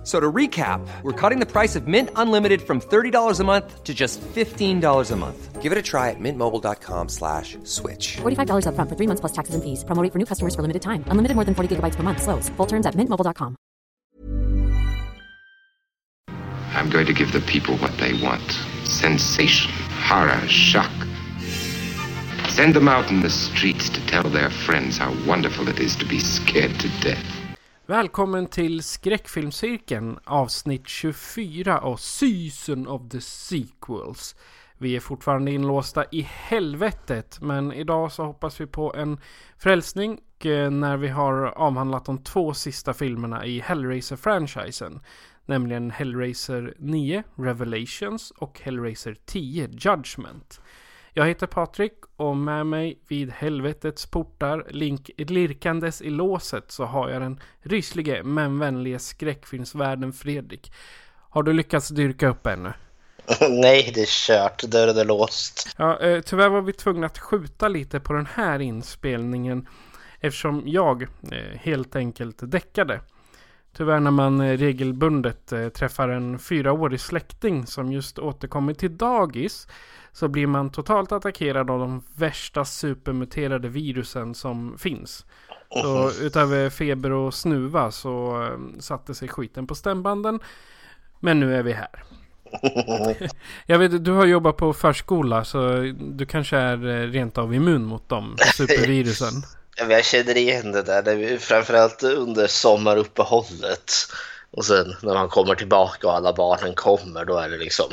F- So to recap, we're cutting the price of Mint Unlimited from $30 a month to just $15 a month. Give it a try at mintmobile.com slash switch. $45 upfront for three months plus taxes and fees. Promo rate for new customers for limited time. Unlimited more than 40 gigabytes per month. Slows. Full terms at mintmobile.com. I'm going to give the people what they want sensation, horror, shock. Send them out in the streets to tell their friends how wonderful it is to be scared to death. Välkommen till Skräckfilmscirkeln avsnitt 24 av Season of the Sequels. Vi är fortfarande inlåsta i helvetet men idag så hoppas vi på en frälsning och, eh, när vi har avhandlat de två sista filmerna i Hellraiser-franchisen. Nämligen Hellraiser 9 Revelations och Hellraiser 10 Judgment. Jag heter Patrik och med mig vid helvetets portar, link, lirkandes i låset, så har jag den ryslige men vänlige skräckfilmsvärden Fredrik. Har du lyckats dyrka upp ännu? Nej, det är kört. Dörren är låst. Ja, eh, tyvärr var vi tvungna att skjuta lite på den här inspelningen eftersom jag eh, helt enkelt däckade. Tyvärr när man eh, regelbundet eh, träffar en fyraårig släkting som just återkommit till dagis så blir man totalt attackerad av de värsta supermuterade virusen som finns. Så utöver feber och snuva så eh, satte sig skiten på stämbanden. Men nu är vi här. Jag vet, du har jobbat på förskola så du kanske är eh, rent av immun mot de supervirusen. Jag känner igen det där, framförallt under sommaruppehållet. Och sen när man kommer tillbaka och alla barnen kommer, då är det liksom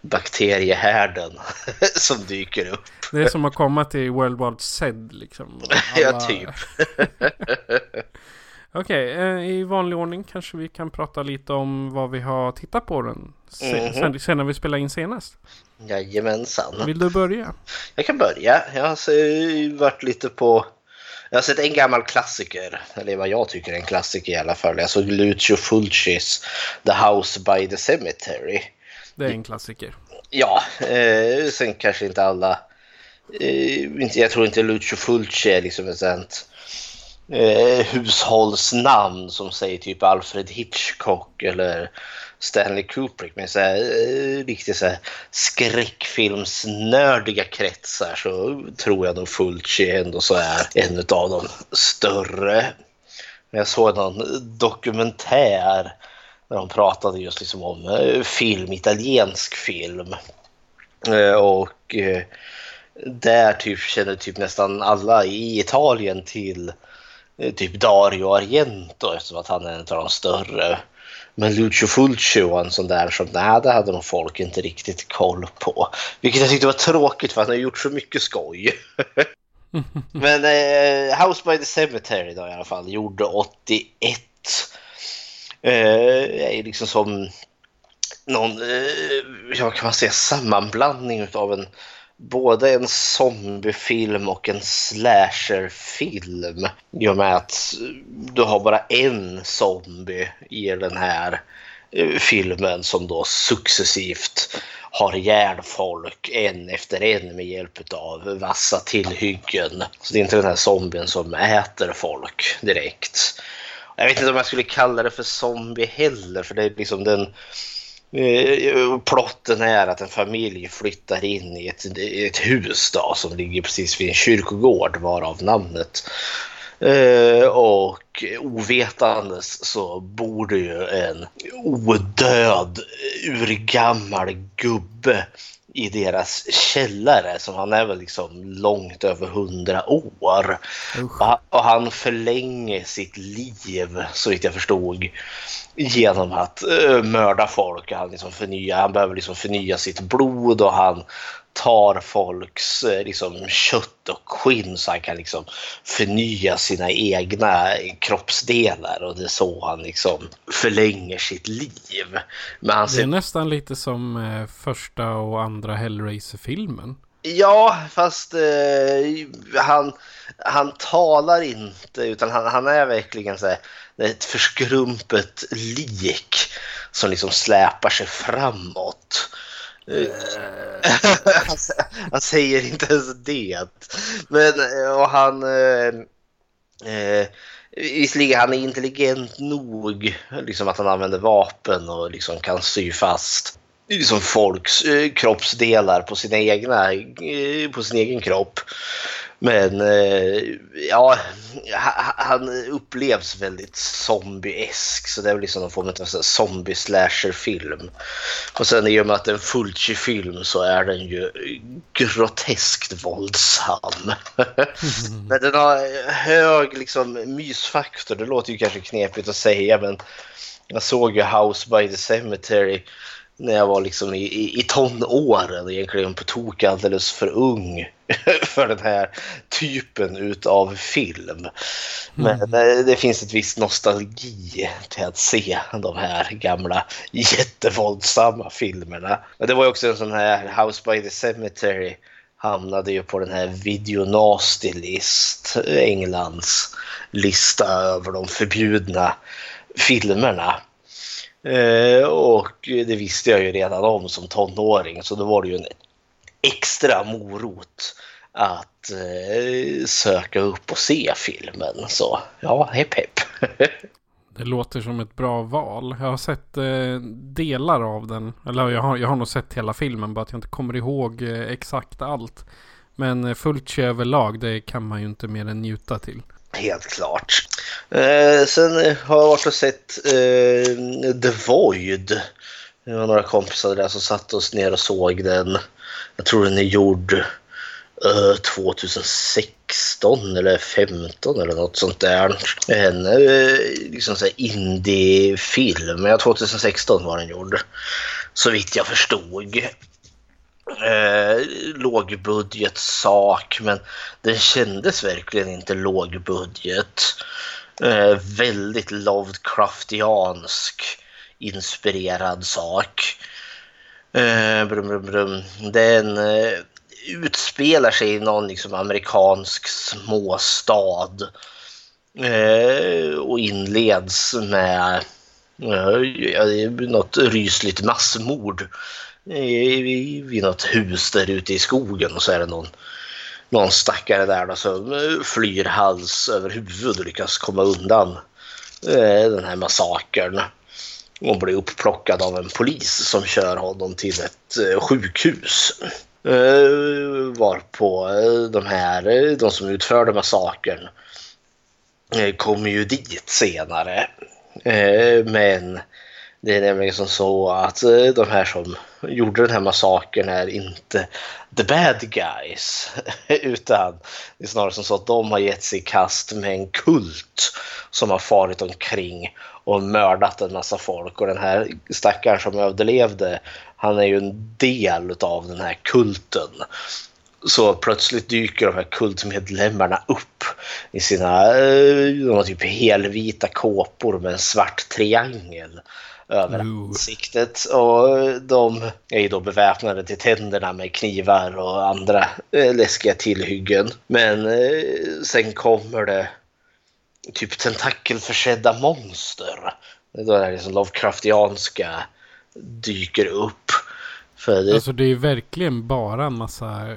bakteriehärden som dyker upp. Det är som att komma till World War Z liksom. Ja, typ. Okej, eh, i vanlig ordning kanske vi kan prata lite om vad vi har tittat på den Mhm. sen, sen när vi spelade in senast. Jajamensan. Vill du börja? Jag kan börja. Jag har varit lite på... Jag har sett en gammal klassiker, eller vad jag tycker är en klassiker i alla fall. Jag såg Lucio Fulcis The House by the Cemetery. Det är en klassiker. Ja, eh, sen kanske inte alla... Eh, jag tror inte Lucio Fulci är liksom ett sånt eh, hushållsnamn som säger typ Alfred Hitchcock eller Stanley Kubrick. Men så här, eh, riktigt så här skräckfilmsnördiga kretsar så tror jag nog Fulci ändå så är en av de större. Men jag såg någon dokumentär där de pratade just liksom om eh, film, italiensk film. Eh, och där typ känner typ nästan alla i Italien till typ Dario Argento eftersom att han är en av de större. Men Lucio Fulci var en sån där som nej, det hade nog folk inte riktigt koll på. Vilket jag tyckte var tråkigt för han har gjort så mycket skoj. Men eh, House by the Cemetery då i alla fall, gjorde 81. Eh, är liksom som någon, eh, ja, kan man säga, sammanblandning av en både en zombiefilm och en slasherfilm. I och med att du har bara en zombie i den här eh, filmen som då successivt har ihjäl folk en efter en med hjälp av vassa tillhyggen. Så det är inte den här zombien som äter folk direkt. Jag vet inte om jag skulle kalla det för zombie heller för det är liksom den Eh, plotten är att en familj flyttar in i ett, ett hus då, som ligger precis vid en kyrkogård, varav namnet. Eh, och ovetandes så bor det ju en odöd, urgammal gubbe i deras källare. Så han är väl liksom långt över hundra år. Och, och han förlänger sitt liv, så vitt jag förstod, genom att uh, mörda folk. Han, liksom förnya, han behöver liksom förnya sitt blod och han tar folks eh, liksom, kött och skinn så han kan liksom förnya sina egna kroppsdelar och det är så han liksom förlänger sitt liv. Men han Det är ser nästan lite som eh, första och andra Hellraiser-filmen. Ja, fast eh, han, han talar inte utan han, han är verkligen så här, ett förskrumpet lik som liksom släpar sig framåt han, eh, han säger inte ens det. Men eh, och han... Eh, eh, Visserligen han är intelligent nog liksom att han använder vapen och liksom kan sy fast liksom folks eh, kroppsdelar på sina egna, eh, på sin egen kropp. Men eh, ja, han upplevs väldigt zombiesk så det är liksom någon form av zombie slasher film. Och sen i och med att det är en Fulci-film så är den ju groteskt våldsam. men den har hög liksom mysfaktor. Det låter ju kanske knepigt att säga men jag såg ju House by the Cemetery när jag var liksom i, i, i tonåren egentligen på tok alldeles för ung för den här typen utav film. Men mm. det, det, finns ett visst nostalgi till att se de här gamla jättevåldsamma filmerna. Men det var ju också en sån här House by the Cemetery hamnade ju på den här Video Nasty List, Englands lista över de förbjudna filmerna. Eh, och det visste jag ju redan om som tonåring så då var det ju en extra morot att eh, söka upp och se filmen. Så ja, hepp hepp. det låter som ett bra val. Jag har sett eh, delar av den. Eller jag har, jag har nog sett hela filmen bara att jag inte kommer ihåg eh, exakt allt. Men eh, Fulci överlag det kan man ju inte mer än njuta till. Helt klart. Eh, sen har jag varit och sett eh, The Void. Det var några kompisar där som satte oss ner och såg den. Jag tror den är gjord eh, 2016 eller 15 eller något sånt där. En eh, liksom så indie-film. Ja, 2016 var den gjord. Så vitt jag förstod eh, lågbudgetsak men den kändes verkligen inte lågbudget. Eh, väldigt Lovecraftiansk inspirerad sak. Eh, brum, brum, brum. Den eh, utspelar sig i någon liksom, amerikansk småstad. Eh, och inleds med eh, något rysligt massmord. Vid något hus där ute i skogen och så är det någon, någon stackare där då, som eh, flyr hals över huvud och lyckas komma undan eh, den här massakern och blir uppplockad av en polis som kör honom till ett eh, sjukhus. Eh, varpå eh, de här, de som utförde massakern kommer ju dit senare. Men det är nämligen som så att de här som gjorde den här massakern är inte the bad guys. Utan det är snarare som så att de har gett sig i kast med en kult som har farit omkring och mördat en massa folk. Och den här stackaren som överlevde, han är ju en del av den här kulten. Så plötsligt dyker de här kultmedlemmarna upp i sina eh, de har typ helvita kåpor med en svart triangel över ansiktet. Och de är ju då beväpnade till tänderna med knivar och andra eh, läskiga tillhyggen. Men eh, sen kommer det typ tentakelförsedda monster. Då är det liksom Lovecraftianska dyker upp. För det... Alltså det är verkligen bara en massa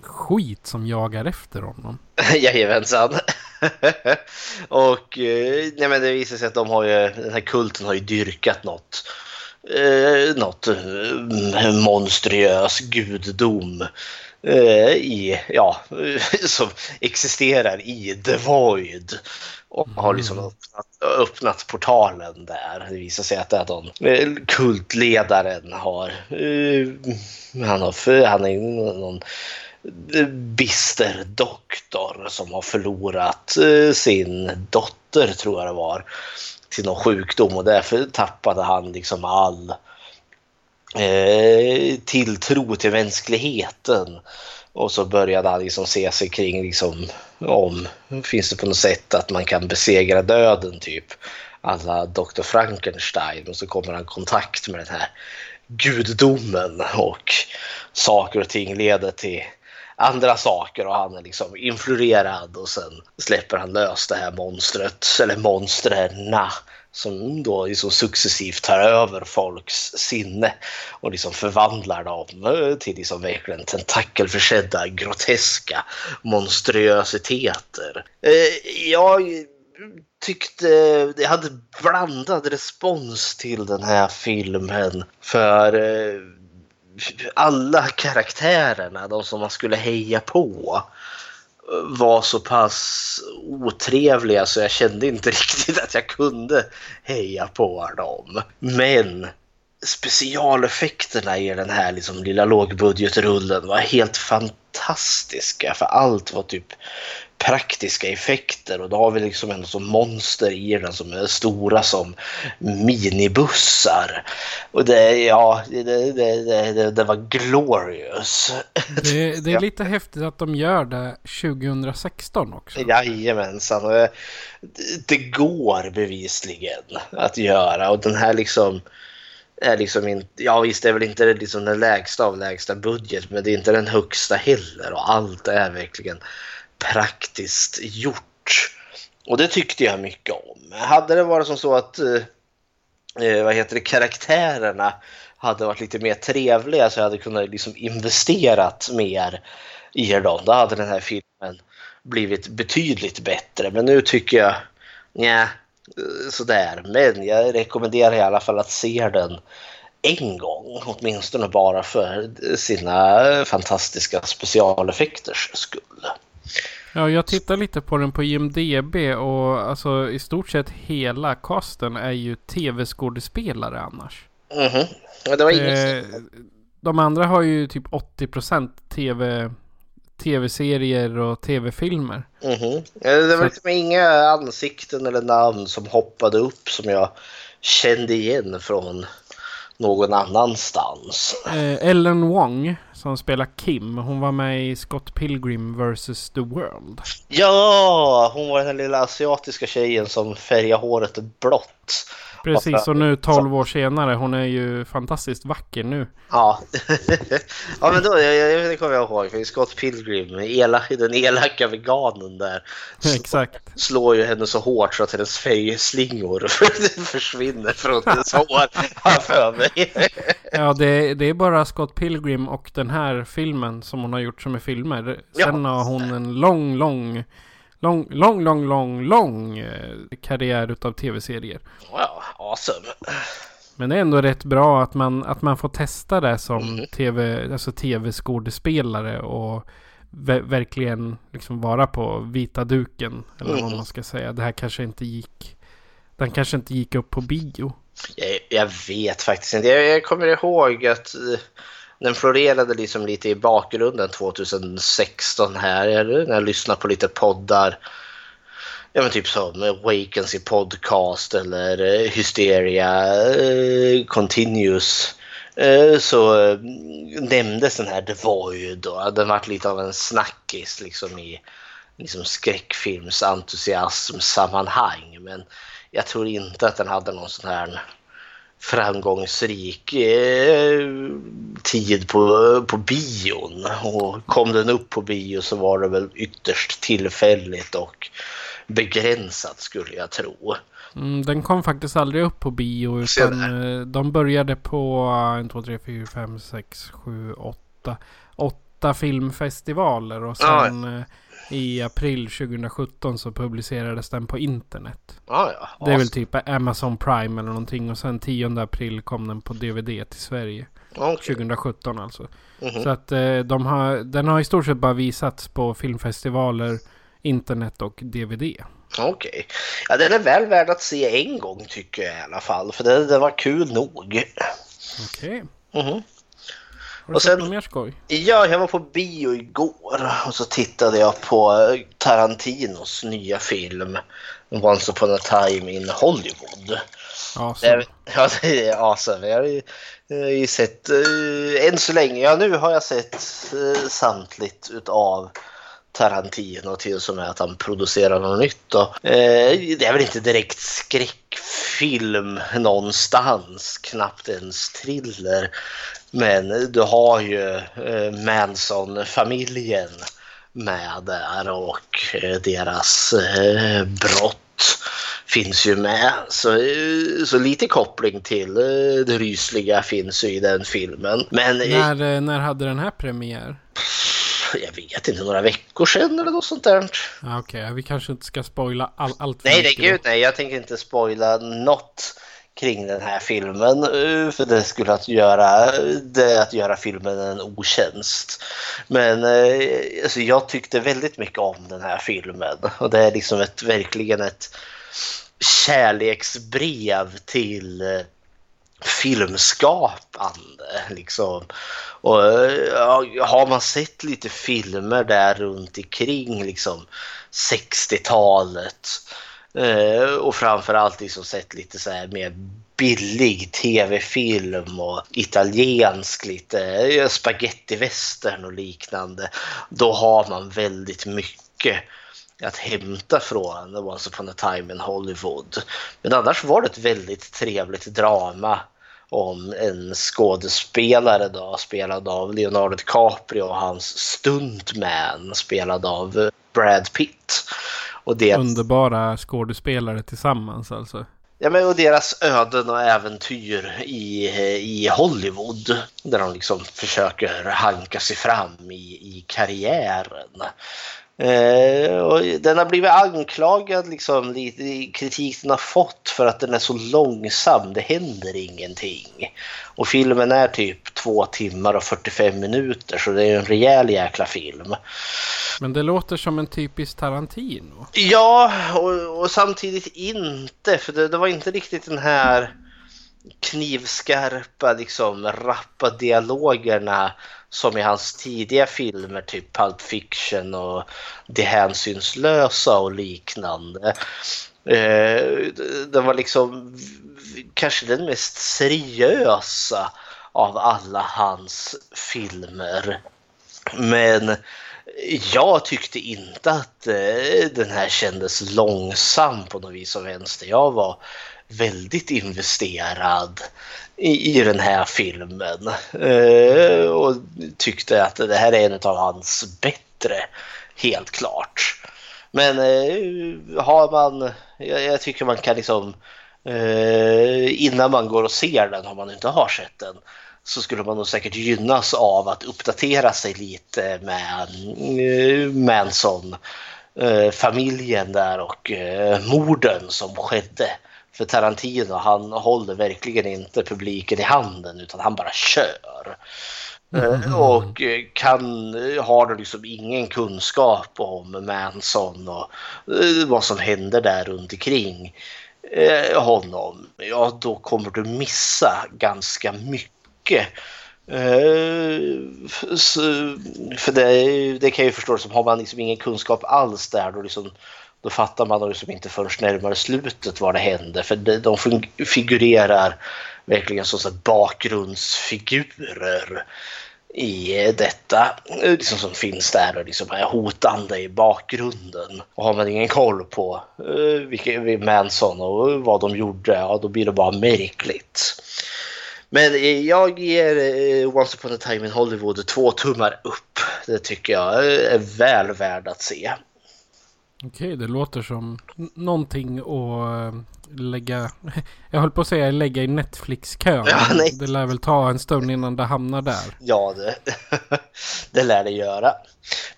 skit som jagar efter honom. Jajamensan. och eh, nej, men det visar sig att de har ju, den här kulten har ju dyrkat något, eh, något eh, monstruös gudom i, ja, som existerar i The Void. Och har liksom mm. öppnat, öppnat, portalen där. Det visar sig att det är de, eh, kultledaren har, eh, han har, han är någon bister doktor som har förlorat eh, sin dotter, tror jag det var, till någon sjukdom och därför tappade han liksom all eh, tilltro till mänskligheten. Och så började han liksom se sig kring liksom, om finns det på något sätt att man kan besegra döden typ. Alla Dr. Frankenstein och så kommer han i kontakt med den här gudomen och saker och ting leder till andra saker och han är liksom influerad och sen släpper han lös det här monstret, eller monstren som då liksom successivt tar över folks sinne och liksom förvandlar dem eh, till liksom verkligen tentakelförsedda, groteska monstruositeter. Eh, jag tyckte det hade blandad respons till den här filmen för eh, alla karaktärerna, de som man skulle heja på var så pass otrevliga så jag kände inte riktigt att jag kunde heja på dem. Men specialeffekterna i den här liksom lilla lågbudgetrullen var helt fantastiska för allt var typ praktiska effekter och då har vi liksom ändå som monster i den som är stora som minibussar. Och det, ja, det, det, det, det var glorious. Det, det är lite häftigt att de gör det 2016 också. Jajamensan. Det, det går bevisligen att göra och den här liksom är liksom inte, ja visst det är väl inte liksom den lägsta av lägsta budget men det är inte den högsta heller och allt är verkligen praktiskt gjort. Och det tyckte jag mycket om. Hade det varit som så att eh, eh, vad heter det, karaktärerna hade varit lite mer trevliga så jag hade kunnat liksom investerat mer i dem. Då hade den här filmen blivit betydligt bättre. Men nu tycker jag, nja, eh, sådär. Men jag rekommenderar i alla fall att se den en gång, åtminstone bara för sina fantastiska specialeffekters skull. Ja, jag tittar lite på den på IMDB och alltså i stort sett hela casten är ju tv-skådespelare annars. Mhm. Mm ja, det var inget eh, De andra har ju typ 80% tv tv-serier och tv-filmer. Mm -hmm. Det var liksom inga ansikten eller namn som hoppade upp som jag kände igen från någon annanstans. Eh, Ellen Wong som spelar Kim. Hon var med i Scott Pilgrim vs. The World. Ja, hon var den lilla asiatiska tjejen som färgade håret blått. Precis, och nu 12 år senare. Hon är ju fantastiskt vacker nu. Ja, ja men då, jag, jag, det kommer jag ihåg. För Scott Pilgrim, elak, den elaka veganen där. Exakt. Slår ju henne så hårt så att hennes färgslingor försvinner från hennes hår. För mig. ja, det, det är bara Scott Pilgrim och den här filmen som hon har gjort som är filmer. Sen ja. har hon en lång, lång lång, lång, lång, lång, lång eh, karriär utav tv-serier. Wow, awesome. Men det är ändå rätt bra att man, att man får testa det som mm. tv, alltså tv-skådespelare och ver verkligen liksom vara på vita duken. Eller mm. vad man ska säga. Det här kanske inte gick, den kanske inte gick upp på bio. Jag, jag vet faktiskt inte. Jag, jag kommer ihåg att eh, den florerade liksom lite i bakgrunden 2016 här, när jag lyssnade på lite poddar. Ja men typ som Vacancy Podcast eller eh, Hysteria eh, Continuous. Eh, så nämndes den här The Void och den varit lite av en snackis liksom i liksom skräckfilmsentusiasm-sammanhang. Men jag tror inte att den hade någon sån här framgångsrik eh, tid på, på bion. Och kom den upp på bio så var det väl ytterst tillfälligt och begränsat skulle jag tro. Mm, den kom faktiskt aldrig upp på bio utan eh, de började på 1, 2, 3, 4, 5, 6, 7, 8. Åtta filmfestivaler och sen ja i april 2017 så publicerades den på internet. Ah, ja. Det är väl typ Amazon Prime eller någonting. Och sen 10 april kom den på DVD till Sverige. Okay. 2017 alltså. Mm -hmm. Så att eh, de har, den har i stort sett bara visats på filmfestivaler, internet och DVD. Okej. Okay. Ja, den är väl värd att se en gång tycker jag i alla fall. För den, den var kul nog. Okej. Okay. Mm -hmm. Har du och sen, något mer skoj? Ja, jag var på bio igår och så tittade jag på Tarantinos nya film Once upon a time in Hollywood. Awesome. Ja, det är awesome. Jag har ju, jag har ju sett, än så länge, ja nu har jag sett samtligt utav Tarantino till som är att han producerar något nytt. Och, eh, det är väl inte direkt skräckfilm någonstans, knappt ens thriller. Men du har ju eh, Manson-familjen med där och eh, deras eh, brott finns ju med. Så, så lite koppling till det rysliga finns ju i den filmen. Men När, när hade den här premiär? jag vet inte, några veckor sedan eller något sånt där. Okej, vi kanske inte ska spoila all, allt för Nej, nej, mycket då. gud nej. Jag tänker inte spoila något kring den här filmen. Eh, för det skulle att göra, det är att göra filmen en otjänst. Men eh, alltså, jag tyckte väldigt mycket om den här filmen. Och det är liksom ett, verkligen ett kärleksbrev till eh, filmskapande. Liksom. Och, har man sett lite filmer där runt omkring liksom 60-talet eh, och framförallt liksom sett lite så här mer billig tv-film och italiensk lite eh, spagettivästern och liknande. Då har man väldigt mycket att hämta från Once upon a time in Hollywood. Men annars var det ett väldigt trevligt drama om en skådespelare då, spelad av Leonardo DiCaprio och hans stuntman spelad av Brad Pitt. Och det, Underbara skådespelare tillsammans alltså. ja, men och deras öden och äventyr i, i Hollywood där de liksom försöker hanka sig fram i, i karriären. Eh, och den har blivit anklagad, liksom, lite i kritiken har fått för att den är så långsam, det händer ingenting. Och filmen är typ två timmar och 45 minuter så det är en rejäl jäkla film. Men det låter som en typisk Tarantino. Ja, och, och samtidigt inte, för det, det var inte riktigt den här knivskarpa, liksom rappa dialogerna som i hans tidiga filmer, typ Pulp Fiction och Det hänsynslösa och liknande. Eh, det var liksom kanske den mest seriösa av alla hans filmer. Men jag tyckte inte att eh, den här kändes långsam på något vis av vänster. Jag var väldigt investerad i, i den här filmen eh, och tyckte att det här är en av hans bättre, helt klart. Men eh, har man, jag, jag tycker man kan liksom eh, innan man går och ser den, om man inte har sett den, så skulle man nog säkert gynnas av att uppdatera sig lite med eh, Manson eh, familjen där och eh, morden som skedde. För Tarantino han håller verkligen inte publiken i handen utan han bara kör. Eh, Och eh, kan, har du liksom ingen kunskap om Manson och eh, vad som händer där runt omkring eh, honom, ja då kommer du missa ganska mycket. Eh, så- för det, det kan jag ju förstå, som har man liksom ingen kunskap alls där då, liksom, då fattar man liksom inte förrän närmare slutet vad det händer. För de figurerar verkligen som så här bakgrundsfigurer i detta liksom som finns där och liksom är hotande i bakgrunden. Och har man ingen koll på uh, vilka, Manson och vad de gjorde, ja då blir det bara märkligt. Men eh, jag ger eh, Once upon a time in Hollywood två tummar upp. Det tycker jag är väl värd att se. Okej, det låter som någonting att eh, lägga... Jag höll på att säga lägga i Netflix-kön. Ja, det lär väl ta en stund innan det hamnar där. Ja, det, det lär det göra.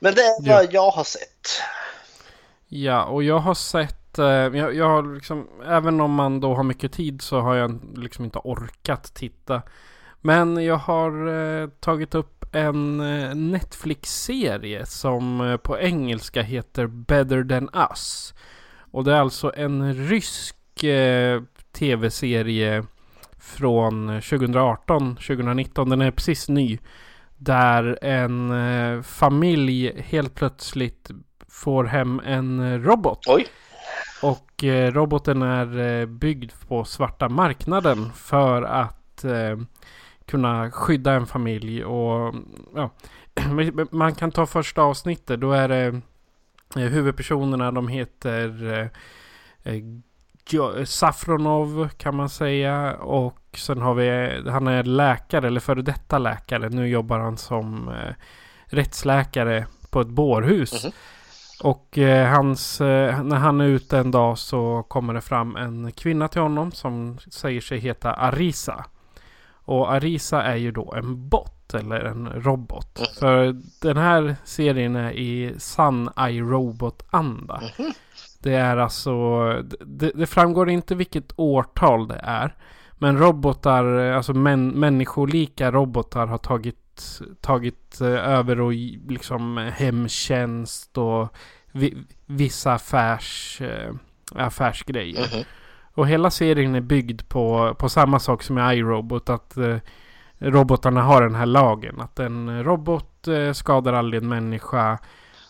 Men det är Ja. vad jag har sett. Ja, och jag har sett... eh, Jag, jag har liksom... Även om man då har mycket tid så har jag liksom inte orkat titta. Men jag har eh, tagit upp en eh, Netflix-serie som eh, på engelska heter Better than Us. Och det är alltså en rysk eh, tv-serie från 2018-2019. Den är precis ny. Där en eh, familj helt plötsligt får hem en robot. Oj, Och eh, roboten är eh, byggd på svarta marknaden för att kunna skydda en familj. Och ja, man kan ta första avsnittet. Då är det eh, huvudpersonerna. De heter eh, eh, Safronov kan man säga. Och sen har vi, han är läkare eller före detta läkare. Nu jobbar han som rättsläkare på ett bårhus. Mhm. Och eh, hans, eh, när han är ute en dag så kommer det fram en kvinna till honom som säger sig heta Arisa. Och Arisa är ju då en bot eller en robot. För den här serien är i sann iRobot-anda. Det är alltså, det, det framgår inte vilket årtal det är. Men robotar, alltså män, människolika robotar har tagit, tagit eh, över och liksom hemtjänst och vi, vissa affärs, eh, affärsgrejer. Och hela serien är byggd på, på samma sak som i iRobot. Att eh, robotarna har den här lagen. Att en robot eh, skadar aldrig en människa.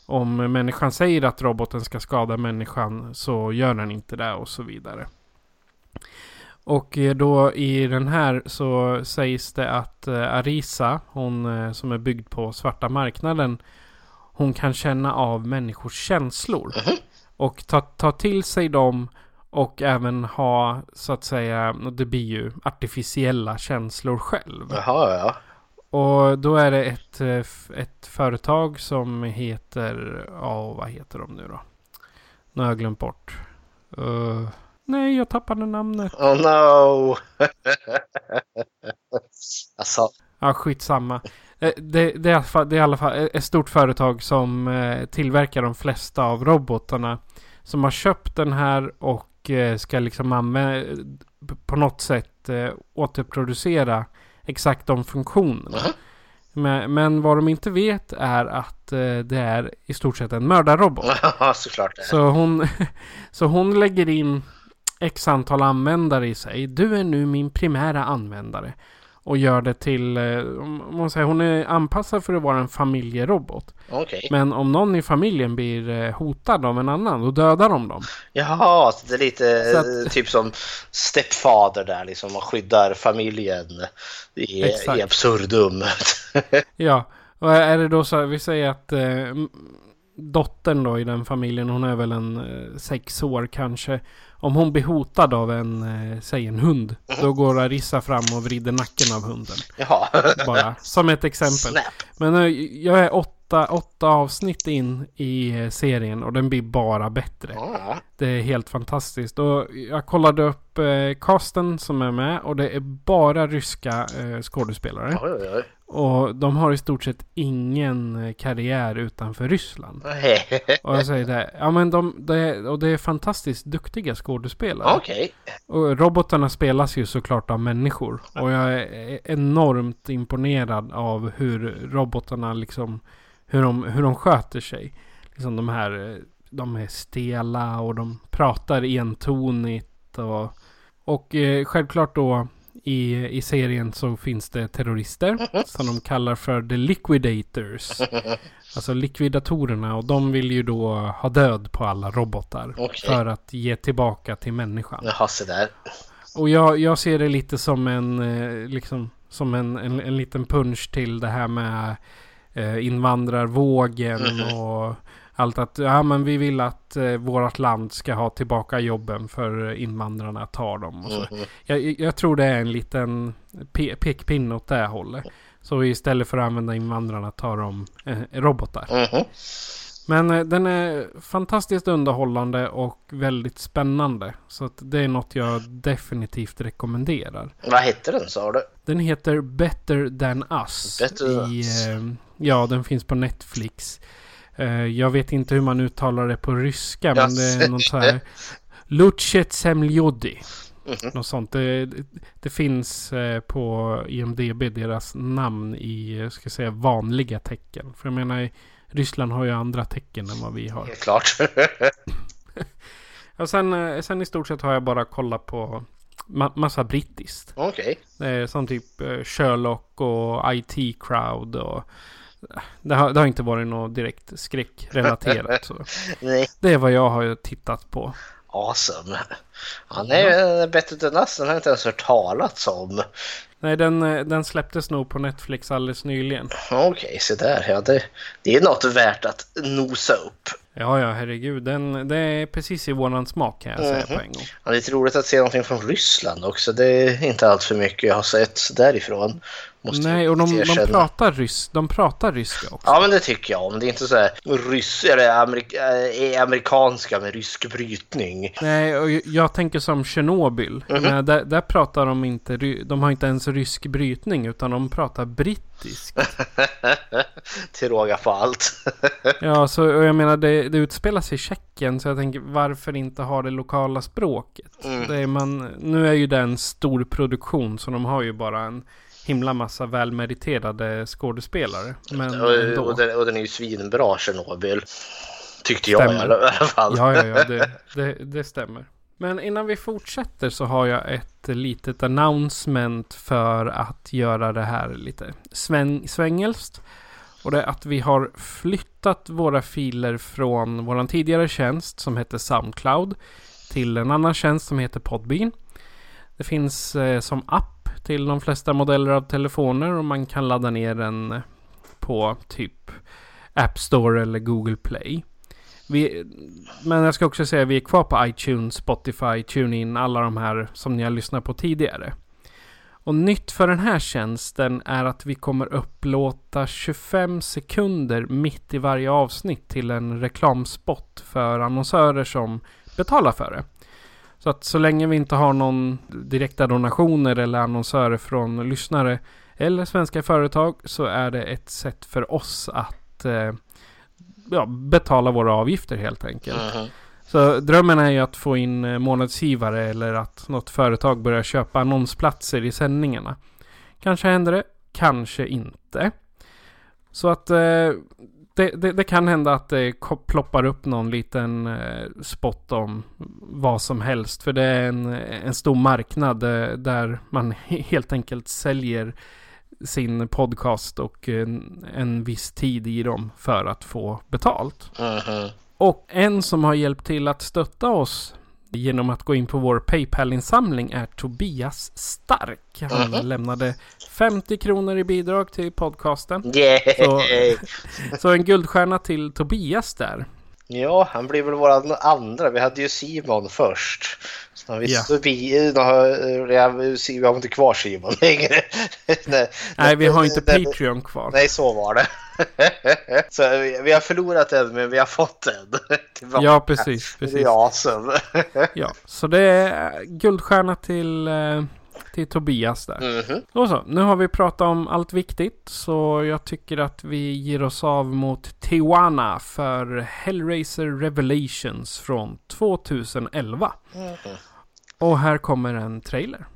Om människan säger att roboten ska skada människan så gör den inte det och så vidare. Och eh, då i den här så sägs det att eh, Arisa, hon eh, som är byggd på svarta marknaden, hon kan känna av människors känslor. Och ta, ta till sig dem och även ha så att säga, det blir ju artificiella känslor själv. Jaha, ja. Och då är det ett, eh, ett företag som heter, ja vad heter de nu då? Nu har jag glömt bort. Eh, nej, jag tappade namnet. Oh no! alltså, Ja, skitsamma. Eh, Det, det, är, i alla fall- det är i alla fall ett stort företag som tillverkar de flesta av robotarna. Som har köpt den här och eh, ska liksom använda, på något sätt eh, återproducera exakt de funktionerna. Men, men vad de inte vet är att eh, det är i stort sett en mördarrobot. såklart. det. Så hon, så hon lägger in x antal användare i sig. Du är nu min primära användare. Och gör det till, eh, man säger, hon är anpassad för att vara en familjerobot. Okej. Men om någon i familjen blir eh, hotad av en annan, då dödar de dem. Jaha, så det är lite att- eh, typ som stepfather där liksom. Man skyddar familjen i, Exakt. i absurdum. Ja, och är det då så vi säger att eh, dottern då i den familjen, hon är väl en eh, sex år kanske. Om hon blir hotad av en, eh, säg en hund, då går Arissa fram och vrider nacken av hunden. Jaha. Bara som ett exempel. Snap. Men eh, jag är åtta, åtta avsnitt in i eh, serien och den blir bara bättre. Ja. Det är helt fantastiskt. Och jag kollade upp eh, casten som är med och det är bara ryska eh, skådespelare. Oj, oj, oj. Och de har i stort sett ingen eh, karriär utanför Ryssland. Och jag säger det, ja men de, det, och det är fantastiskt duktiga skådespelare. Okej. Och robotarna spelas ju såklart av människor. Och jag är enormt imponerad av hur robotarna liksom, hur de, hur de sköter sig. Liksom de här, eh, de är stela och de pratar entonigt och, och eh, självklart då i, i serien så finns det terrorister som de kallar för the liquidators. Alltså likvidatorerna och de vill ju då ha död på alla robotar. Okej. För att ge tillbaka till människan. Jaha, se där. Och jag, jag ser det lite som en, eh, liksom, som en, en, en liten punch till det här med eh, invandrarvågen och allt att ja, men vi vill att eh, vårt land ska ha tillbaka jobben för invandrarna tar dem. Och så. Jag, jag tror det är en liten pe pekpinne åt det hållet. Så istället för att använda invandrarna tar de eh, robotar. Mhm. Men eh, den är fantastiskt underhållande och väldigt spännande. Så att det är något jag definitivt rekommenderar. Vad hette den sa du? Den heter Better than us. Better i, Us. eh, ja, den finns på Netflix. Eh, jag vet inte hur man uttalar det på ryska. Men det är något här. Luchet Semljodi. Mhm. Något sånt. Det, det, det finns eh, på IMDB deras namn i, eh, ska säga, vanliga tecken. För jag menar, Ryssland har ju andra tecken än vad vi har. Helt klart. Och sen, sen i stort sett har jag bara kollat på ma- massa brittiskt. Okej. Är som typ Sherlock och IT Crowd och det har, det har inte varit något direkt skräckrelaterat. så. Det är vad jag har tittat på. Awesome. Han är ja. bättre than us. Den har jag inte ens hört talats om. Nej, den, eh, den släpptes nog på Netflix alldeles nyligen. Okej, okay, så där. Ja, det, det är något värt att nosa upp. Ja, ja, herregud. Den, det är precis i våran smak kan jag säga mm -hmm. på en gång. Ja, det är lite roligt att se någonting från Ryssland också. Det är inte allt för mycket jag har sett därifrån. Nej, och de, de, pratar rys, de pratar ryska också. Ja, men det tycker jag om. Det är inte så här ryss, eller amerik, äh, amerikanska med rysk brytning. Nej, och jag tänker som Tjernobyl. Mm -hmm. där, där, pratar de inte, de har inte ens rysk brytning utan de pratar brittisk. Till råga på allt. ja, så och jag menar det, det utspelar sig i Tjeckien så jag tänker varför inte ha det lokala språket? Mm. Det är man, nu är ju det en stor produktion så de har ju bara en himla massa välmeriterade skådespelare. Men och, och, den, och den är ju svinbra, Tjernobyl. Tyckte jag stämmer. i alla fall. Ja, ja, ja det, det, det, stämmer. Men innan vi fortsätter så har jag ett litet announcement för att göra det här lite sväng, svängelskt. Och det är att vi har flyttat våra filer från vår tidigare tjänst som hette Soundcloud till en annan tjänst som heter Podbean. Det finns eh, som app till de flesta modeller av telefoner och man kan ladda ner den på typ App Store eller Google Play. Vi, men jag ska också säga att vi är kvar på iTunes, Spotify, TuneIn, alla de här som ni har lyssnat på tidigare. Och nytt för den här tjänsten är att vi kommer upplåta 25 sekunder mitt i varje avsnitt till en reklamspot för annonsörer som betalar för det. Så att så länge vi inte har någon direkta donationer eller annonsörer från lyssnare eller svenska företag så är det ett sätt för oss att eh, ja, betala våra avgifter helt enkelt. Mm. Så drömmen är ju att få in eh, månadsgivare eller att något företag börjar köpa annonsplatser i sändningarna. Kanske händer det, kanske inte. Så att eh, det, det, det, kan hända att det ploppar upp någon liten eh, spot om vad som helst. För det är en, en stor marknad eh, där man helt enkelt säljer sin podcast och en, en viss tid i dem för att få betalt. Uh -huh. Och en som har hjälpt till att stötta oss genom att gå in på vår Paypal-insamling är Tobias Stark. Han mm -hmm. lämnade 50 kronor i bidrag till podcasten. Så, så en guldstjärna till Tobias där. Ja, han blir väl våran andra. Vi hade ju Simon först. Så har vi ja. Tobi, nu har, vi har inte kvar Simon längre. nej, nej, vi har inte Patreon kvar. Nej, så var det. så vi har förlorat en, men vi har fått en. ja, precis. precis. Det är awesome. ja, så det är guldstjärna till eh, till Tobias där. Mm -hmm. Och så, nu har vi pratat om allt viktigt så jag tycker att vi ger oss av mot Tijuana för Hellraiser Revelations från 2011. Mm -hmm. Och här kommer en trailer.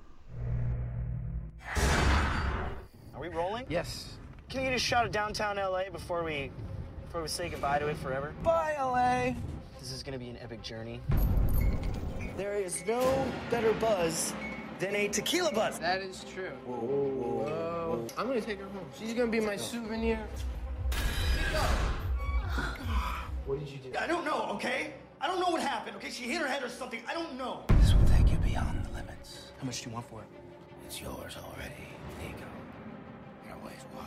Are we rolling? Yes. Can you get a shot of downtown LA before we before we say goodbye to it forever? Bye LA. This is gonna be an epic journey. There is no better buzz than a tequila buzz. That is true. Whoa, whoa, whoa. I'm gonna take her home. She's gonna be my souvenir. What did you do? I don't know, okay? I don't know what happened, okay? She hit her head or something. I don't know. This will take you beyond the limits. How much do you want for it? It's yours already, Nico. Your ways wide.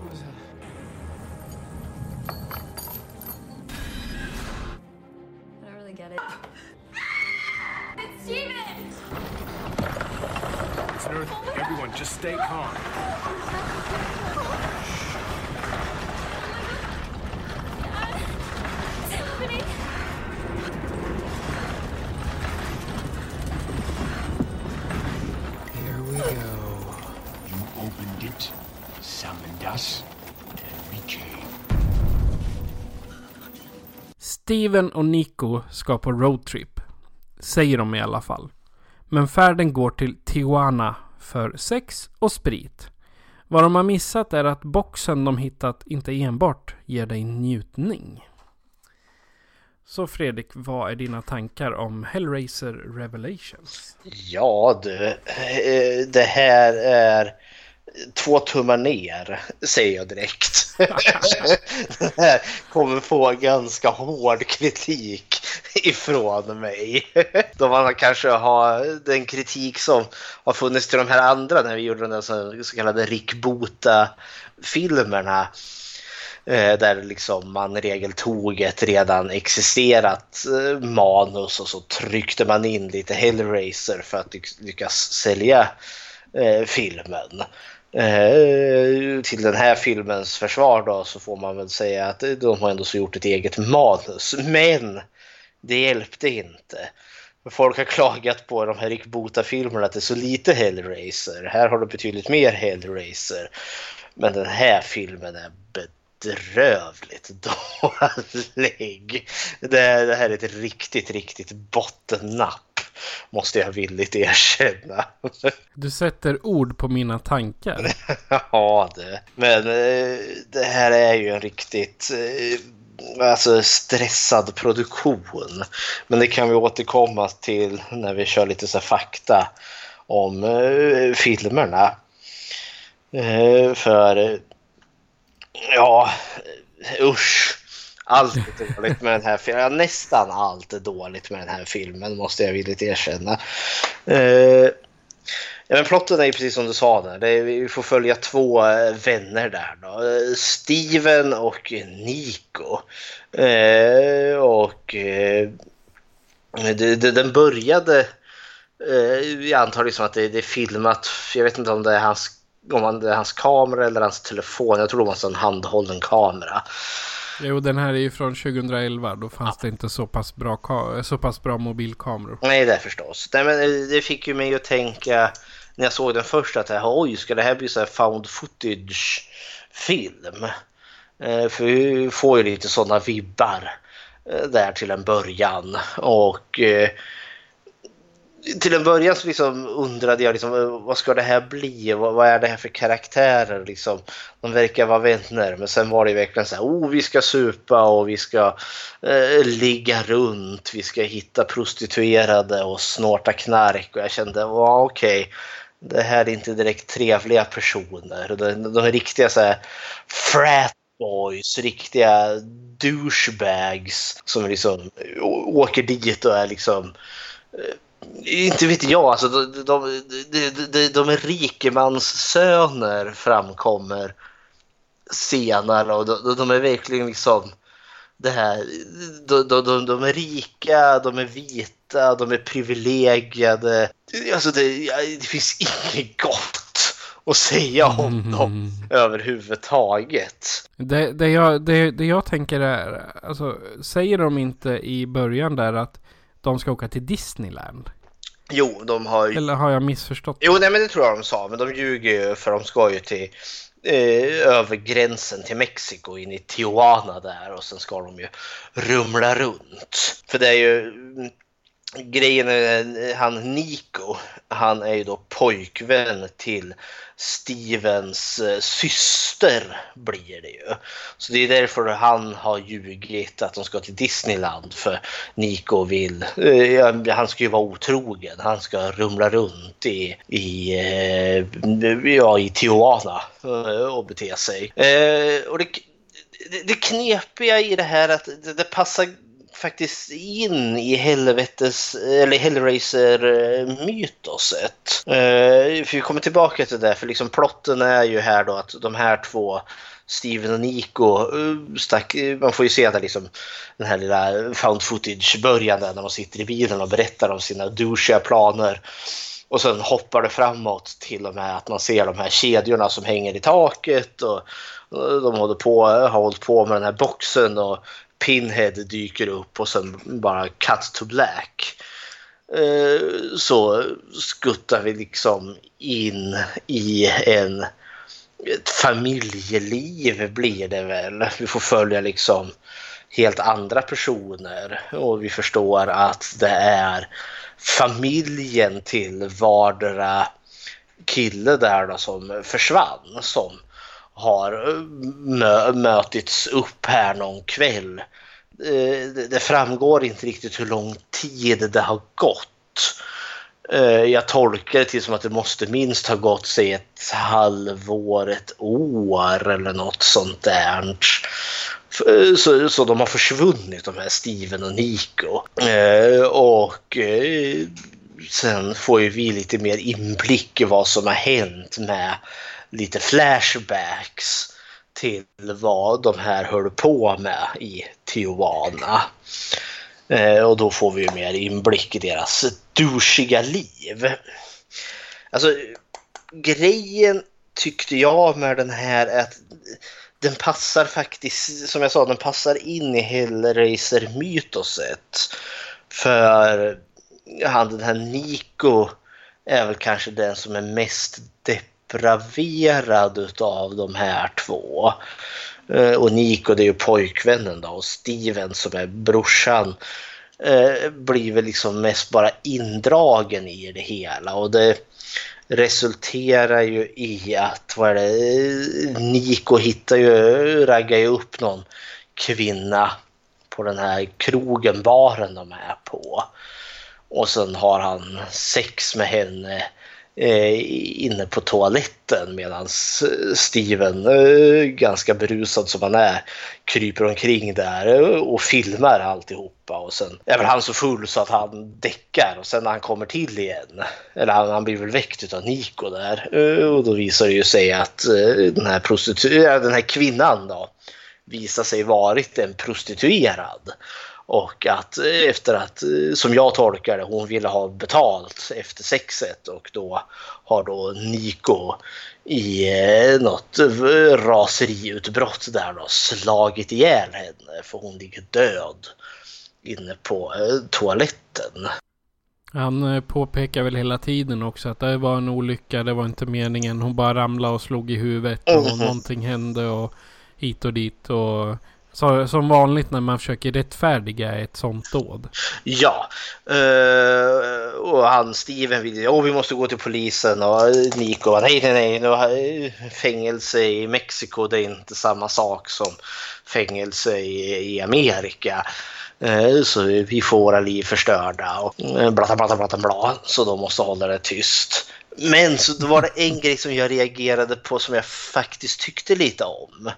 What was that? I don't really get it. It's Steven! It's Earth. Oh Everyone, just stay calm. Steven och Nico ska på roadtrip. Säger de i alla fall. Men färden går till Tijuana för sex och sprit. Vad de har missat är att boxen de hittat inte enbart ger dig njutning. Så Fredrik, vad är dina tankar om Hellraiser Revelations? Ja du, eh, det här är två tummar ner, säger jag direkt. Den här kommer få ganska hård kritik ifrån mig. Då man kanske har den kritik som har funnits till de här andra när vi gjorde de så, så kallade Rick Bota-filmerna. Eh, där liksom man i regel tog ett redan existerat eh, manus och så tryckte man in lite Hellraiser för att lyckas sälja eh, filmen eh, till den här filmens försvar då så får man väl säga att de har ändå så gjort ett eget manus. Men det hjälpte inte. Folk har klagat på de här Rick Bota-filmerna att det är så lite Hellraiser. Här har du betydligt mer Hellraiser. Men den här filmen är bedrövligt dålig. Det här är ett riktigt, riktigt bottennapp. Måste jag villigt erkänna. Du sätter ord på mina tankar. ja, det. Men eh, det här är ju en riktigt eh, alltså stressad produktion. Men det kan vi återkomma till när vi kör lite så fakta om eh, filmerna. För Ja, usch. Allt är dåligt med den här filmen. Ja, nästan allt är dåligt med den här filmen måste jag villigt erkänna. Uh, ja, men plotten är ju precis som du sa där. Är, vi får följa två eh, vänner där då. Eh, Steven och Nico. Uh, och uh, det, det, den började jag antar liksom att det, det, är filmat, jag vet inte om det är hans om det är hans kamera eller hans telefon. Jag tror det var en handhållen kamera. Jo, den här är ju från 2011. Då fanns ja. det inte så pass, bra så pass bra mobilkameror. Nej, det förstås. Nej, men eh, det fick ju mig att tänka när jag såg den första att oj, ska det här bli så här found footage-film? Eh, för vi får ju lite sådana vibbar eh, där till en början. Och till en början så liksom undrade jag liksom, eh, vad ska det här bli? Vad, vad, är det här för karaktärer? Liksom, de verkar vara vänner men sen var det verkligen så här, oh vi ska supa och vi ska eh, ligga runt, vi ska hitta prostituerade och snorta knark och jag kände, oh, okej. Okay. Det här är inte direkt trevliga personer. De, de är riktiga så här frat boys, riktiga douchebags som liksom åker dit och är liksom eh, inte vet jag, alltså de, de, de, de, är rikemanssöner framkommer senare och de, de är verkligen liksom det här, de, de, de, är rika, de är vita, de är privilegierade. Alltså det, det finns inget gott att säga om mm. dem överhuvudtaget. Det, det, jag, det, det jag tänker är, alltså säger de inte i början där att de ska åka till Disneyland? Jo, de har ju... Eller har jag missförstått? Jo, nej men det tror jag de sa, men de ljuger ju för de ska ju till eh, över gränsen till Mexiko in i Tijuana där och sen ska de ju rumla runt. För det är ju grejen är han Nico, han är ju då pojkvän till Stevens eh, syster blir det ju. Så det är därför han har ljugit att de ska till Disneyland för Nico vill, eh, han ska ju vara otrogen, han ska rumla runt i, i, eh, ja, i Tijuana eh, och bete sig. Eh, och det, det knepiga i det här att det, det passar faktiskt in i helvetes, eller Hellraiser-mytoset. Uh, för vi kommer tillbaka till det, för liksom plotten är ju här då att de här två Steven och Nico, eh, stack, eh, man får ju se där liksom den här lilla found footage-början där när de sitter i bilen och berättar om sina douchiga planer. Och sen hoppar det framåt till och med att man ser de här kedjorna som hänger i taket och de håller på, har hållit på med den här boxen och Pinhead dyker upp och sen bara cut to black. Eh, så skuttar vi liksom in i en ett familjeliv blir det väl. Vi får följa liksom helt andra personer och vi förstår att det är familjen till vardera kille där då som försvann som har eh, mö mötits upp här någon kväll. Eh, det framgår inte riktigt hur lång tid det har gått. Eh, jag tolkar det till som att det måste minst ha gått sig ett halvår, ett år eller något sånt där. Så, så de har försvunnit de här Steven och Nico. Och sen får ju vi lite mer inblick i vad som har hänt med lite flashbacks till vad de här höll på med i Tijuana. Eh, och då får vi ju mer inblick i deras douchiga liv. Alltså grejen tyckte jag med den här är att den passar faktiskt, som jag sa, den passar in i Hellraiser-mytoset. För han den här Nico är väl kanske den som är mest deppig depraverad utav de här två. Eh, och Nico det är ju pojkvännen då och Steven som är brorsan eh, blir väl liksom mest bara indragen i det hela och det resulterar ju i att vad är det, Nico hittar ju, raggar ju upp någon kvinna på den här krogen, baren de är på. Och sen har han sex med henne Eh, inne på toaletten medan eh, Steven, eh, ganska berusad som han är, kryper omkring där eh, och filmar alltihopa. Och sen är väl han så full så att han däckar och sen när han kommer till igen, eller han, han blir väl väckt av Nico där, eh, och då visar det ju sig att den här, prostitu- den här kvinnan då visar sig varit en prostituerad. Och att efter att, som jag tolkar det, hon ville ha betalt efter sexet och då har då Niko i eh, något raseriutbrott där då slagit ihjäl henne för hon ligger död inne på eh, toaletten. Han eh, påpekar väl hela tiden också att det var en olycka, det var inte meningen. Hon bara ramlade och slog i huvudet och mm. någonting hände och hit och dit och så, som vanligt när man försöker rättfärdiga ett sånt dåd. Ja, uh, och han Steven vill ju, oh, vi måste gå till polisen och eh, Nico nej, nej, nej, nu, eh, fängelse i Mexiko det är inte samma sak som fängelse i, i Amerika. Uh, så vi får våra liv förstörda och uh, bla, bla, bla, bla, så de måste hålla det tyst. Men så då var det en grej som jag reagerade på som jag faktiskt tyckte lite om.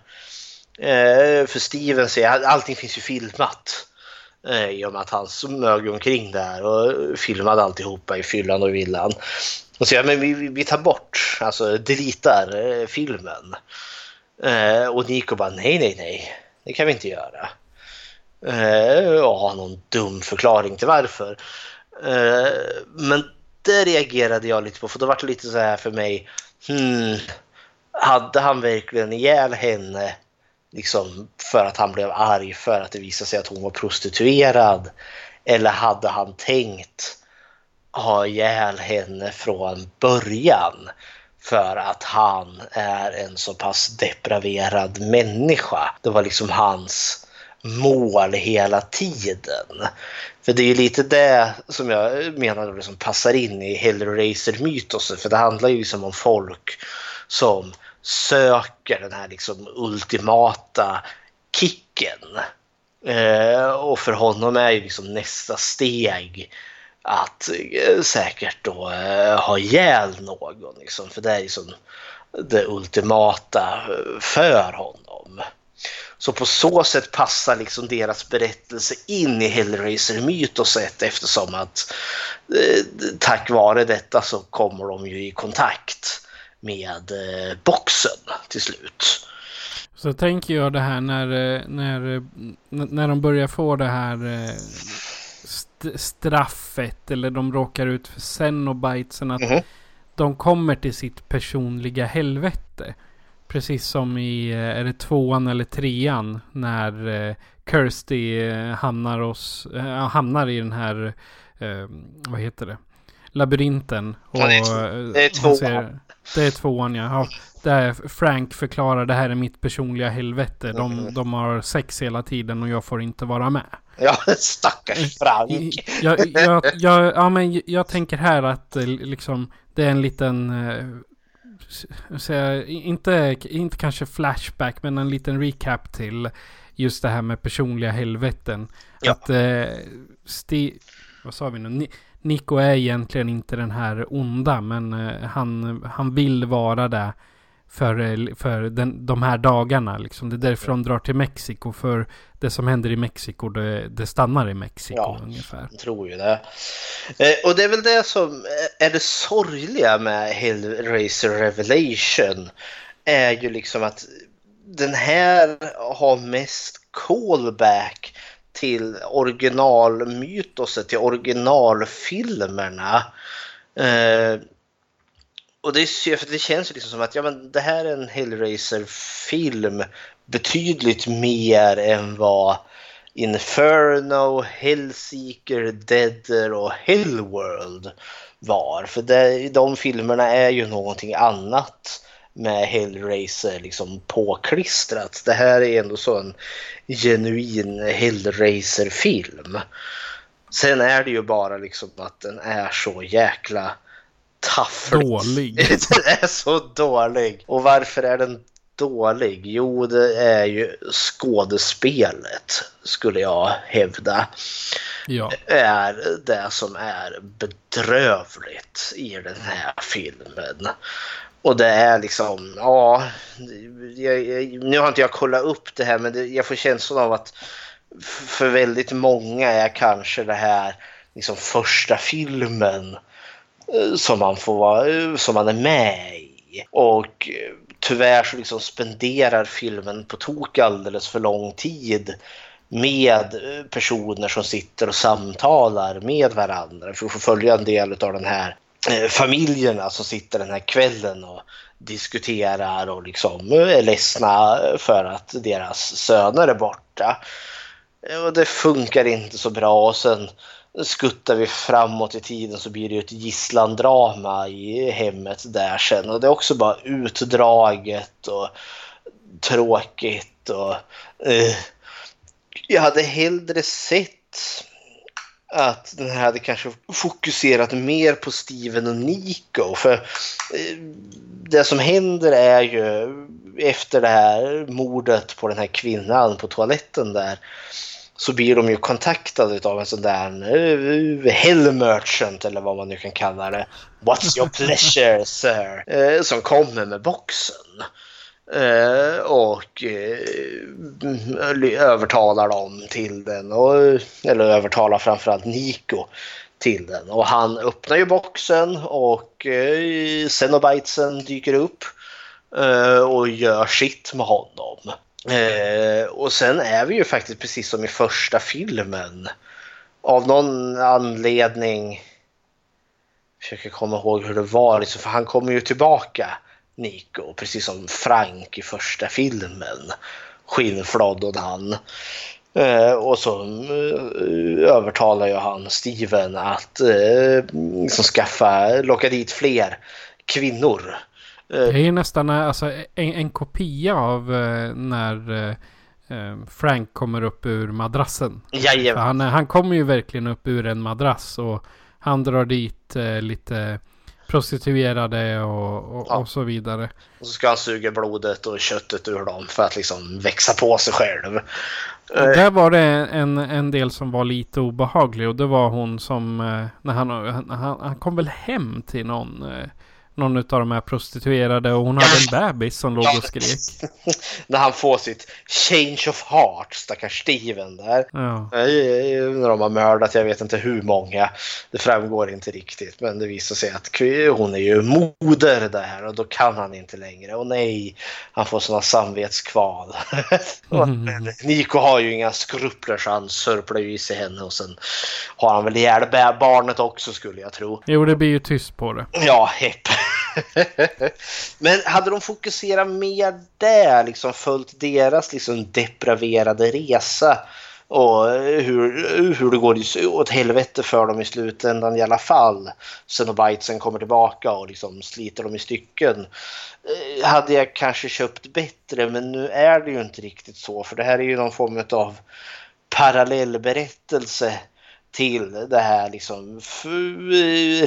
Eh, för Steven säger allting finns ju filmat. Eh, I och med att han smög omkring där och filmade alltihopa i fyllan och villan. Och säger men vi, vi tar bort, alltså delitar eh, filmen. Eh, och Nico bara nej, nej, nej, det kan vi inte göra. Eh, och har någon dum förklaring till varför. Eh, men det reagerade jag lite på för då var det lite så här för mig. Hmm, hade han verkligen ihjäl henne liksom för att han blev arg för att det visade sig att hon var prostituerad? Eller hade han tänkt ha ihjäl henne från början för att han är en så pass depraverad människa? Det var liksom hans mål hela tiden. För det är ju lite det som jag menar liksom passar in i Hellraiser-mytosen. För det handlar ju liksom om folk som söker den här liksom ultimata kicken. Eh, och för honom är ju liksom nästa steg att eh, säkert då eh, ha ihjäl någon. Liksom, för det är liksom det ultimata eh, för honom. Så på så sätt passar liksom deras berättelse in i Hellraiser-mytoset eftersom att eh, tack vare detta så kommer de ju i kontakt med eh, boxen till slut. Så tänker jag det här när, eh, när, eh, när de börjar få det här st straffet eller de råkar ut för Cenobitesen att mm -hmm. de kommer till sitt personliga helvete. Precis som i, är det tvåan eller trean när Kirsty hamnar, oss, hamnar i den här, vad heter det, labyrinten. Och ja, det är, det är tvåan. Det är tvåan ja. ja där Frank förklarar det här är mitt personliga helvete. De, mm. de har sex hela tiden och jag får inte vara med. Ja, stackars Frank. Jag, jag, jag, ja, men jag tänker här att eh, liksom det är en liten... Eh, säga, inte, inte kanske flashback men en liten recap till just det här med personliga helveten. Ja. Att eh, Sti vad sa vi nu? Nico är egentligen inte den här onda men eh, han, han vill vara det för, eh, för den, de här dagarna. Liksom. Det är därför de drar till Mexiko. För det som händer i Mexiko, det, det stannar i Mexiko Ja. ungefär. Jag tror ju det. Eh, och det är väl det som är det sorgliga med Hellraiser Revelation. Är ju liksom att den här har mest callback till originalmytoset, till originalfilmerna. Eh, och det, är, för det känns ju liksom som att ja, men det här är en Hellraiser-film betydligt mer än vad Inferno, Hellseeker, Deader och Hellworld var. För det, de filmerna är ju någonting annat med Hellraiser liksom påklistrat. Det här är ändå så en genuin Hellraiser-film. Sen är det ju bara liksom att den är så jäkla tafflig. Dålig. den är så dålig. Och varför är den dålig? Jo, det är ju skådespelet skulle jag hävda Ja. är det som är bedrövligt i den här filmen. Och det är liksom, ja, jag, jag, nu har inte jag kollat upp det här men det, jag får känslan av att för väldigt många är kanske det här liksom första filmen eh, som man får vara, eh, som man är med i. Och eh, tyvärr så liksom spenderar filmen på tok alldeles för lång tid med personer som sitter och samtalar med varandra. För att få följa en del av den här Eh, familjerna som sitter den här kvällen och diskuterar och liksom eh, är ledsna för att deras söner är borta. Eh, och det funkar inte så bra och sen skuttar vi framåt i tiden så blir det ju ett gisslandrama i hemmet där sen och det är också bara utdraget och tråkigt och eh, jag hade hellre sett att den här hade kanske fokuserat mer på Steven och Nico. För eh, det som händer är ju efter det här mordet på den här kvinnan på toaletten där så blir de ju kontaktade av en sån där uh, hell merchant eller vad man nu kan kalla det. What's your pleasure sir? Eh, som kommer med boxen. Eh, och eh, övertalar dem till den. Och, eller övertalar framförallt Nico till den. Och han öppnar ju boxen och eh, Cenobitesen dyker upp eh, och gör sitt med honom. Och sen är vi ju faktiskt precis som i första filmen. Av någon anledning försöker komma ihåg hur det var, liksom, för han kommer ju tillbaka, Nico, precis som Frank i första filmen. Skinnflodd han. Eh, och så eh, övertalar ju han Steven att eh, liksom skaffa, locka dit fler kvinnor. Det är ju nästan eh, alltså, en, en kopia av eh, när eh, eh, Frank kommer upp ur madrassen. Han, han kommer ju verkligen upp ur en madrass och han drar dit eh, lite prostituerade och, och, Ja. och så vidare. Och så ska han suga blodet och köttet ur dem för att liksom växa på sig själv. Och där var det en, en del som var lite obehaglig och det var hon som eh, när han, han, han, han kom väl hem till någon eh, någon av de här prostituerade och hon hade en bebis som låg och skrek. När han får sitt change of heart, stackars Steven där. Ja. När de har mördat, jag vet inte hur många. Det framgår inte riktigt, men det visar sig att hon är ju moder där och då kan han inte längre. Och nej, han får såna samvetskval. Men Nico har ju inga skrupler så han sörplar ju i sig henne och sen har han väl ihjäl barnet också skulle jag tro. Jo, det blir ju tyst på det. Ja, hepp. Men hade de fokuserat mer där, liksom följt deras liksom depraverade resa och hur, hur det går åt helvete för dem i slutändan i alla fall. Xenobitesen kommer tillbaka och liksom sliter dem i stycken. Eh, hade jag kanske köpt bättre, men nu är det ju inte riktigt så. För det här är ju någon form av parallellberättelse till det här liksom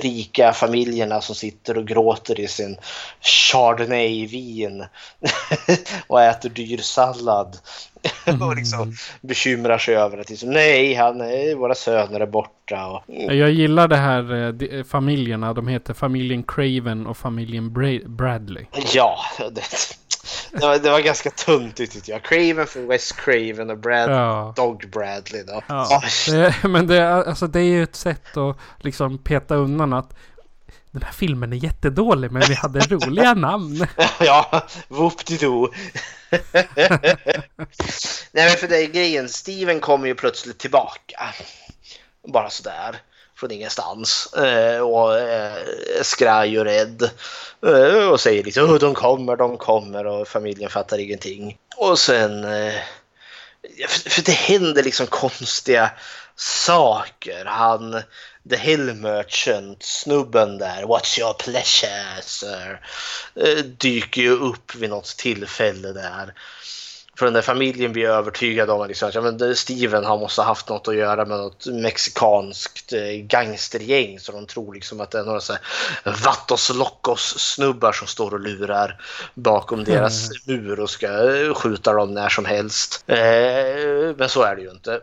rika familjerna som sitter och gråter i sin chardonnay-vin och äter dyr sallad och liksom bekymrar sig över att liksom, nej, han, nej, våra söner är borta. Och... Jag gillar det här de, familjerna. De heter familjen Craven och familjen Bra Bradley. Ja, det, det, var, det var ganska töntigt tyckte jag. Craven för West Craven och Brad, ja. Dog Bradley då. Ja, det, men det, alltså, det är ju ett sätt att liksom peta undan att den här filmen är jättedålig men vi hade roliga namn. ja, whoop-de-doo. Nej men för det är grejen, Steven kommer ju plötsligt tillbaka. Bara sådär från ingenstans eh, och är skraj och rädd eh, och säger liksom de kommer, de kommer och familjen fattar ingenting. Och sen, eh, för det händer liksom konstiga saker. Han, The Hill Merchant, snubben där, What's your pleasure sir? Eh, dyker ju upp vid något tillfälle där för den där familjen blir övertygad om att, liksom, att ja, men Steven har måste ha haft något att göra med något mexikanskt eh, gangstergäng. Så de tror liksom att det är några så här Vatos Locos snubbar som står och lurar bakom mm. deras mur och ska eh, skjuta dem när som helst. Eh, men så är det ju inte.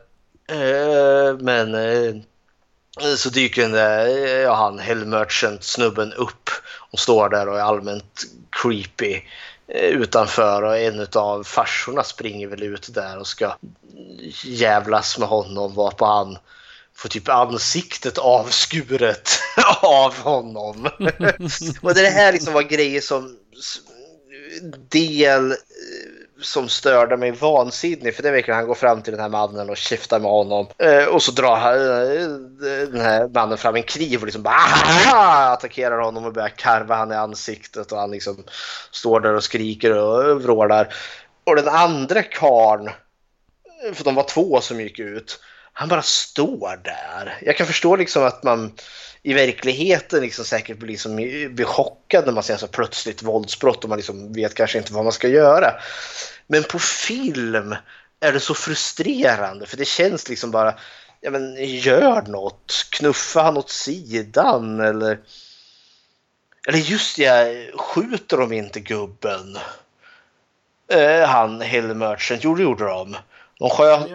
Men så dyker den där, ja, han Hell Merchant snubben upp och står där och är allmänt creepy. Eh, utanför och en av farsorna springer väl ut där och ska jävlas med honom varpå han får typ ansiktet avskuret av honom. och det här liksom var grejer som del som störde mig vansinnigt för det verkar han går fram till den här mannen och käftar med honom. Eh, och så drar han, eh, eh, den här mannen fram en kniv och liksom bara attackerar honom och börjar karva han i ansiktet och han liksom står där och skriker och eh, vrålar. Och den andra karn för de var två som gick ut, han bara står där. Jag kan förstå liksom att man i verkligheten liksom säkert blir, liksom, blir chockad när man ser så plötsligt våldsbrott och man liksom vet kanske inte vad man ska göra. Men på film är det så frustrerande för det känns liksom bara, ja men gör något, knuffa han åt sidan eller eller just ja, skjuter de inte gubben? Eh, han Hill Merchant, jo det gjorde de. De sköt...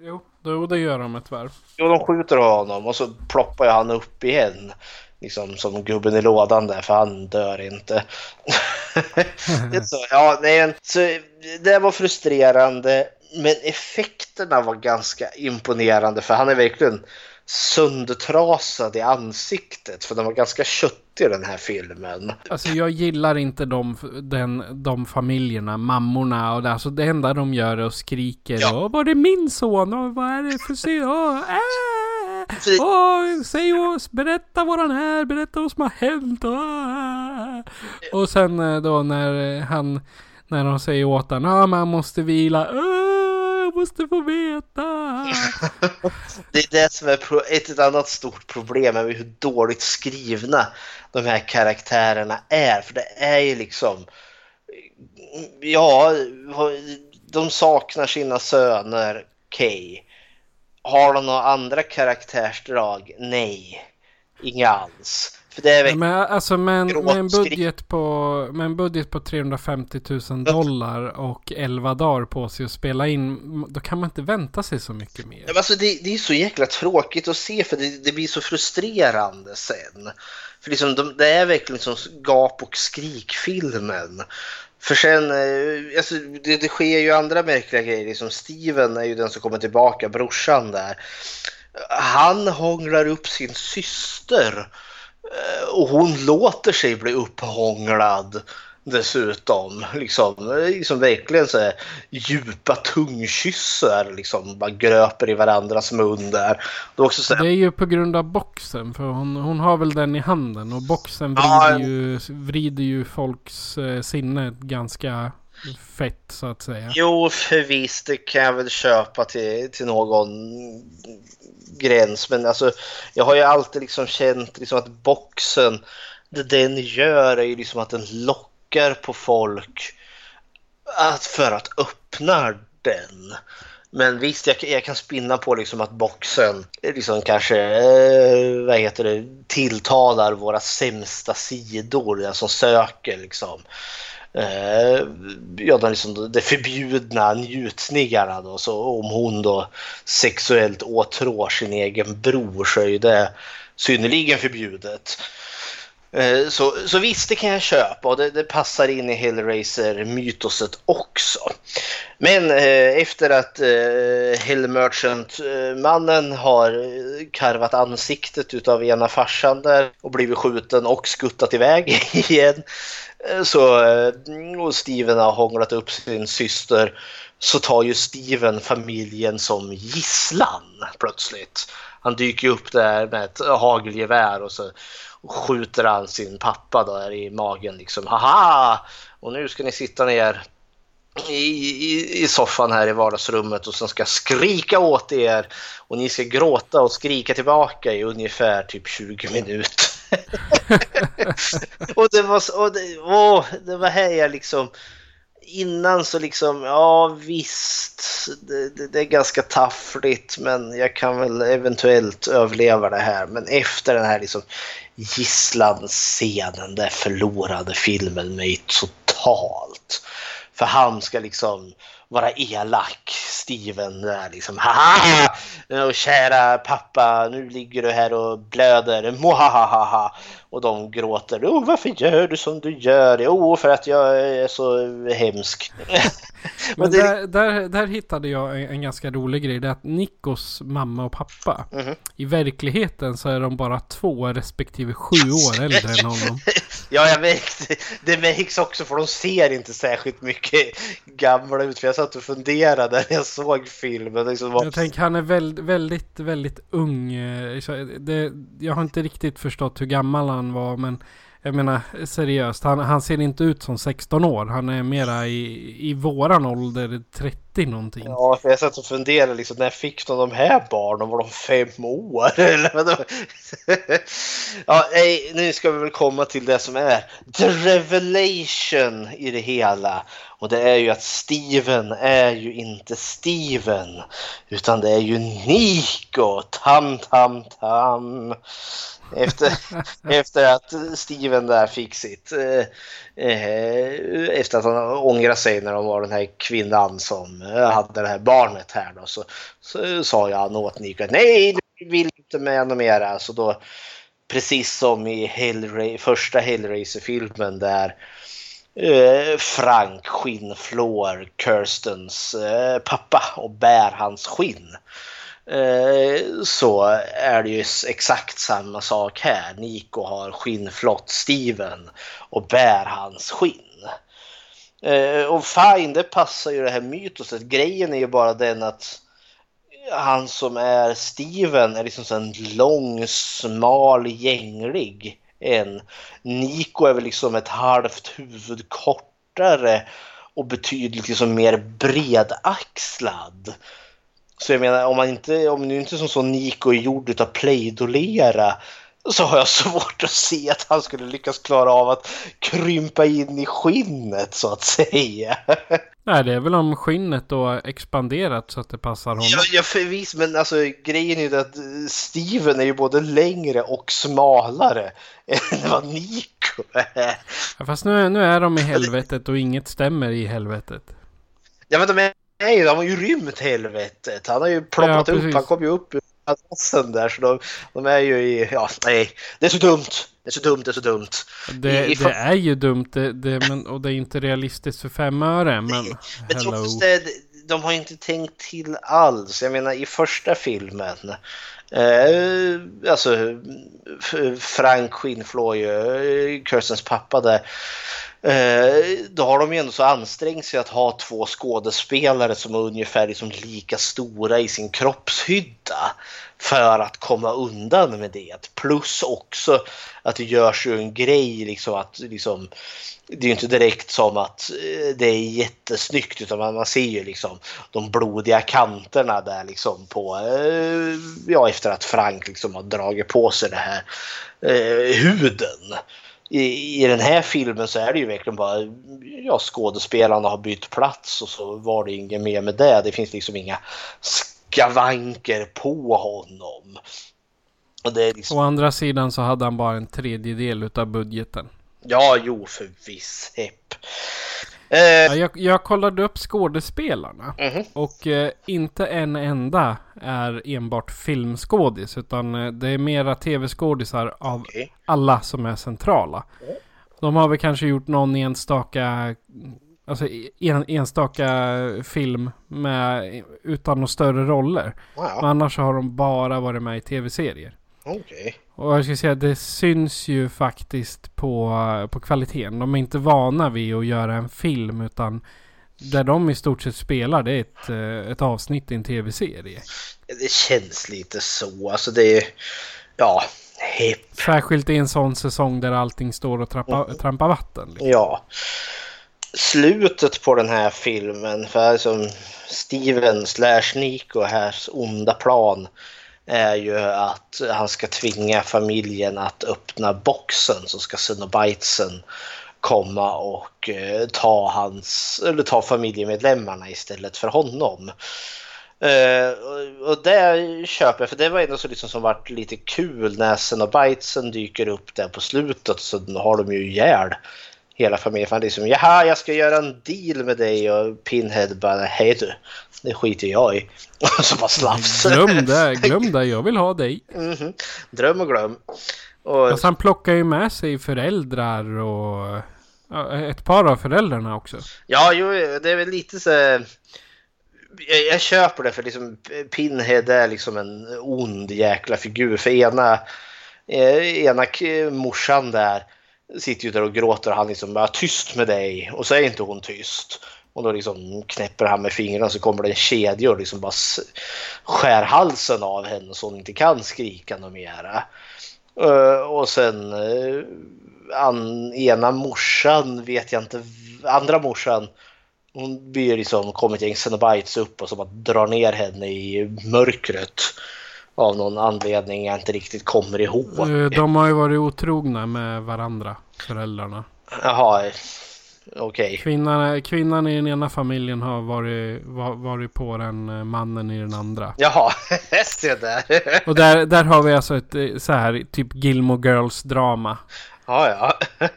Jo, Jo, det gör de ett varv. Jo, de skjuter honom och så ploppar ju han upp igen. Liksom som gubben i lådan där, för han dör inte. det, så, ja, nej, så, det var frustrerande, men effekterna var ganska imponerande för han är verkligen söndertrasad i ansiktet för den var ganska köttig den här filmen. Alltså jag gillar inte de, den, de familjerna, mammorna och det. Alltså det enda de gör är att skriker. Ja. Åh, var det min son? Och vad är det för son? Åh, äh! Åh, säg oss, berätta vad han är, berätta vad som har hänt. Åh. Och sen eh, då när han, när de säger åt honom, ja man måste vila. Åh! Måste få veta. det är det som är ett, ett annat stort problem med hur dåligt skrivna de här karaktärerna är. För det är ju liksom, ja, de saknar sina söner, okej. Okay. Har de några andra karaktärsdrag? Nej, inga alls. För det är men, alltså, men, med, en budget på, med en budget på 350 000 dollar och 11 dagar på sig att spela in. Då kan man inte vänta sig så mycket mer. Ja, alltså, det, det är så jäkla tråkigt att se för det, det blir så frustrerande sen. För liksom, de, det är verkligen som gap och skrikfilmen. För sen, eh, alltså, det, det sker ju andra märkliga grejer. Liksom Steven är ju den som kommer tillbaka, brorsan där. Han hånglar upp sin syster och hon låter sig bli upphånglad dessutom. Liksom, liksom verkligen så här, djupa tungkyssar liksom bara gröper i varandras mun där. Det är, också så här... det är ju på grund av boxen för hon, hon har väl den i handen och boxen vrider, ja, ju, vrider ju folks eh, sinne ganska fett så att säga. Jo, förvisst det kan jag väl köpa till, till någon gräns. Men alltså, jag har ju alltid liksom känt liksom att boxen, det den gör är ju liksom att den lockar på folk att, för att öppna den. Men visst, jag, jag kan spinna på liksom att boxen liksom kanske eh, vad heter det, tilltalar våra sämsta sidor, den som söker liksom. Eh, ja, den liksom, det förbjudna njutningarna då, så om hon då sexuellt åtrår sin egen bror så är det synnerligen förbjudet. Eh, så, så visst, det kan jag köpa och det, det passar in i Hellraiser-mytoset också. Men eh, efter att eh, Hellmerchant-mannen har karvat ansiktet utav ena farsan där och blivit skjuten och skuttat iväg igen Eh, så eh, och Steven har hånglat upp sin syster så tar ju Steven familjen som gisslan plötsligt. Han dyker upp där med ett hagelgevär och så skjuter han sin pappa där i magen liksom. Haha! Och nu ska ni sitta ner i, i, i soffan här i vardagsrummet och sen ska skrika åt er och ni ska gråta och skrika tillbaka i ungefär typ 20 minuter och det var, och det, åh, det var här jag liksom innan så liksom, ja visst, det, det, det, är ganska taffligt men jag kan väl eventuellt överleva det här. Men efter den här liksom gisslanscenen, där förlorade filmen mig totalt. För han ska liksom vara elak, Steven där liksom. Haha! Och kära pappa, nu ligger du här och blöder. Mohahaha! Och de gråter. Oh, varför gör du som du gör? Jo, oh, för att jag är så hemsk. Men det... där, där, där, hittade jag en, en, ganska rolig grej. Det är att Nikos mamma och pappa. Mm -hmm. I verkligheten så är de bara två respektive sju år äldre än honom. ja, jag märkte. Det märks också för de ser inte särskilt mycket gamla ut. För jag satt och funderade när jag såg filmen. Liksom var... Jag tänker han är väldigt, väldigt, väldigt ung. Det, jag har inte riktigt förstått hur gammal han var. Men jag menar seriöst, han, han, ser inte ut som 16 år. Han är mera i, i våran ålder 30 någonting. Ja, för jag satt och funderade liksom, när fick de de här barnen? Var de fem år? ja, nej, nu ska vi väl komma till det som är the revelation i det hela. Och det är ju att Steven är ju inte Steven, utan det är ju Nico. Tam, tam, tam. Efter, efter att Steven där fick sitt. Eh, eh, efter att han ångrade sig när de var den här kvinnan som hade det här barnet här då. Så, så sa jag åt Nico att nej, du vill inte med något mera. Så då, precis som i Hellra första Hellraiser-filmen där eh, Frank skinnflår Kirstens eh, pappa och bär hans skinn. Eh, så är det ju exakt samma sak här. Niko har skinnflott Steven och bär hans skinn. Eh, och fine, det passar ju det här mytoset. Grejen är ju bara den att han som är Steven är liksom en lång, smal, gänglig en. Niko är väl liksom ett halvt huvud kortare och betydligt liksom mer bredaxlad. Så jag menar om man inte, om nu inte som så Nico är gjord av Play-Doh-lera så har jag svårt att se att han skulle lyckas klara av att krympa in i skinnet så att säga. Nej, det är väl om skinnet då expanderat så att det passar honom. Ja, ja förvisso, men alltså grejen är ju att Steven är ju både längre och smalare än vad Nico är. Ja, fast nu, nu är de i helvetet och inget stämmer i helvetet. Ja, men de är Nej, han har ju rymt helvetet. Han har ju ploppat ja, upp, han kom ju upp ur adressen där. Så de, de, är ju i, ja nej, det är så dumt. Det är så dumt, det är så dumt. Det, I, i, det är ju dumt det, det, men, och det är inte realistiskt för fem öre. Men, nej, men trots det, de har inte tänkt till alls. Jag menar i första filmen. Eh, alltså Frank skinnflår ju Kirstens pappa där. Eh, då har de ju ändå så ansträngt sig att ha två skådespelare som är ungefär liksom lika stora i sin kroppshydda för att komma undan med det. Plus också att det görs ju en grej liksom att liksom, det är ju inte direkt som att eh, det är jättesnyggt utan man, man ser ju liksom de blodiga kanterna där liksom på, eh, ja efter att Frank liksom har dragit på sig det här eh, huden i, i den här filmen så är det ju verkligen bara ja, skådespelarna har bytt plats och så var det inget mer med det. Det finns liksom inga skavanker på honom. Liksom... Å andra sidan så hade han bara en tredjedel utav budgeten. Ja, jo, för viss hepp. Eh... Ja, jag, jag kollade upp skådespelarna. Mm -hmm. Och eh, inte en enda är enbart filmskådis. Utan eh, det är mera tv-skådisar av okay. alla som är centrala. Mm. De har väl kanske gjort någon enstaka Alltså en, enstaka film med, utan några större roller. Wow. Men annars har de bara varit med i tv-serier. Okej. Okay. Och jag ska säga det syns ju faktiskt på, på kvaliteten. De är inte vana vid att göra en film utan där de i stort sett spelar det är ett, eh, ett avsnitt i en tv-serie. Det känns lite så. Alltså det är ja, hepp. Särskilt i en sån säsong där allting står och trappa, mm. trampar vatten. Liksom. Ja. Slutet på den här filmen, för som Steven slash Nico här onda plan är ju att han ska tvinga familjen att öppna boxen så ska Cenobitesen komma och eh, ta, hans, eller ta familjemedlemmarna istället för honom. Uh, och det köper jag, för det var ändå så liksom som varit lite kul när Cenobitesen dyker upp där på slutet så har de ju ihjäl hela familjen. För liksom, jaha, jag ska göra en deal med dig och Pinhead bara, hej du, det skiter jag i. Och så bara slafs. Glöm det, glöm det, jag vill ha dig. Mm -hmm. Dröm och glöm. Och... Alltså han plockar ju med sig föräldrar och ett par av föräldrarna också. Ja, jo, det är väl lite så jag, jag köper det för liksom Pinhead är liksom en ond jäkla figur. För ena, eh, ena morsan där sitter ju där och gråter och han liksom bara tyst med dig och så är inte hon tyst. Och då liksom knäpper han med fingrarna så kommer det en kedja och liksom bara skär halsen av henne så hon inte kan skrika något mera. Eh, och sen eh, an, ena morsan vet jag inte, andra morsan hon blir liksom, kommer ett gäng Cenobites upp och så bara drar ner henne i mörkret. Av någon anledning jag inte riktigt kommer ihåg. Eh, de har ju varit otrogna med varandra, föräldrarna. Jaha, okej. Okay. Kvinnan, kvinnan i den ena familjen har varit, var, varit på den eh, mannen i den andra. Jaha, se där. Och där, där har vi alltså ett eh, så här typ Gilmore Girls drama. Ja, ja.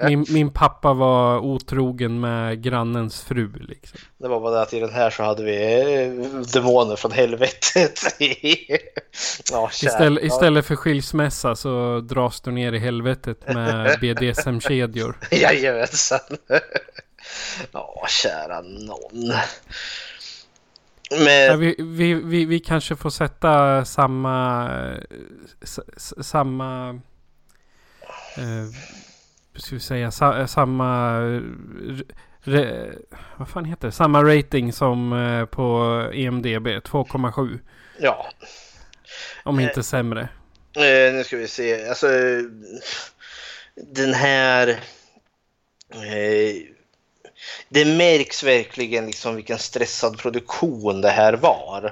min, min pappa var otrogen med grannens fru liksom. Det var bara det att i den här så hade vi eh, demoner från helvetet. ja, istället, istället för skilsmässa så dras du ner i helvetet med BDSM-kedjor. Jajamensan. Ja, kära någon. Men... Ja, vi, vi, vi, vi kanske får sätta samma, samma eh, ska vi säga, sa, samma... Re, vad fan heter det? Samma rating som eh, på EMDB, 2,7. Ja. Om inte eh, sämre. Eh, nu ska vi se, alltså den här... Eh, det märks verkligen liksom vilken stressad produktion det här var.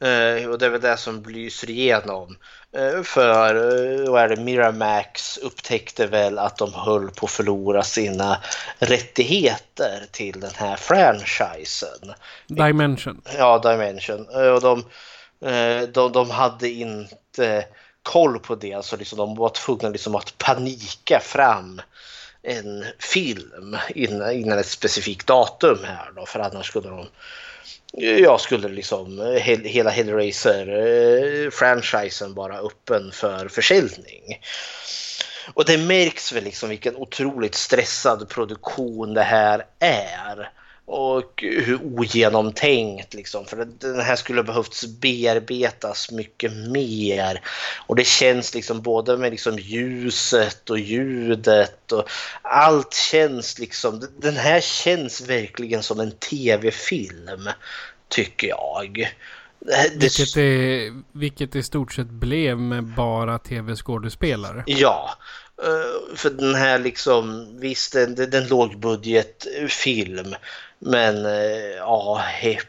Eh, och det är väl det som lyser igenom. Eh, för eh, vad är det, Miramax upptäckte väl att de höll på att förlora sina rättigheter till den här franchisen. Dimension. Ja, Dimension. Och de, de, de hade inte koll på det, så liksom de var tvungna liksom att panika fram en film innan, innan ett specifikt datum här då, för annars skulle de jag skulle liksom eh, hela Hellraiser-franchisen eh, vara öppen för försäljning. Och det märks väl liksom vilken otroligt stressad produktion det här är och hur ogenomtänkt liksom. För den här skulle behövts bearbetas mycket mer. Och det känns liksom både med liksom ljuset och ljudet och allt känns liksom. Den här känns verkligen som en tv-film tycker jag. Det, vilket, det, vilket i stort sett blev med bara tv-skådespelare. Ja, Eh, för den här liksom, visst det är en lågbudgetfilm men eh, ja, hepp.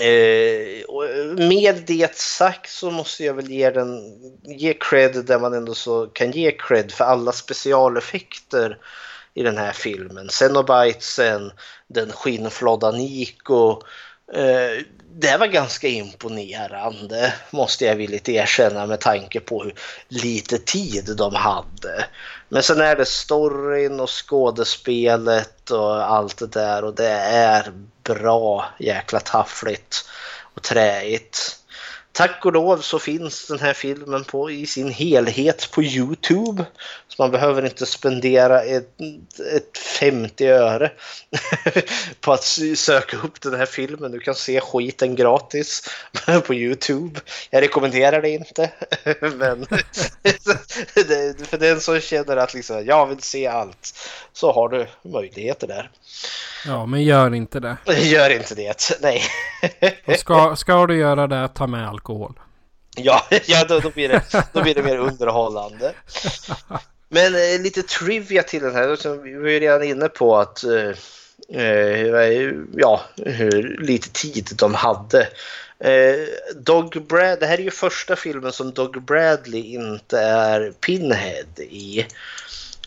Eh, eh, med det sagt så måste jag väl ge den ge cred där man ändå så kan ge cred för alla specialeffekter i den här filmen. Xenobitesen, den skinnflodda Nico. Eh, det var ganska imponerande måste jag villigt erkänna med tanke på hur lite tid de hade. Men sen är det storyn och skådespelet och allt det där och det är bra jäkla taffligt och träigt. Tack och lov så finns den här filmen på, i sin helhet på Youtube. Så man behöver inte spendera ett, ett 50 öre på att söka upp den här filmen. Du kan se skiten gratis på Youtube. Jag rekommenderar det inte. Men för den som känner att liksom, jag vill se allt så har du möjligheter där. Ja, men gör inte det. Gör inte det, nej. Och ska, ska du göra det, ta med alkohol. Ja, ja då, då, blir det, då blir det mer underhållande. Men eh, lite trivia till den här. Vi var ju redan inne på att eh, eh, eh, ja, hur lite tid de hade. Eh, Dog Brad, det här är ju första filmen som Dog Bradley inte är Pinhead i.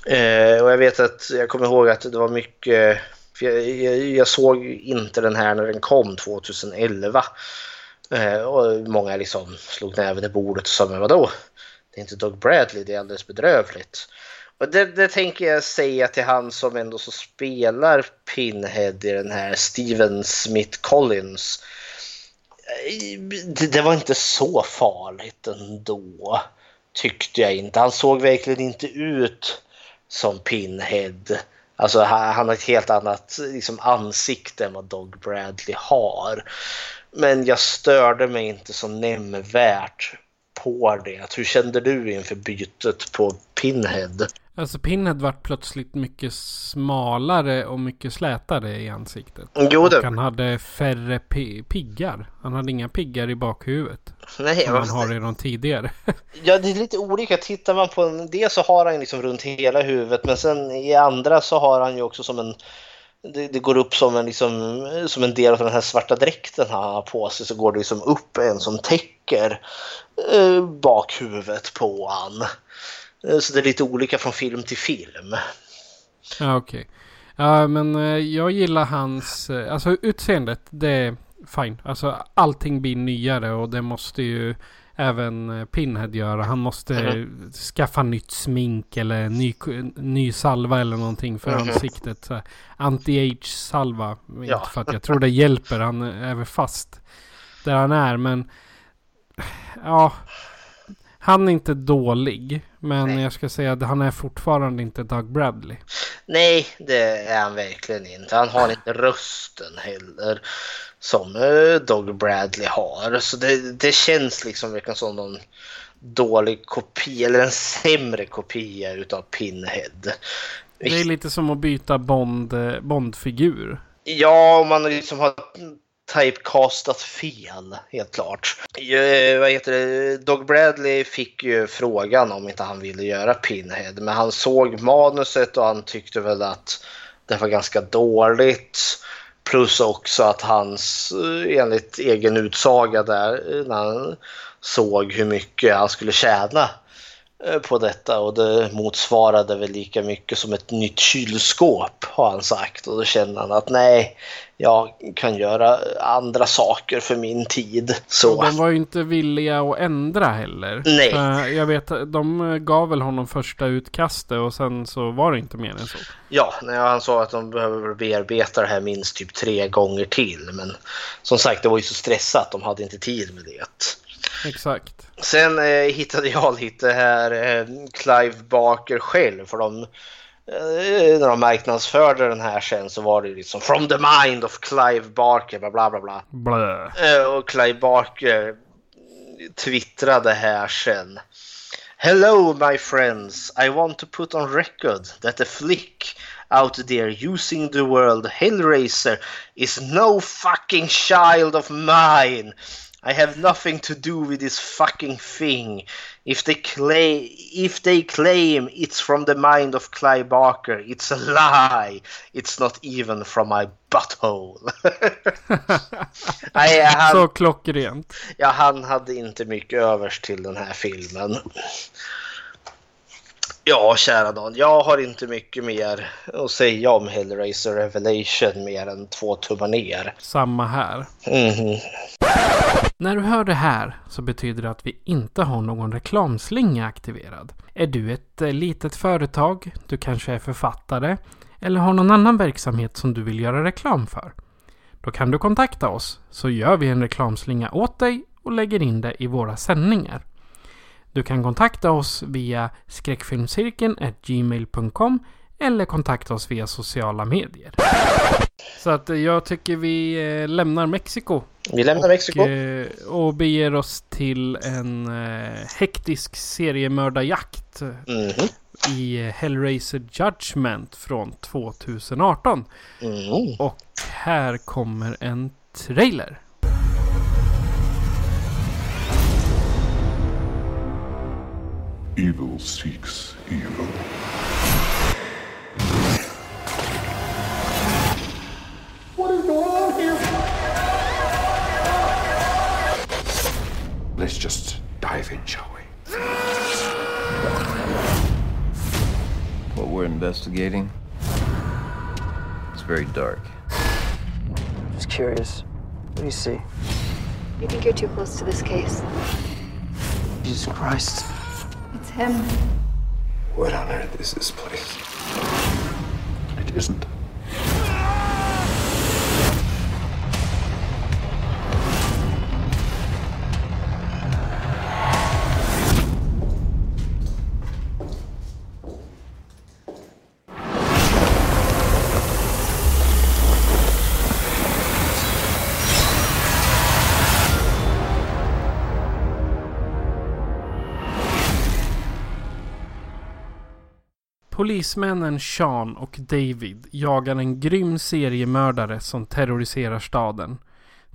Eh, och jag vet att jag kommer ihåg att det var mycket jag, jag, jag, såg inte den här när den kom 2011. Eh, och många liksom slog näven i bordet och sa men vadå? Det är inte Doug Bradley, det är alldeles bedrövligt. Och det, det tänker jag säga till han som ändå så spelar Pinhead i den här Steven Smith Collins. Eh, det, det var inte så farligt ändå, tyckte jag inte. Han såg verkligen inte ut som Pinhead. Alltså han har ett helt annat liksom, ansikte än vad Dog Bradley har. Men jag störde mig inte så nämnvärt på det. Hur kände du inför bytet på Pinhead? Alltså Pinhead vart plötsligt mycket smalare och mycket slätare i ansiktet. Jo, det... Och han hade färre piggar. Han hade inga piggar i bakhuvudet. Nej, som han har i de tidigare. ja, det är lite olika. Tittar man på det så har han liksom runt hela huvudet. Men sen i andra så har han ju också som en det, det, går upp som en, liksom, som en del av den här svarta dräkten han har på sig så går det liksom upp en som täcker eh, bakhuvudet på han. Eh, så det är lite olika från film till film. Ja, okej. Okay. Ja, men eh, jag gillar hans, eh, alltså utseendet, det är fine. Alltså allting blir nyare och det måste ju även Pinhead göra. Han måste mm. skaffa nytt smink eller ny, ny salva eller någonting för mm. ansiktet. Anti-age salva. Ja. Inte för att jag tror det hjälper. Han är väl fast där han är. Men ja, han är inte dålig. Men Nej. jag ska säga att han är fortfarande inte Doug Bradley. Nej, det är han verkligen inte. Han har inte rösten heller som uh, Doug Bradley har. Så det, det känns liksom verkligen som någon dålig kopia eller en sämre kopia utav Pinhead. Det är lite som att byta Bond, eh, Bondfigur. Ja, man liksom har typecastat fel, helt klart. Eh, vad heter det? Doug Bradley fick ju frågan om inte han ville göra Pinhead, men han såg manuset och han tyckte väl att det var ganska dåligt. Plus också att hans, eh, enligt egen utsaga där, när han såg hur mycket han skulle tjäna Eh, på detta och det motsvarade väl lika mycket som ett nytt kylskåp har han sagt och då känner han att nej, jag kan göra andra saker för min tid. Så. Och de var ju inte villiga att ändra heller. Nej. Jag vet, de gav väl honom första utkastet och sen så var det inte mer än så. Ja, han sa att de behöver bearbeta det här minst typ tre gånger till. Men som sagt, det var ju så stressat, de hade inte tid med det. Exakt. Sen eh, hittade jag lite här eh, Clive Barker själv. För de, eh, när de marknadsförde den här sen så var det liksom From the mind of Clive Barker, bla bla bla. bla. Eh, och Clive Barker twittrade här sen. Hello my friends, I want to put on record that the flick out there using the word Hellraiser is no fucking child of mine. I have nothing to do with this fucking thing. If they claim, if they claim it's from the mind of Clive Barker, it's a lie. It's not even from my butthole. Nej, han, Så klockrent. ja, han hade inte mycket övers till den här filmen. Ja, kära Dan, jag har inte mycket mer att säga om Hellraiser Revelation mer än två tummar ner. Samma här. Mhm. När du hör det här så betyder det att vi inte har någon reklamslinga aktiverad. Är du ett eh, litet företag, du kanske är författare eller har någon annan verksamhet som du vill göra reklam för? Då kan du kontakta oss så gör vi en reklamslinga åt dig och lägger in det i våra sändningar. Du kan kontakta oss via skräckfilmscirkeln gmail.com eller kontakta oss via sociala medier. Så att eh, jag tycker vi eh, lämnar Mexiko Vi lämnar Mexiko. och, eh, och beger oss till en hektisk seriemördarjakt Mhm. i eh, Hellraiser Judgment från 2018. Mm. Och här kommer en trailer. Evil seeks evil. What is going on here? Let's just dive in, shall we? What we're investigating? It's very dark. Just curious. What do you see? You think you're too close to this case? Jesus Christ. Him. What on earth is this place? It isn't. Polismännen Sean och David jagar en grym seriemördare som terroriserar staden.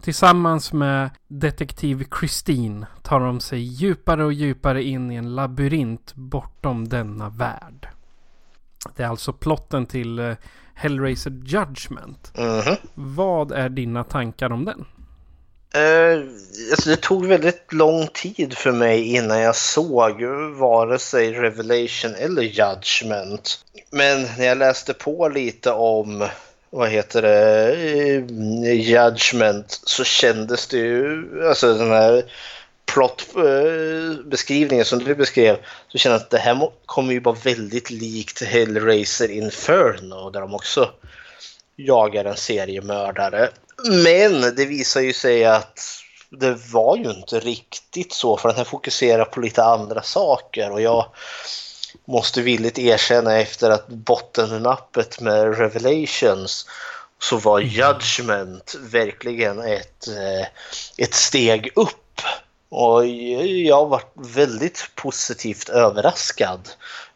Tillsammans med detektiv Christine tar de sig djupare och djupare in i en labyrint bortom denna värld. Det är alltså plotten till eh, Hellraiser Judgment. Mhm. Vad är dina tankar om den? Uh, alltså det tog väldigt lång tid för mig innan jag såg vare sig Revelation eller Judgment. Men när jag läste på lite om vad heter det, eh, Judgment så kändes det ju, alltså den här plotbeskrivningen eh, som du beskrev så kändes att det här kommer ju vara väldigt likt Hellraiser Inferno där de också jagar en seriemördare. Men det visar ju sig att det var ju inte riktigt så för den här fokuserar på lite andra saker och jag måste villigt erkänna efter att bottennappet med Revelations så var Judgment verkligen ett, eh, ett steg upp. Och jag var väldigt positivt överraskad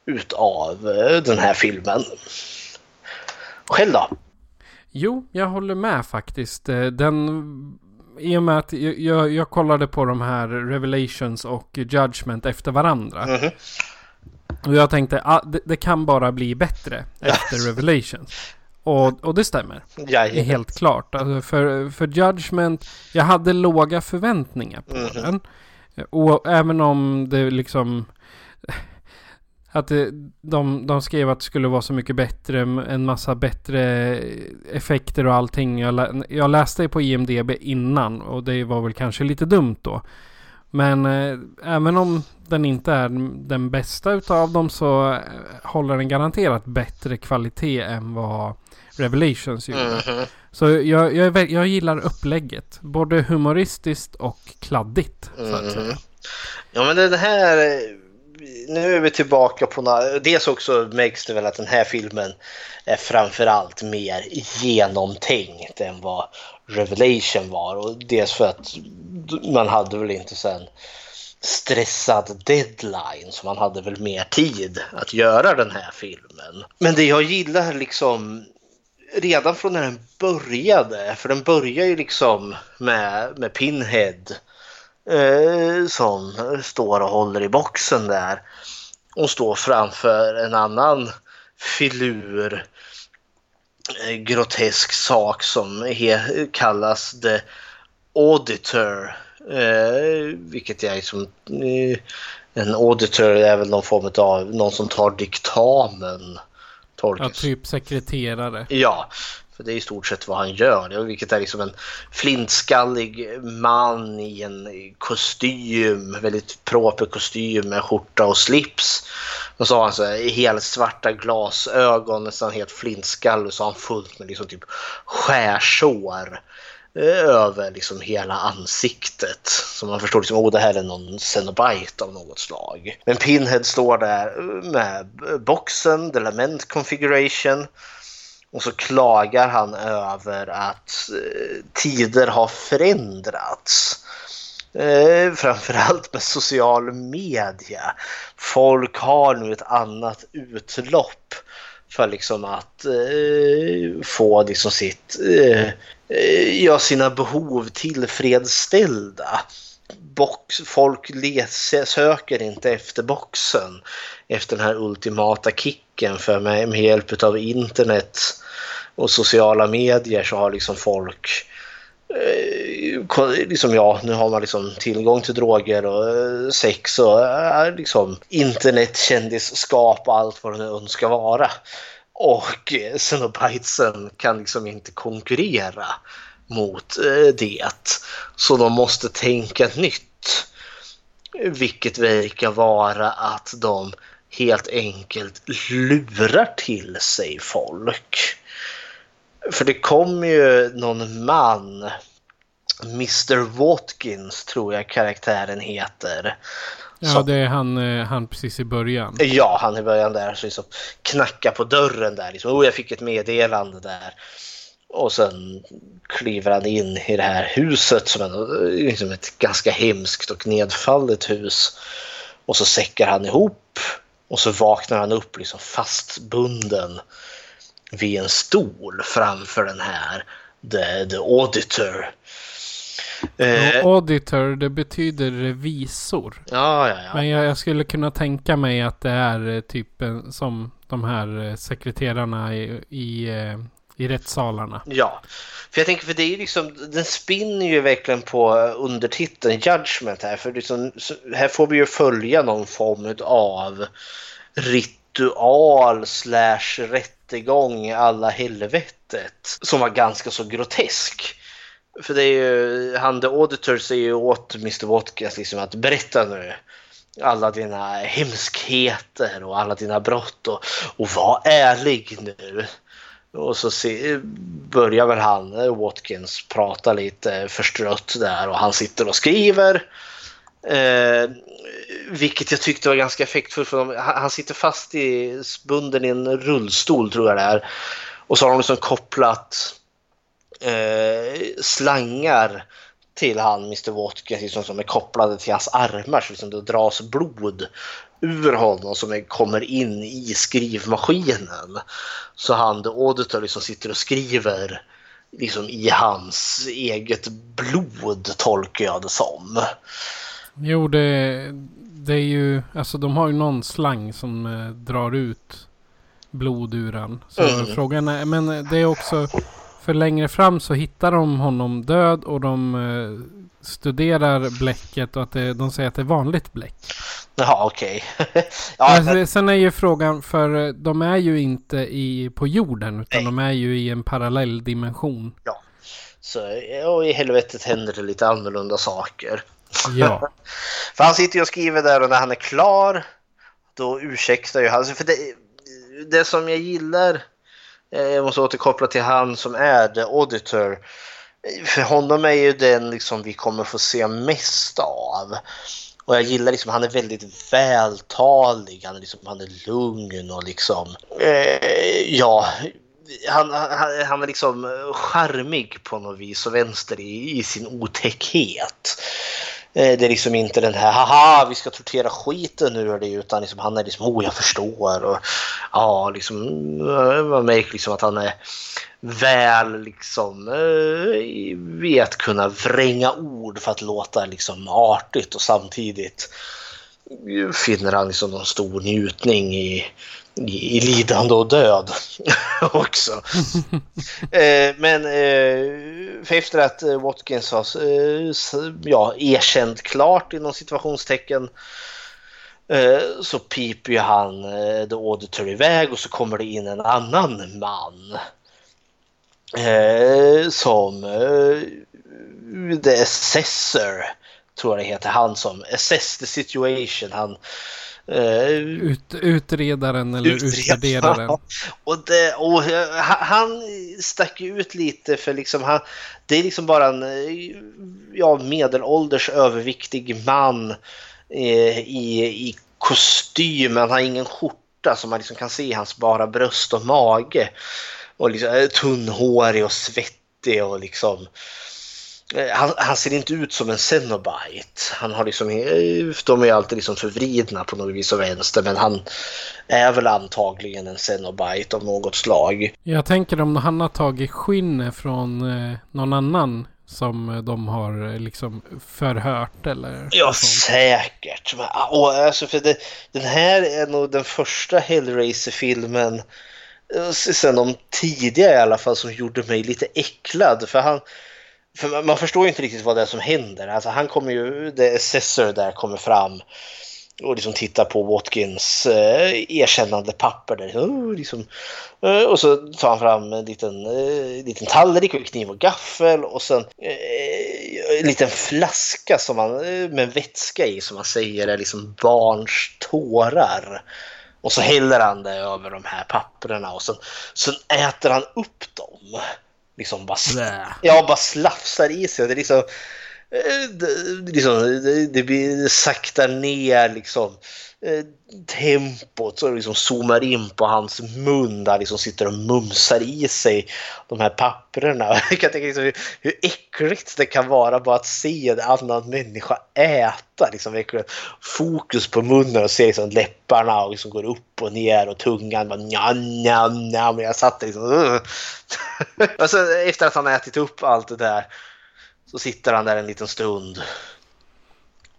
utav eh, den här filmen. Själv då? Jo, jag håller med faktiskt. Eh, Den... I och med att jag, jag, kollade på de här Revelations och Judgment efter varandra. Mhm. Och jag tänkte, ah, det, det kan bara bli bättre efter Revelations. Och, och det stämmer. Jajamän. helt klart. Alltså för, för Judgment, jag hade låga förväntningar på Mhm. den. Och även om det liksom... Att det, de, de skrev att det skulle vara så mycket bättre, en massa bättre effekter och allting. Jag, lä, jag läste det på IMDB innan och det var väl kanske lite dumt då. Men eh, även om den inte är den bästa utav dem så eh, håller den garanterat bättre kvalitet än vad Revelations gjorde. Mhm. Så jag, jag, jag gillar upplägget. Både humoristiskt och kladdigt. Att säga. Ja men den här, eh, nu är vi tillbaka på, några... dels också märks det väl att den här filmen är framförallt mer genomtänkt än vad Revelation var. Och dels för att man hade väl inte sen stressad deadline så man hade väl mer tid att göra den här filmen. Men det jag gillar liksom redan från när den började, för den börjar ju liksom med, med Pinhead eh, som står och håller i boxen där och står framför en annan filur eh, grotesk sak som he- kallas The Auditor. Eh, vilket är som eh, en auditor är väl någon form av någon som tar diktamen. Ja, typ sekreterare. Ja, för det är i stort sett vad han gör. Vilket är liksom en flintskallig man i en kostym, väldigt proper kostym med skjorta och slips. Och så har han så här helt svarta glasögon, nästan helt flintskallig. Så har han fullt med liksom typ skärsår eh, över liksom hela ansiktet. Så man förstår liksom, oh det här är någon Cenobite av något slag. Men Pinhead står där med boxen, The Lament Configuration. Och så klagar han över att eh, tider har förändrats. Eh, framförallt med social media. Folk har nu ett annat utlopp för liksom att eh, få liksom sitt, eh, eh ja, sina behov tillfredsställda. Box, folk les, söker inte efter boxen efter den här ultimata kicken för med, med hjälp av internet och sociala medier så har liksom folk eh, liksom ja, nu har man liksom tillgång till droger och eh, sex och eh, liksom internetkändisskap och allt vad det nu önskar vara. Och eh, Cenobitesen kan liksom inte konkurrera mot det. Så de måste tänka nytt. Vilket verkar vara att de helt enkelt lurar till sig folk. För det kom ju någon man, Mr Watkins tror jag karaktären heter. Ja, som- det är han, eh, han precis i början. Ja, han i början där så liksom knackar på dörren där. Liksom, oh, jag fick ett meddelande där. Och sen kliver han in i det här huset som är liksom ett ganska hemskt och nedfallet hus. Och så säckar han ihop och så vaknar han upp liksom fastbunden vid en stol framför den här The, the Auditor. Eh, auditor, det betyder revisor. ja, ja, ja. Men jag, jag skulle kunna tänka mig att det är eh, typ en, som de här eh, sekreterarna i, i, eh, i rättssalarna. Ja, för jag tänker för det är ju liksom, den spinner ju verkligen på eh, undertiteln Judgment här. För liksom, här får vi ju följa någon form av ritual slash rättegång i alla helvetet. Som var ganska så grotesk. För det är ju, han the auditor säger ju åt Mr Watkins liksom att berätta nu alla dina hemskheter och alla dina brott och, och var ärlig nu. Och så se, börjar väl han, eh, Watkins, prata lite förstrött där och han sitter och skriver. Eh, vilket jag tyckte var ganska effektfullt för de, han, han sitter fast i, bunden i en rullstol tror jag det är. Och så har de liksom kopplat eh, slangar till han Mr Watkins liksom, som är kopplade till hans armar så liksom det dras blod ur honom som kommer in i skrivmaskinen. Så han the auditor liksom sitter och skriver liksom i hans eget blod tolkar jag det som. Jo, det, det är ju, alltså de har ju någon slang som eh, drar ut blod ur han. Så Mm. frågan är, men det är också, för längre fram så hittar de honom död och de eh, studerar bläcket och att det, de säger att det är vanligt bläck. Jaha okej. ja, Men men, sen är ju frågan, för eh, de är ju inte i, på jorden utan Nej. de är ju i en parallell dimension. ja. Så och i helvetet händer det lite annorlunda saker. Ja. För han sitter ju och skriver där och när han är klar då ursäktar ju han sig. För det, det som jag gillar, eh, jag måste återkoppla till han som är the auditor. För honom är ju den liksom vi kommer få se mest av. Och jag gillar liksom, han är väldigt vältalig, han är, liksom, han är lugn och liksom, eh, ja, han, han, han är liksom charmig på något vis och vänster i, i sin otäckhet. Eh, det är liksom inte den här haha vi ska tortera skiten ur dig utan liksom, han är liksom oh jag förstår och ja liksom eh, man märker liksom att han är väl liksom eh, vet kunna vränga ord för att låta liksom artigt och samtidigt finner han liksom någon stor njutning i, i, i lidande och död också. eh, men eh, efter att eh, Watkins har eh, ja, erkänt klart inom situationstecken eh, så piper ju han eh, The Auditor iväg och så kommer det in en annan man. Eh, som eh, The Assessor tror jag det heter. Han som assess the situation. Han, ut, utredaren eller utvärderaren. och, det, och han stack ut lite för liksom han, det är liksom bara en ja, medelålders överviktig man eh, i, i kostym. Han har ingen skjorta så man liksom kan se hans bara bröst och mage. Och liksom tunnhårig och svettig och liksom Eh, han, han, ser inte ut som en Cenobite. Han har liksom, eh, de är alltid liksom förvridna på något vis och vänster men han är väl antagligen en Cenobite av något slag. Jag tänker om han har tagit skinnet från eh, någon annan som de har liksom förhört eller? Ja, säkert. Och alltså för det, den här är nog den första Hellraiser-filmen sen de tidiga i alla fall som gjorde mig lite äcklad. För han, för man förstår ju inte riktigt vad det är som händer. Alltså han kommer ju, the assessor där kommer fram och liksom tittar på Watkins eh, erkännande papper där. Oh, liksom. eh, och så tar han fram en liten, eh, liten tallrik och kniv och gaffel och sen eh, en liten flaska som man, eh, med vätska i som man säger är liksom barns tårar. Och så häller han det över de här papperna och sen, sen äter han upp dem liksom bara, ja, bara slafsar i sig. Det, är liksom, Eh, liksom, det, det blir sakta ner liksom eh, tempot så liksom zoomar in på hans mun där liksom sitter och mumsar i sig de här papperna. Jag kan tänka liksom hur, hur äckligt det kan vara bara att se en annan människa äta. Liksom, fokus på munnen och se liksom läpparna och liksom går upp och ner och tungan bara nja, nja, nja. Men jag satt liksom... Uh. och så efter att han ätit upp allt det där så sitter han där en liten stund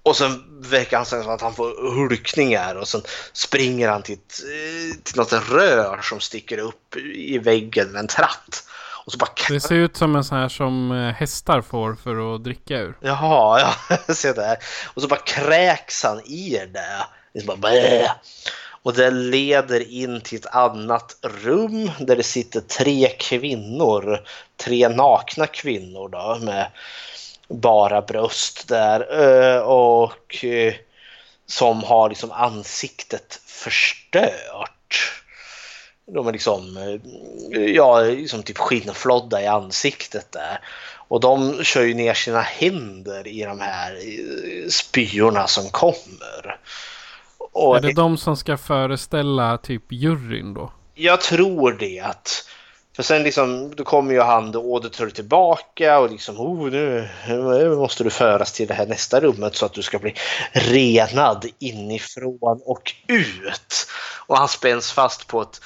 och sen väcker han så att han får hulkningar och sen springer han till, ett, eh, till något rör som sticker upp i väggen med en tratt. Och så bara det ser ut som en sån här som eh, hästar får för att dricka ur. Jaha, ja, se där. Och så bara kräks han i det. Liksom bara, och det leder in till ett annat rum där det sitter tre kvinnor. Tre nakna kvinnor då med bara bröst där eh, och eh, som har liksom ansiktet förstört. De är liksom, eh, ja, liksom typ skinnflodda i ansiktet där. Och de kör ju ner sina händer i de här spyorna som kommer. Och är det de som ska föreställa typ juryn då? Jag tror det. att för sen liksom, då kommer ju han då auditor tillbaka och liksom oh, nu, nu måste du föras till det här nästa rummet så att du ska bli renad inifrån och ut. Och han spänns fast på ett,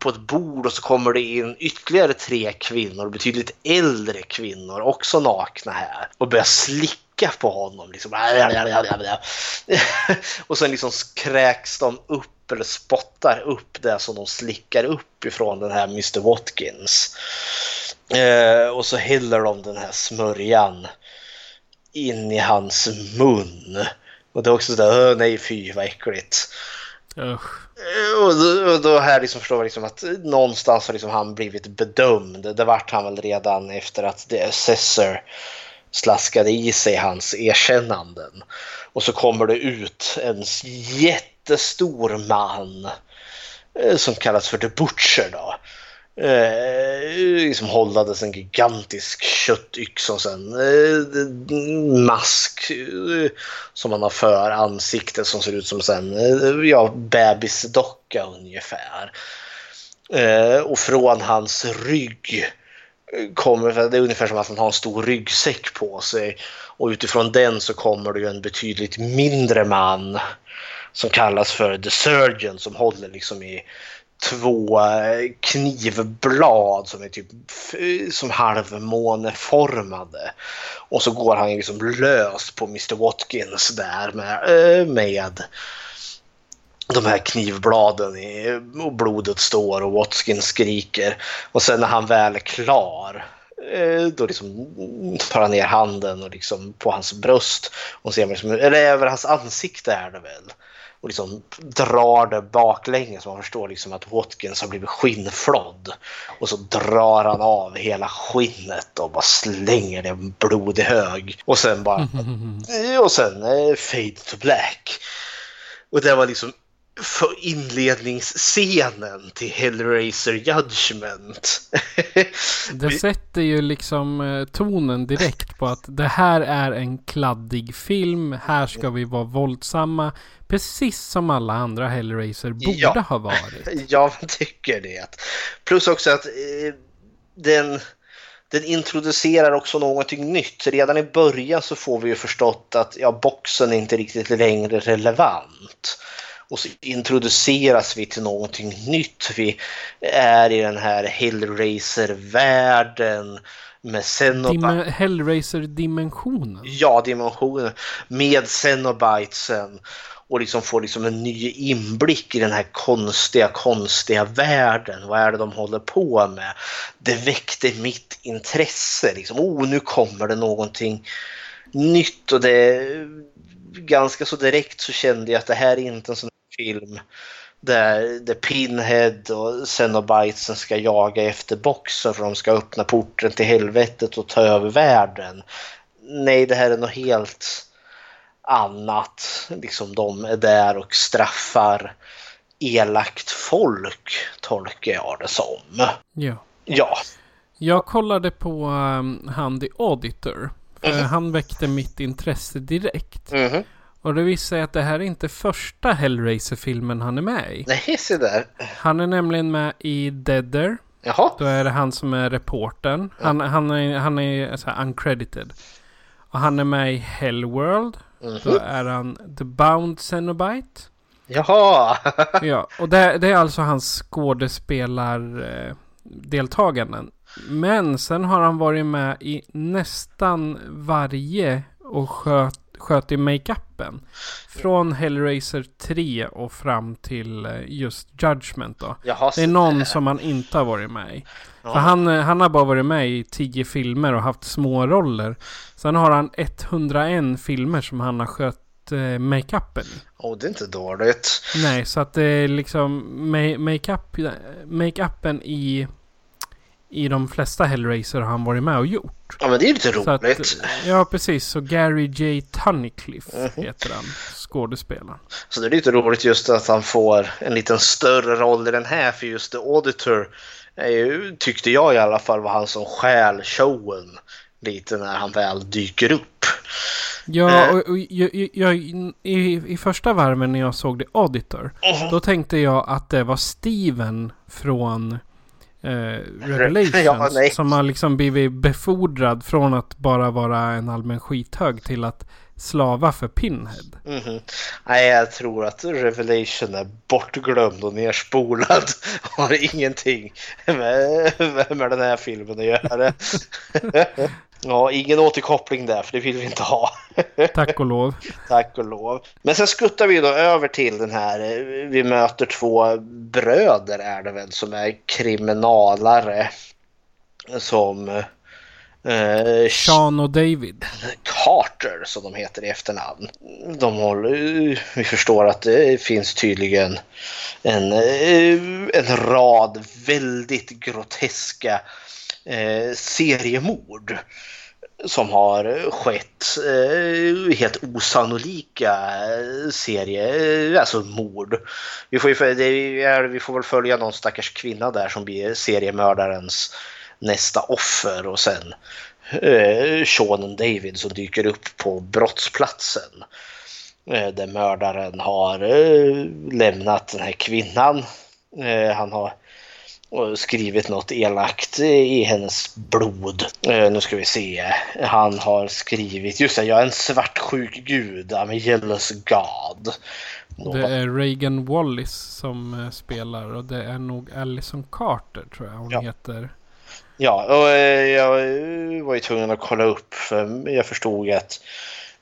på ett bord och så kommer det in ytterligare tre kvinnor, betydligt äldre kvinnor, också nakna här och börjar slicka på honom. Liksom. och sen liksom kräks de upp eller spottar upp det som de slickar upp ifrån den här Mr Watkins. Eh, och så häller de den här smörjan in i hans mun. Och det är också sådär, nej fy vad äckligt. Uh. Och, då, och då här liksom förstår man liksom att någonstans har liksom han blivit bedömd. Det vart han väl redan efter att The Assessor slaskade i sig hans erkännanden. Och så kommer det ut en jättestor man eh, som kallas för The Butcher då. Eh, liksom hållades en gigantisk köttyxa och sen eh, mask eh, som man har för ansiktet som ser ut som en eh, ja, bebisdocka ungefär. Eh, och från hans rygg kommer, för det är ungefär som att han har en stor ryggsäck på sig. Och utifrån den så kommer det ju en betydligt mindre man som kallas för The Surgeon som håller liksom i två eh, knivblad som är typ som halvmåneformade. Och så går han liksom lös på Mr Watkins där med, eh, med de här knivbladen i, och blodet står och Watkins skriker. Och sen när han väl är klar då liksom tar han ner handen och liksom på hans bröst och ser liksom, eller över hans ansikte är det väl och liksom drar det baklänges. så Man förstår liksom att Watkins har blivit skinnflådd. Och så drar han av hela skinnet och bara slänger det blodig hög. Och sen bara... Och sen eh, fade to black. Och det var liksom för inledningsscenen till Hellraiser Judgment. det sätter ju liksom eh, tonen direkt på att det här är en kladdig film. Här ska vi vara våldsamma. Precis som alla andra Hellraiser borde ja. ha varit. Ja, man tycker det. Plus också att eh, den, den introducerar också någonting nytt. Redan i början så får vi ju förstått att ja, boxen är inte riktigt längre relevant. Och så introduceras vi till någonting nytt. Vi är i den här Hellraiser-världen med Cenobite. Hellraiser-dimensionen? Ja, dimensionen. Med Cenobitesen. Och liksom får liksom en ny inblick i den här konstiga, konstiga världen. Vad är det de håller på med? Det väckte mitt intresse. Liksom, oh, nu kommer det någonting nytt. Och det ganska så direkt så kände jag att det här är inte en sån film där, där Pinhead och Cenobitesen ska jaga efter boxen för de ska öppna porten till helvetet och ta över världen. Nej, det här är något helt annat. Liksom de är där och straffar elakt folk, tolkar jag det som. Ja. Ja. Jag kollade på um, han The Auditor. Mm. Han väckte mitt intresse direkt. Mm. Och det visar sig att det här är inte första Hellraiser-filmen han är med i. Nej, se där. Han är nämligen med i Deader. Jaha. Då är det han som är reporten. Han, ja. han är, han är så uncredited. Och han är med i Hellworld. Mm -hmm. Då är han The Bound Cenobite. Jaha! ja, och det, det, är alltså hans skådespelardeltaganden. Men sen har han varit med i nästan varje och sköt sköt i makeupen. Från Hellraiser 3 och fram till eh, just Judgment då. Det är någon som han inte har varit med i. Ja. För han, eh, han har bara varit med i 10 filmer och haft små roller. Sen har han 101 filmer som han har skött eh, makeupen. Åh, oh, det är inte dåligt. Nej, så att det är liksom makeup, makeupen i i de flesta Hellraiser har han varit med och gjort. Ja men det är lite roligt. Att, ja precis, så Gary J. Tunnicliffe mm -hmm. heter han, skådespelaren. Så det är lite roligt just att han får en liten större roll i den här för just The Auditor ju, tyckte jag i alla fall var han som stjäl showen lite när han väl dyker upp. Ja, eh. och, och jag, jag, i, i första varven när jag såg The Auditor, mm -hmm. då tänkte jag att det var Steven från eh, Revelations. Ja, som har liksom blivit befordrad från att bara vara en allmän skithög till att slava för Pinhead. Mm -hmm. Nej, jag tror att Revelation är bortglömd och nerspolad. Har ingenting med, med den här filmen att göra. Ja, ingen återkoppling där, för det vill vi inte ha. Tack och lov. Tack och lov. Men sen skuttar vi då över till den här, vi möter två bröder är det väl, som är kriminalare. Som... Eh, Sean och David. Carter som de heter i efternamn. De håller, vi förstår att det finns tydligen en, en rad väldigt groteska eh, seriemord som har skett. Eh, helt osannolika serie, eh, alltså mord. Vi får, ju, det, vi får väl följa någon stackars kvinna där som blir seriemördarens nästa offer och sen eh, Sean David som dyker upp på brottsplatsen. Eh, där mördaren har eh, lämnat den här kvinnan. Eh, han har och skrivit något elakt i hennes blod. Eh, nu ska vi se. Han har skrivit, just det, jag är en svartsjuk gud, I'm a jealous god. Det är Reagan Wallis som eh, spelar och det är nog Allison Carter tror jag hon Ja. heter. Ja, och eh, jag var ju tvungen att kolla upp för jag förstod att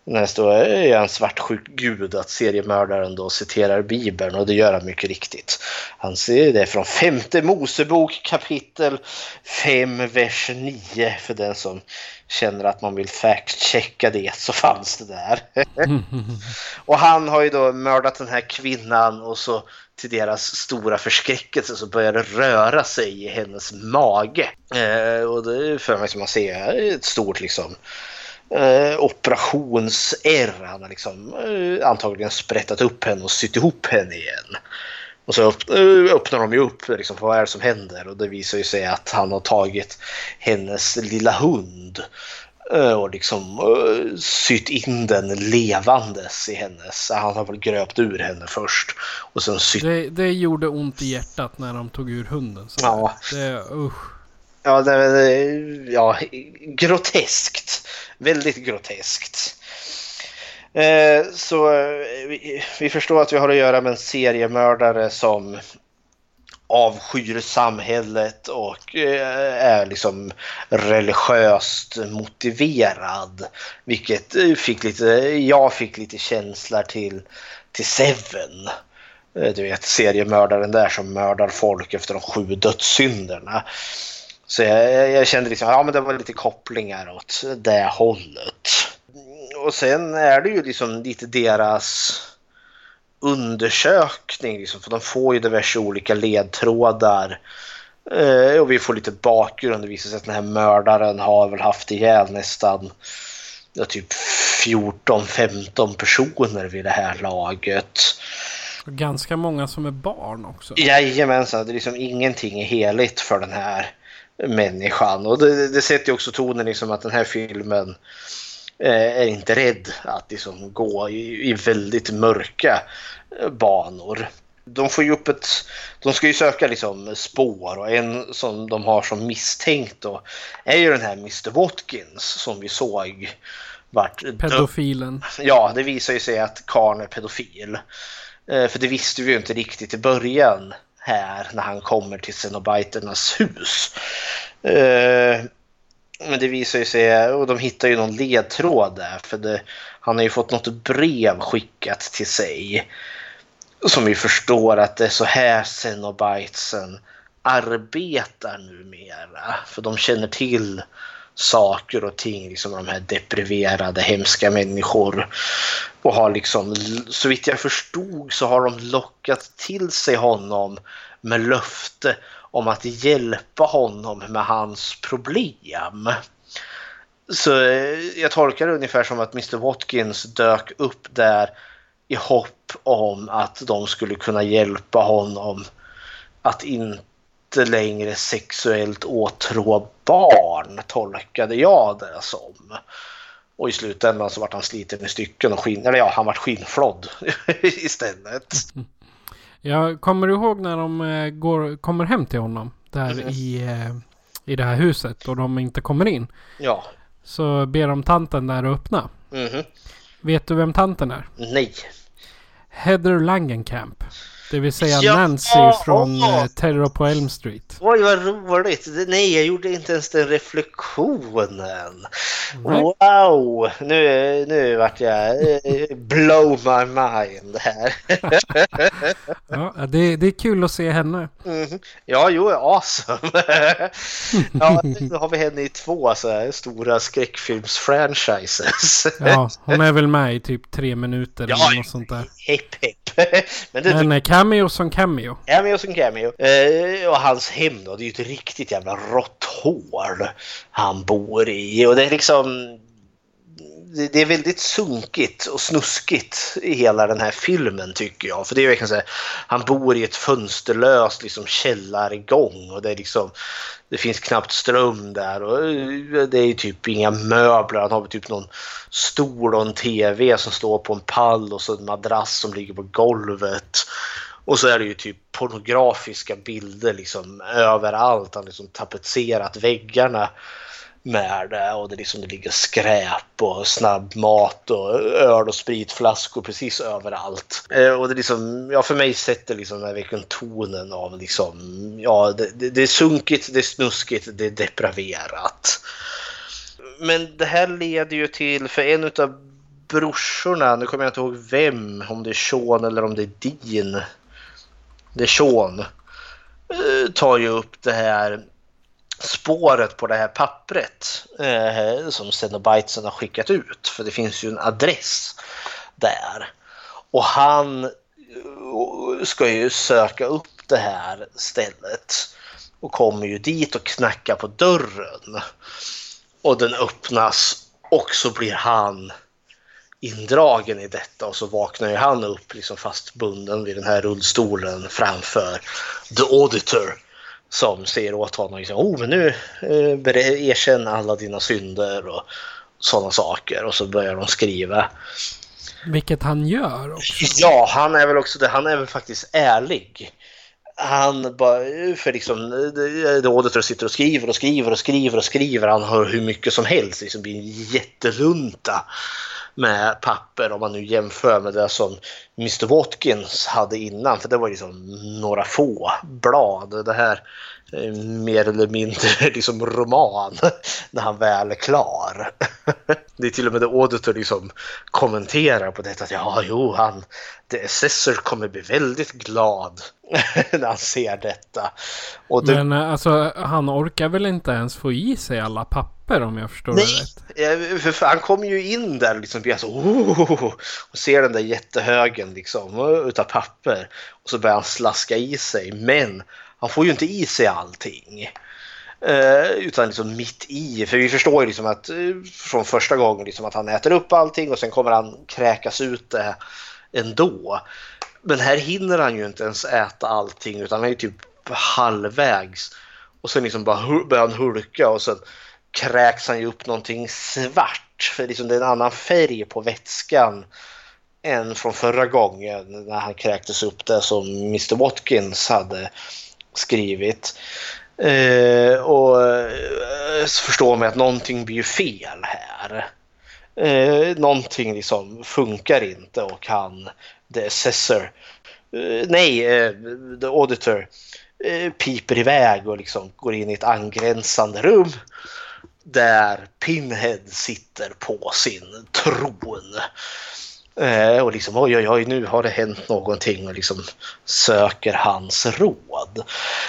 när det står är en svartsjuk gud att seriemördaren då citerar Bibeln och det gör han mycket riktigt. Han säger det från femte Mosebok kapitel 5 vers 9 för den som känner att man vill fact-checka det så fanns det där. och han har ju då mördat den här kvinnan och så till deras stora förskräckelse så börjar det röra sig i hennes mage. Eh, och det för mig som man ser ett stort liksom eh, operations-R. Han har liksom eh, antagligen sprättat upp henne och sytt ihop henne igen. Och så eh, öppnar de ju upp liksom, för vad är det som händer och det visar ju sig att han har tagit hennes lilla hund eh, och liksom eh, sytt in den levandes i hennes. Han har väl gröpt ur henne först och sen sytt Det, det gjorde ont i hjärtat när de tog ur hunden. Så Ja. Det, usch. Ja, det, ja, groteskt. Väldigt groteskt. Eh, så eh, vi, vi förstår att vi har att göra med en seriemördare som avskyr samhället och eh, är liksom religiöst motiverad. Vilket eh, fick lite, jag fick lite känsla till, till Seven. Eh, Du vet seriemördaren där som mördar folk efter de sju dödssynderna. Så jag, jag kände liksom, ja men det var lite kopplingar åt det hållet. Och sen är det ju liksom lite deras undersökning, liksom, för de får ju diverse olika ledtrådar. Eh, och vi får lite bakgrund. Det visar sig att den här mördaren har väl haft ihjäl nästan ja, typ 14-15 personer vid det här laget. Ganska många som är barn också. Jajamensan, det är liksom ingenting är heligt för den här människan. Och det, det sätter ju också tonen liksom att den här filmen eh, är inte rädd att liksom gå i, i väldigt mörka eh, banor. De får ju upp ett... De ska ju söka liksom spår och en som de har som misstänkt då är ju den här Mr Watkins som vi såg vart Pedofilen. Ja, det visar ju sig att karln är pedofil. Eh, För det visste vi ju inte riktigt i början här när han kommer till Cenobiternas hus. Eh, Men det visar ju sig, och de hittar ju någon ledtråd där för det, han har ju fått något brev skickat till sig. Som vi förstår att det är så här Cenobitesen arbetar numera. För de känner till saker och ting, liksom de här depriverade, hemska människor. Och har liksom, så vitt jag förstod så har de lockat till sig honom med löfte om att hjälpa honom med hans problem. Så eh, jag tolkar det ungefär som att Mr Watkins dök upp där i hopp om att de skulle kunna hjälpa honom att inte längre sexuellt åtrå barn, tolkade jag det som. Och i slutändan så vart han sliten i stycken och skinn, eller ja, han vart skinnflådd istället. Jag kommer du ihåg när de eh, går, kommer hem till honom? Där Mhm. i, eh, i det här huset och de inte kommer in. Ja. Så ber de tanten där att öppna. Mhm. Vet du vem tanten är? Nej. Heather Langenkamp. Det vill säga Ja! Nancy från Åh! eh, Terror på Elm Street. Oj, vad roligt! Nej, jag gjorde inte ens den reflektionen. Nej. Wow! Nu, nu vart jag eh, blow my mind här. Ja, det, det är kul att se henne. Mhm. Ja, jo, awesome. ja, nu har vi henne i två så här stora skräckfilms-franchises. Ja, hon är väl med i typ tre minuter Ja, eller något sånt där. Hepp, hepp. Men det Men eh, cameo som cameo. Cameo som cameo. Eh, och hans hem då, det är ju ett riktigt jävla rått hål han bor i. Och det är liksom... Det det är väldigt sunkigt och snuskigt i hela den här filmen tycker jag. För det är verkligen så här, han bor i ett fönsterlöst liksom källargång och det är liksom det finns knappt ström där och eh, det är typ inga möbler. Han har typ någon stol och en TV som står på en pall och så en madrass som ligger på golvet. Och så är det ju typ pornografiska bilder liksom överallt. Han har liksom tapetserat väggarna med det och det, liksom, det ligger skräp och snabbmat och öl och spritflaskor precis överallt. Eh, och det liksom, ja för mig sätter liksom den här verkligen tonen av liksom, ja det, det, det är sunkigt, det är snuskigt, det är depraverat. Men det här leder ju till, för en utav brorsorna, nu kommer jag inte ihåg vem, om det är Sean eller om det är Dean. Deshaun eh, Tar ju upp det här spåret på det här pappret eh, som Cenobitesen har skickat ut. För det finns ju en adress där. Och han eh, ska ju söka upp det här stället och kommer ju dit och knackar på dörren. Och den öppnas och så blir han indragen i detta och så vaknar ju han upp liksom fastbunden vid den här rullstolen framför The Auditor som säger åt honom liksom, oh, men nu eh, erkänn alla dina synder och sådana saker och så börjar de skriva. Vilket han gör också. Ja, han är väl också det. Han är väl faktiskt ärlig. Han bara, för liksom, The Auditor sitter och skriver och skriver och skriver och skriver. Han har hur mycket som helst. Liksom blir en jättelunta med papper om man nu jämför med det som Mr Watkins hade innan. För det var liksom några få blad. Det här är mer eller mindre liksom roman när han väl är klar. Det är till och med The Auditor liksom kommenterar på detta att ja, jo, han, The Assessor kommer bli väldigt glad när han ser detta. Och det... Men eh, alltså, han orkar väl inte ens få i sig alla papper om jag förstår Nej, det rätt? För, han kommer ju in där liksom, blir så, oh, och ser den där jättehögen liksom, utav papper. Och så börjar han slaska i sig, men han får ju inte i sig allting. Eh, utan liksom mitt i, för vi förstår ju liksom att eh, från första gången liksom att han äter upp allting och sen kommer han kräkas ut det ändå. Men här hinner han ju inte ens äta allting utan han är ju typ halvvägs. Och sen liksom bara börjar han hulka och sen kräks han ju upp någonting svart. För liksom det är en annan färg på vätskan än från förra gången när han kräktes upp det som Mr Watkins hade skrivit. Eh, och eh, så förstår man att någonting blir fel här. Eh, någonting liksom funkar inte och han, the assessor, eh, nej, eh, the auditor, eh, piper iväg och liksom går in i ett angränsande rum där Pinhead sitter på sin tron. Eh, och liksom oj oj oj nu har det hänt någonting och liksom söker hans råd.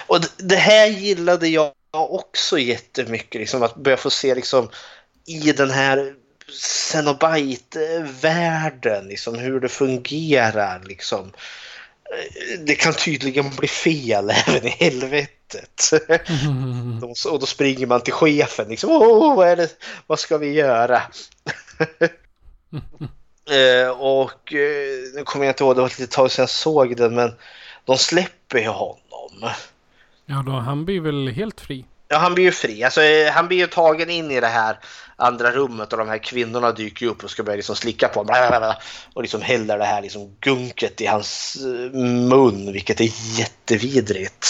Och det här gillade jag också jättemycket liksom att börja få se liksom i den här Cenobite-världen liksom hur det fungerar liksom. Det kan tydligen bli fel även i helvetet. Mm. och då springer man till chefen liksom. Åh, vad, är det, vad ska vi göra? Eh, och eh, nu kommer jag inte ihåg, det var ett litet tag sedan jag såg den, men de släpper ju honom. Ja, då, han blir väl helt fri? Ja, han blir ju fri. Alltså, eh, han blir ju tagen in i det här andra rummet och de här kvinnorna dyker upp och ska börja liksom slicka på honom. Och liksom häller det här liksom gunket i hans eh, mun, vilket är jättevidrigt.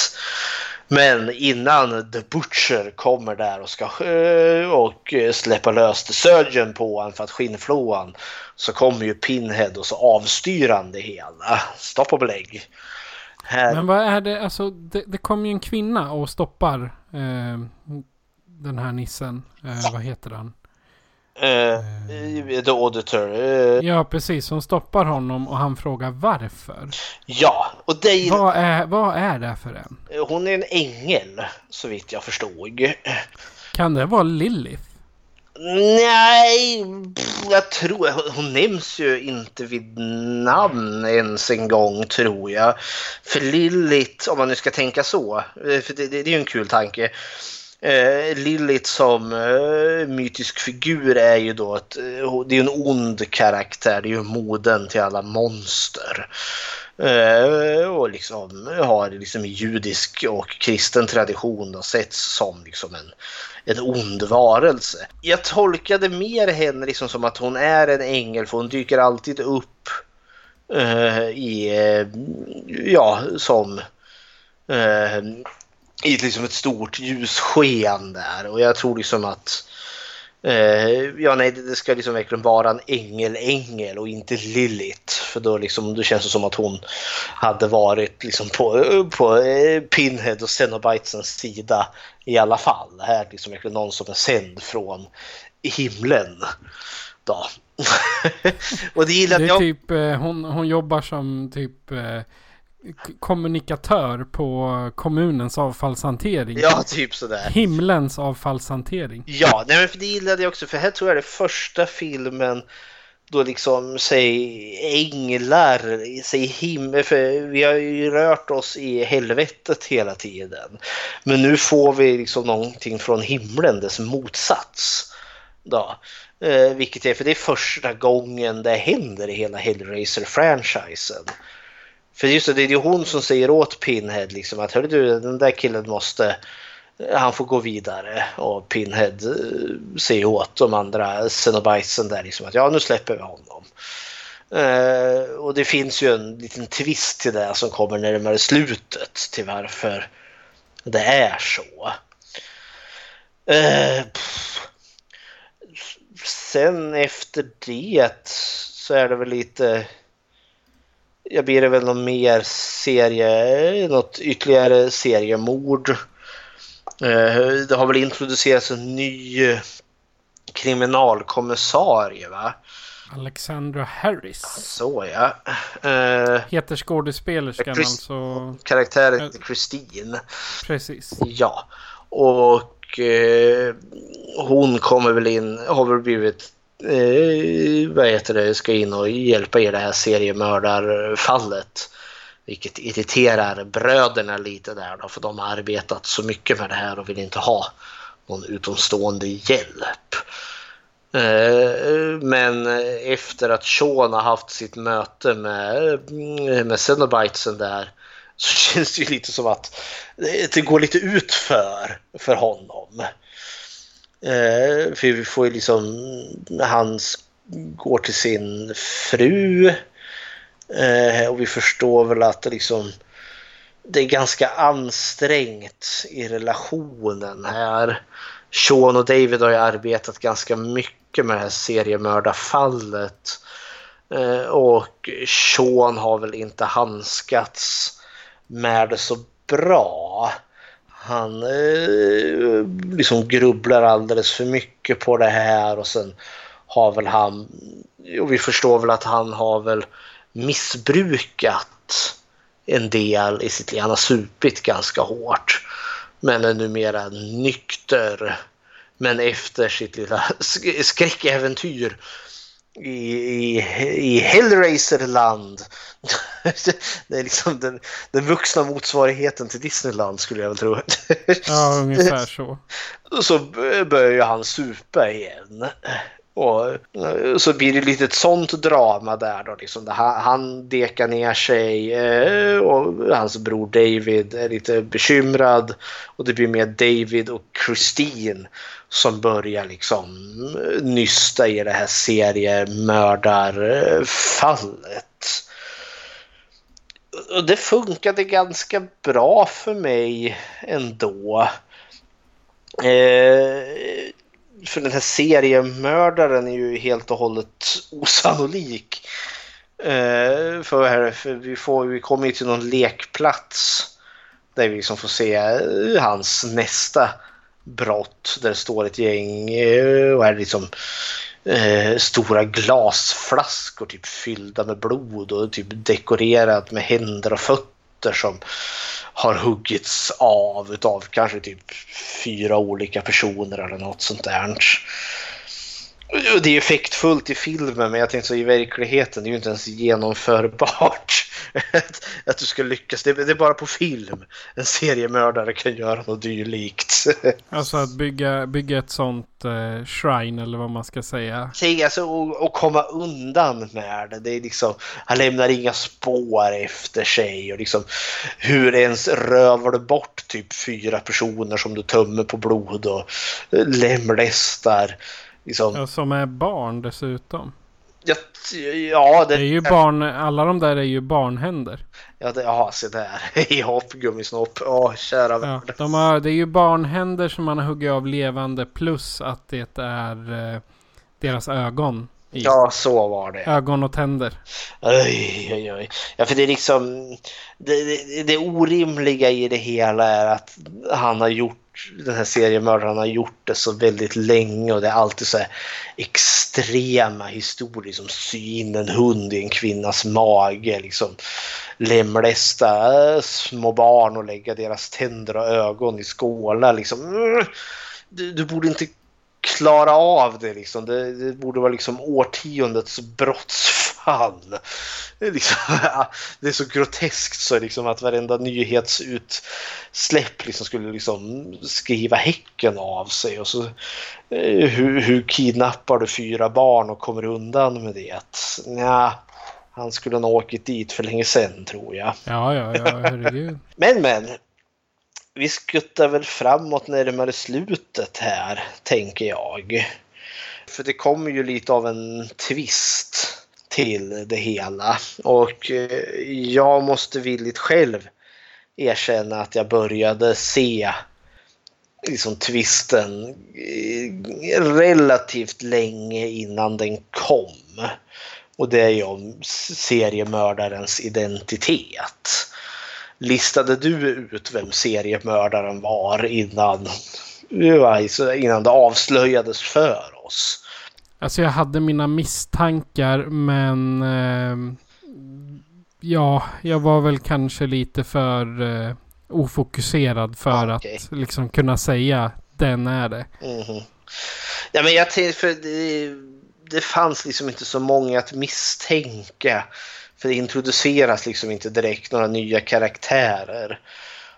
Men innan The Butcher kommer där och ska eh, och eh, släppa lös The Surgeon på honom för att skinnflå honom så kommer ju Pinhead och så avstyr han det hela. Stopp och belägg. Här. Men vad är det, alltså det, det kommer ju en kvinna och stoppar eh, den här nissen. Eh, vad heter han? Uh, the Auditor. Uh, ja, precis. Hon stoppar honom och han frågar varför. Ja, och det... Vad är, vad är det för en? Hon är en ängel, så vitt jag förstod. Kan det vara Lilith? Nej, jag tror... Hon nämns ju inte vid namn ens en gång, tror jag. För Lilith, om man nu ska tänka så, för det, det, det är ju en kul tanke. Eh, Lilith som eh, mytisk figur är ju då ett, eh, det är en ond karaktär, det är ju moden till alla monster. Eh, och liksom har liksom i judisk och kristen tradition då setts som liksom en, en ond varelse. Jag tolkade mer henne liksom som att hon är en ängel för hon dyker alltid upp eh, i, eh, ja, som eh, i liksom ett stort ljussken där och jag tror liksom att eh, ja, nej, det ska liksom verkligen vara en ängel-ängel och inte Lilith. För då, liksom, då känns det som att hon hade varit liksom på, på eh, Pinhead och Cenobitesens sida i alla fall. Det här är liksom verkligen någon som är sänd från himlen. Då. och det gillar Det är jag. typ, eh, hon, hon jobbar som typ eh, kommunikatör på kommunens avfallshantering. Ja, typ sådär. Himlens avfallshantering. Ja, nej, men för det gillade jag också för här tror jag det första filmen då liksom, säg änglar, säg himmel, för vi har ju rört oss i helvetet hela tiden. Men nu får vi liksom någonting från himlen, dess motsats. Då. Eh, vilket är, för det är första gången det händer i hela Hellraiser-franchisen. För just det, det är ju hon som säger åt Pinhead liksom att hörru du, den där killen måste han får gå vidare och Pinhead eh, säger åt de andra Cenobitesen där liksom att ja nu släpper vi honom. Uh, och det finns ju en liten twist till det som kommer närmare slutet till varför det är så. Uh. Sen efter det så är det väl lite jag blir det väl någon mer serie, något ytterligare seriemord. Eh, Det har väl introducerats en ny kriminalkommissarie va? Alexandra Harris. Så ja. Eh, Heter skådespelerskan Chris- alltså. Karaktären heter Christine. Precis. Ja. Och eh, hon kommer väl in, har väl blivit eh, vad heter det, ska in och hjälpa i det här seriemördarfallet. Vilket irriterar bröderna lite där då, för de har arbetat så mycket med det här och vill inte ha någon utomstående hjälp. Eh, men efter att Sean har haft sitt möte med, mm, med Cenobitesen där så känns det ju lite som att det går lite ut för, för honom. Eh, för vi får ju liksom, han går till sin fru eh, och vi förstår väl att det liksom det är ganska ansträngt i relationen här. Sean och David har ju arbetat ganska mycket med det här seriemördarfallet. Eh, och Sean har väl inte handskats med det så bra. Han eh, liksom grubblar alldeles för mycket på det här och sen har väl han, och vi förstår väl att han har väl missbrukat en del i sitt liv. Han har supit ganska hårt. Men är numera nykter. Men efter sitt lilla skräckäventyr i, i, i Hellraiserland. Det är liksom den, den vuxna motsvarigheten till Disneyland skulle jag väl tro. Ja, ungefär så. Så börjar ju han supa igen. Och eh, så blir det lite ett sånt drama där då. Liksom, han, han dekar ner sig eh, och hans bror David är lite bekymrad. Och det blir mer David och Christine som börjar liksom eh, nysta i det här seriemördarfallet. Och det funkade ganska bra för mig ändå. Eh, för den här seriemördaren är ju helt och hållet osannolik. Eh, för, här, för vi, får, vi kommer ju till någon lekplats där vi liksom får se eh, hans nästa brott. Där det står ett gäng eh, och är liksom eh, stora glasflaskor typ fyllda med blod och typ dekorerat med händer och fötter som har huggits av utav kanske typ fyra olika personer eller något sånt där. Det är effektfullt i filmen men jag tänkte så i verkligheten det är ju inte ens genomförbart att, att du ska lyckas. Det, är- det är bara på film en seriemördare kan göra något dylikt. Alltså att bygga, bygga ett sånt eh, shrine eller vad man ska säga. Säg alltså och, och komma undan med det. det är liksom, han lämnar inga spår efter sig och liksom hur ens rövar du bort typ fyra personer som du tömmer på blod och lemlästar. Liksom. Ja, som är barn dessutom. Ja, ja det, det är ju barn, alla de där är ju barnhänder. Ja, det, ja se där. I hopp, gummisnopp. Åh, kära ja. De har, det är ju barnhänder som man har huggit av levande plus att det är eh, deras ögon. I. Ja, så var det. Ögon och tänder. Oj, oj, oj. Ja, för det är liksom... Det, det, det orimliga i det hela är att han har gjort den här seriemördaren har gjort det så väldigt länge och det är alltid så här extrema historier som sy in en hund i en kvinnas mage, liksom lemlästa små barn och lägga deras tänder och ögon i skålar. Liksom. Du, du borde inte klara av det. Liksom. Det, det, borde vara liksom årtiondets brottsfall. Det är, liksom, det är så groteskt så liksom att varenda nyhetsutsläpp liksom skulle liksom skriva häcken av sig. Och så, eh, hur, hur kidnappar du fyra barn och kommer undan med det? Ja, han skulle nog åkt dit för länge sedan tror jag. Ja, ja, ja, herregud. men, men vi skuttar väl framåt närmare slutet här, tänker jag. För det kommer ju lite av en twist till det hela. Och eh, jag måste villigt själv erkänna att jag började se liksom twisten eh, relativt länge innan den kom. Och det är ju om seriemördarens identitet. Listade du ut vem seriemördaren var innan, innan det avslöjades för oss? Alltså jag hade mina misstankar men eh, ja, jag var väl kanske lite för eh, ofokuserad för ah, okay. att liksom kunna säga den är det. Mm -hmm. Ja men jag tänkte för det, det fanns liksom inte så många att misstänka. För det introduceras liksom inte direkt några nya karaktärer.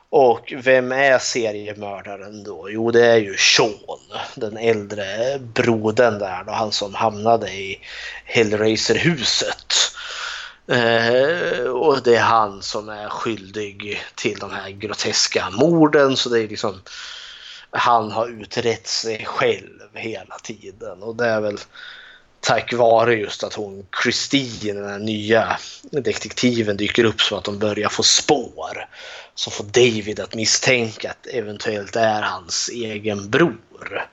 Och vem är seriemördaren då? Jo, det är ju Sean, den äldre brodern där då, han som hamnade i Hellraiser-huset. Eh, och det är han som är skyldig till de här groteska morden så det är liksom han har utrett sig själv hela tiden och det är väl tack vare just att hon Christine, den här nya detektiven, dyker upp så att de börjar få spår som får David att misstänka att eventuellt är hans egen bror.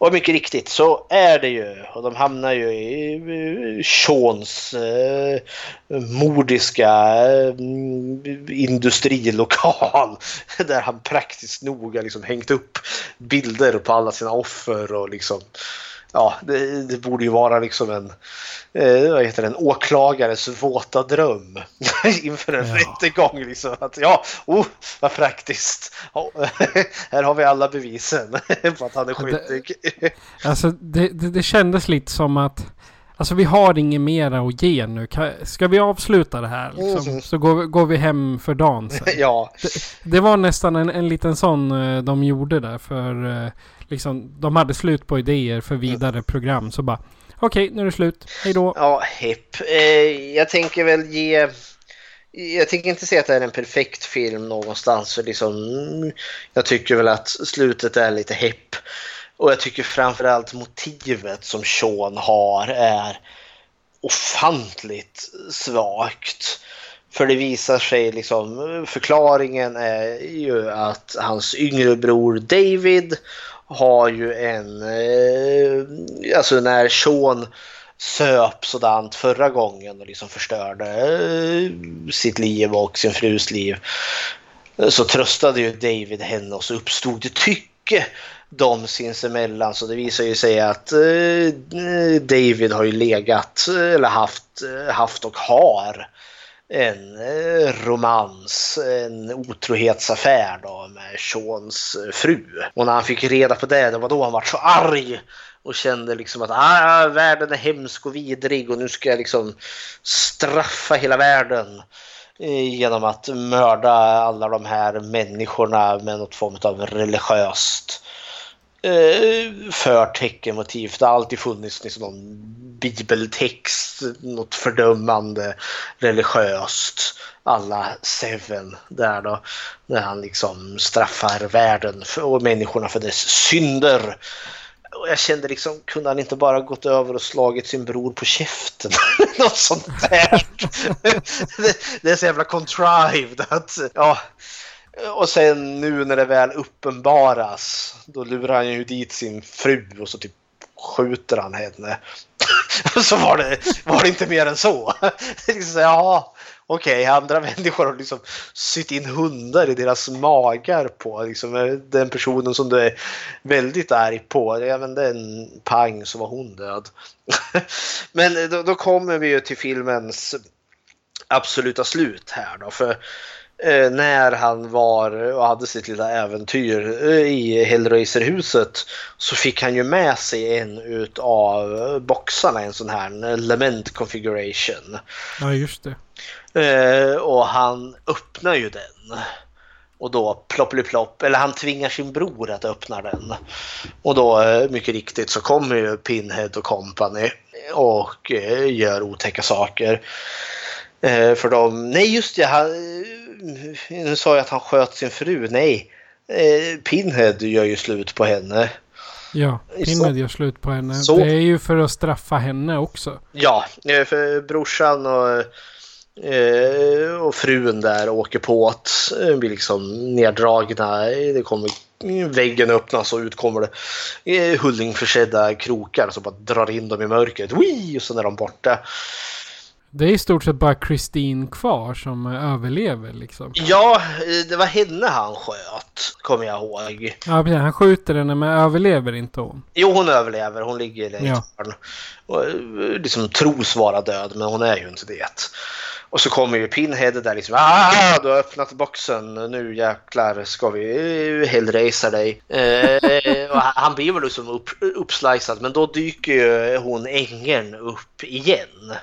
Och mycket riktigt så är det ju. Och de hamnar ju i Seans eh, mordiska eh, industrilokal. Där han praktiskt nog har liksom hängt upp bilder på alla sina offer och liksom ja, det, det, borde ju vara liksom en, eh, vad heter det, en åklagares våta dröm inför en ja. rättegång. Liksom. Att, ja, oh, vad praktiskt. Oh, här har vi alla bevisen på att han är skyldig. alltså, det, det, det kändes lite som att Alltså vi har inget mera att ge nu. Ska vi avsluta det här? Liksom? Mm. Så går vi, går vi hem för dagen sen. ja. Det, det, var nästan en, en liten sån uh, de gjorde där. För uh, liksom, de hade slut på idéer för vidare mm. program. Så bara okej, okay, nu är det slut. Hej då. Ja, hepp. Eh, jag tänker väl ge... Jag tänker inte säga att det är en perfekt film någonstans. För liksom, jag tycker väl att slutet är lite hepp. Och jag tycker framförallt motivet som Sean har är ofantligt svagt. För det visar sig liksom, förklaringen är ju att hans yngre bror David har ju en, eh, alltså när Sean söp sådant förra gången och liksom förstörde eh, sitt liv och sin frus liv eh, så tröstade ju David henne och så uppstod det tycke dem sinsemellan. Så det visar ju sig att eh, David har ju legat eller haft, eh, haft och har en eh, romans, en otrohetsaffär då med Seans eh, fru. Och när han fick reda på det, det var då han var så arg och kände liksom att ah, världen är hemsk och vidrig och nu ska jag liksom straffa hela världen eh, genom att mörda alla de här människorna med något form av religiöst eh, förteckenmotiv. Det har alltid funnits liksom någon bibeltext, något fördömande religiöst. Alla Seven där då. När han liksom straffar världen och människorna för dess synder. och jag kände liksom, kunde han inte bara gått över och slagit sin bror på käften? Något sånt där. det, det är så jävla contrived att, ja. Och sen nu när det väl uppenbaras, då lurar han ju dit sin fru och så typ skjuter han henne. så var det, var det inte mer än så. liksom så, ja, okej, okay, andra människor har liksom sytt in hundar i deras magar på liksom, eh, den personen som du är väldigt arg på. Även den pang så var hon död. men eh, då, då, kommer vi ju till filmens absoluta slut här då. För eh, när han var och hade sitt lilla äventyr eh, i Hellraiser-huset så fick han ju med sig en utav boxarna, en sån här Lament Configuration. Ja, just det. Eh, och han öppnar ju den. Och då plopp, eller han tvingar sin bror att öppna den. Och då eh, mycket riktigt så kommer ju Pinhead och company och eh, gör otäcka saker. Eh, för de, nej just det, han, nu sa jag att han sköt sin fru, nej. Eh, Pinhead gör ju slut på henne. Ja, Pinhead gör slut på henne. Så. Det är ju för att straffa henne också. Ja, eh, för brorsan och Eh, och frun där åker på att eh, blir liksom neddragna. Det kommer, väggen öppnas och ut kommer det eh, hullingförsedda krokar som bara drar in dem i mörkret. Wii! Och så är de borta. Det är i stort sett bara Christine kvar som överlever liksom. Ja, det var henne han sköt, kommer jag ihåg. Ja, precis. Han skjuter henne men överlever inte hon? Jo, hon överlever. Hon ligger i ett ja. Och liksom tros vara död, men hon är ju inte det. Och så kommer ju Pinhead där liksom. Ah, du har öppnat boxen. Nu jäklar ska vi hellracea dig. Eh, han blir väl liksom upp, uppslicead men då dyker ju hon ängeln upp igen.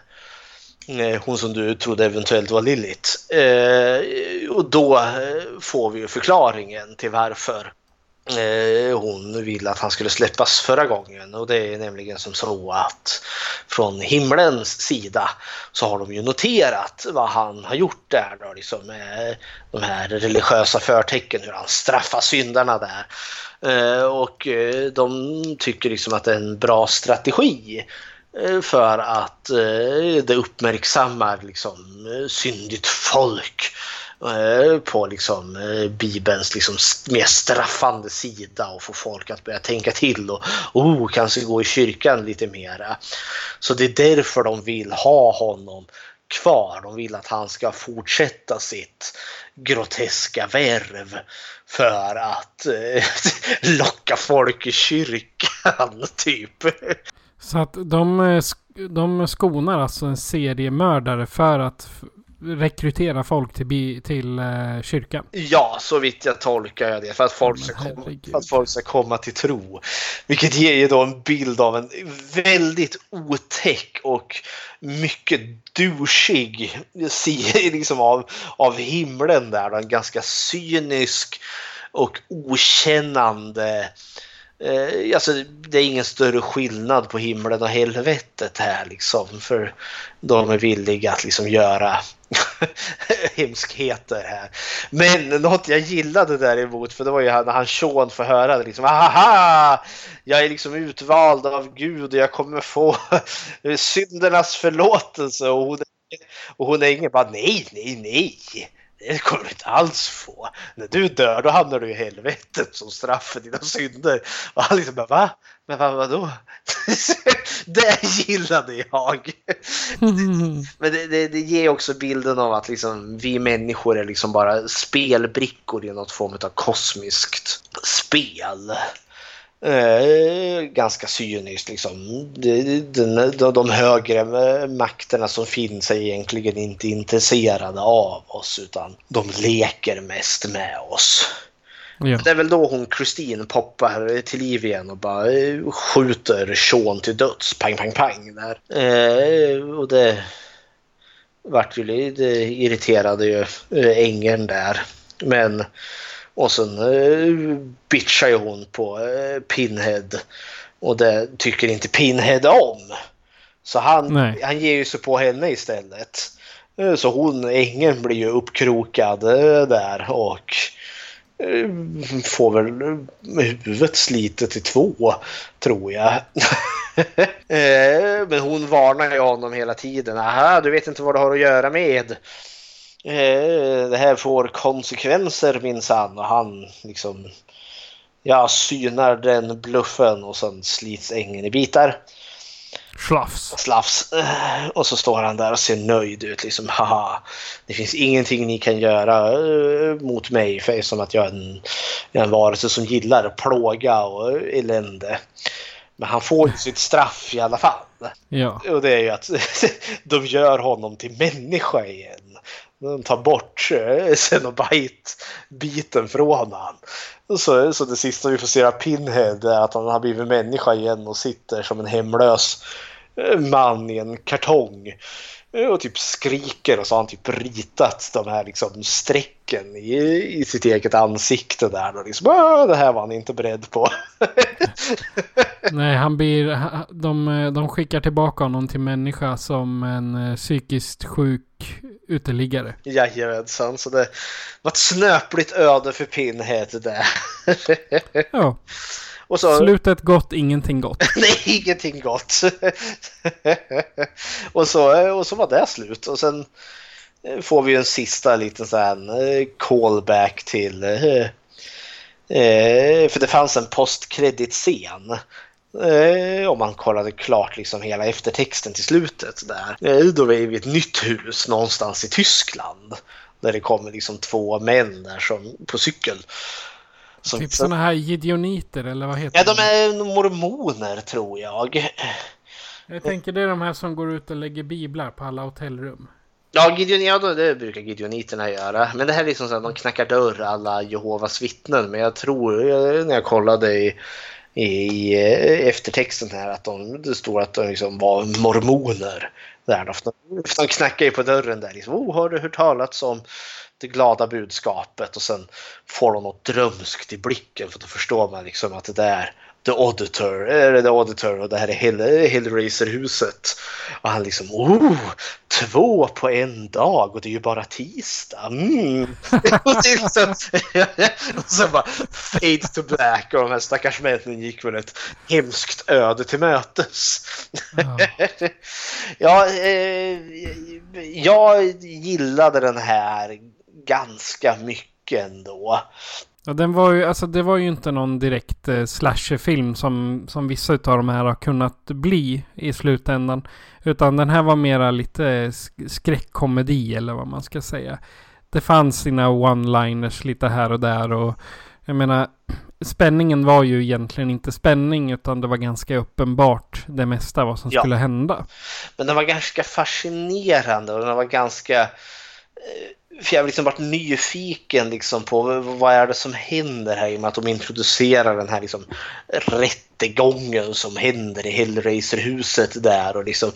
Eh, hon som du trodde eventuellt var Lilith. Eh, och då eh, får vi ju förklaringen till varför Eh, hon ville att han skulle släppas förra gången och det är nämligen som så att från himlens sida så har de ju noterat vad han har gjort där då, liksom med de här religiösa förtecken, hur han straffar syndarna där. Eh, och de tycker liksom att det är en bra strategi Eh, för att eh, det uppmärksammar liksom eh, syndigt folk på liksom Bibelns liksom mer straffande sida och få folk att börja tänka till och oh, kanske gå i kyrkan lite mera. Så det är därför de vill ha honom kvar. De vill att han ska fortsätta sitt groteska värv för att eh, locka folk i kyrkan, typ. Så att de, de skonar alltså en seriemördare för att rekrytera folk till, till uh, kyrkan. Ja, så vitt jag tolkar det. För att, folk ska komma, för att folk ska komma till tro. Vilket ger ju då en bild av en väldigt otäck och mycket douchig sida liksom av, av himlen där. En ganska cynisk och okännande Eh, alltså, det är ingen större skillnad på himlen och helvetet här liksom. För de är villiga att liksom göra hemskheter här. Men något jag gillade däremot, för det var ju när han Sean får höra det liksom. Aha! Jag är liksom utvald av Gud och jag kommer få syndernas förlåtelse. Och hon, och hon är ingen bara nej, nej, nej. Det kommer du inte alls få. När du dör då hamnar du i helvetet som straff för dina synder. Och han liksom bara va? Men vad, vadå? det gillade jag. Men det, det, det, ger också bilden av att liksom, vi människor är liksom bara spelbrickor i något form av kosmiskt spel. Eh, ganska cyniskt liksom. De, de, de högre makterna som finns är egentligen inte intresserade av oss utan de leker mest med oss. Ja. Det är väl då hon Christine poppar till liv igen och bara eh, skjuter Sean till döds. Pang, pang, pang. Där. Eh, och det vart ju lite irriterade ju eh, ängeln där. Men och sen eh, bitchar ju hon på eh, Pinhead. Och det tycker inte Pinhead om. Så han, han ger ju sig på henne istället. Eh, så hon, ängeln blir ju uppkrokad eh, där och eh, får väl huvudet slitet i två, tror jag. Men hon varnar ju honom hela tiden. Aha, du vet inte vad du har att göra med. Eh, Det här får konsekvenser minsann. Och han liksom ja, synar den bluffen och sen slits ängen i bitar. Slafs. Slafs. Och så står han där och ser nöjd ut. Liksom, haha, det finns ingenting ni kan göra eh, mot mig för som att jag är en, är en varelse som gillar plåga och elände. Men han får ju sitt straff i alla fall. Ja. Och det är ju att de gör honom till människa igen. De tar bort eh, Xenobite-biten från honom. Så, så det sista vi får se av Pinhead är att han har blivit människa igen och sitter som en hemlös eh, man i en kartong. Eh, och typ skriker och så har han typ ritat de här liksom strecken i, i sitt eget ansikte där. Och liksom, ah, det här var han inte beredd på. Nej, han blir... De, de skickar tillbaka honom till människa som en psykiskt sjuk uteliggare. Jajamensan, så det var ett snöpligt öde för Pinhead där. Ja. Och så, Slutet gott, ingenting gott. nej, ingenting gott. och, så, och så var det slut. Och sen eh, får vi en sista liten sån här eh, callback till... eh, För det fanns en postkreditscen. Eh, om man kollade klart liksom hela eftertexten till slutet där. Eh, då är vi i ett nytt hus någonstans i Tyskland. Där det kommer liksom två män där som på cykel. Som, Typ sådana här gideoniter eller vad heter Ja, de är mormoner tror jag. Jag tänker det är de här som går ut och lägger biblar på alla hotellrum. Ja, Gideon, ja det brukar Gideoniterna göra. Men det här är liksom så att de knackar dörr alla Jehovas vittnen. Men jag tror, när jag kollade i, i, eh, eftertexten här, att de, det står att de liksom var mormoner. Där. De, de knackar ju på dörren där. Liksom, oh, har du hört talats om det glada budskapet? Och sen får de något drömskt i blicken för då förstår man liksom att det där The Auditor, eh, eller The Auditor och det här är Hill, Hillraiser-huset. Och han liksom, oh, två på en dag och det är ju bara tisdag. Mm. och, det är liksom, och så bara fade to black och de här stackars männen gick väl ett hemskt öde till mötes. ja, eh, jag gillade den här ganska mycket ändå. Ja, den var ju, alltså det var ju inte någon direkt eh, slasherfilm som, som vissa av de här har kunnat bli i slutändan. Utan den här var mera lite sk- skräckkomedi eller vad man ska säga. Det fanns sina one-liners lite här och där och jag menar spänningen var ju egentligen inte spänning utan det var ganska uppenbart det mesta vad som Ja. skulle hända. Men den var ganska fascinerande och den var ganska... För jag har liksom varit nyfiken liksom på vad är det som händer här i och med att de introducerar den här liksom rättegången som händer i Hellraiser-huset där och liksom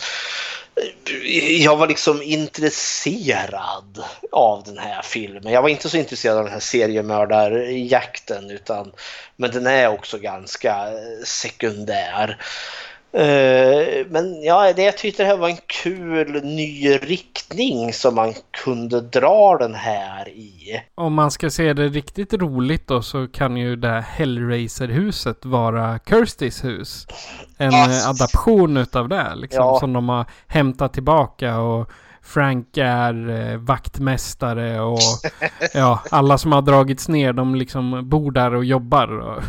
jag var liksom intresserad av den här filmen. Jag var inte så intresserad av den här seriemördarjakten utan men den är också ganska sekundär. Eh, Men ja, det jag tyckte det här var en kul ny riktning som man kunde dra den här i. Om man ska se det riktigt roligt då så kan ju det här Hellraiser-huset vara Kirstys hus. En eh, adaption utav det liksom. Ja. Som de har hämtat tillbaka och Frank är eh, vaktmästare och ja, alla som har dragits ner de liksom bor där och jobbar. Och,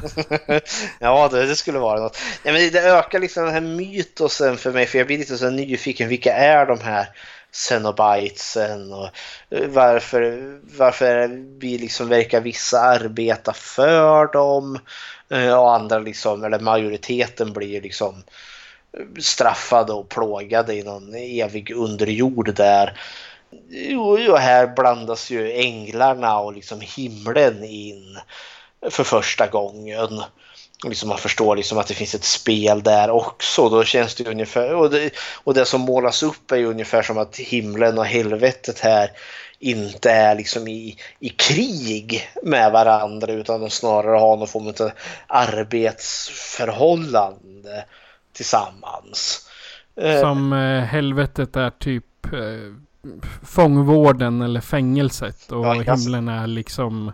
ja, det, det skulle vara något. Ja, men det ökar liksom den här mytosen för mig för jag blir lite så nyfiken. Vilka är de här Cenobitesen och eh, varför, varför vi liksom verkar vissa arbeta för dem eh, och andra liksom, eller majoriteten blir liksom straffade och plågade i någon evig underjord där. Jo, jo, här blandas ju änglarna och liksom himlen in för första gången. Liksom man förstår liksom att det finns ett spel där också. Då känns det ungefär, och det, och det som målas upp är ju ungefär som att himlen och helvetet här inte är liksom i, i krig med varandra utan de snarare har någon form av arbetsförhållande tillsammans. Eh, som eh, helvetet är typ eh, fångvården eller fängelset. Och Ja, himlen är liksom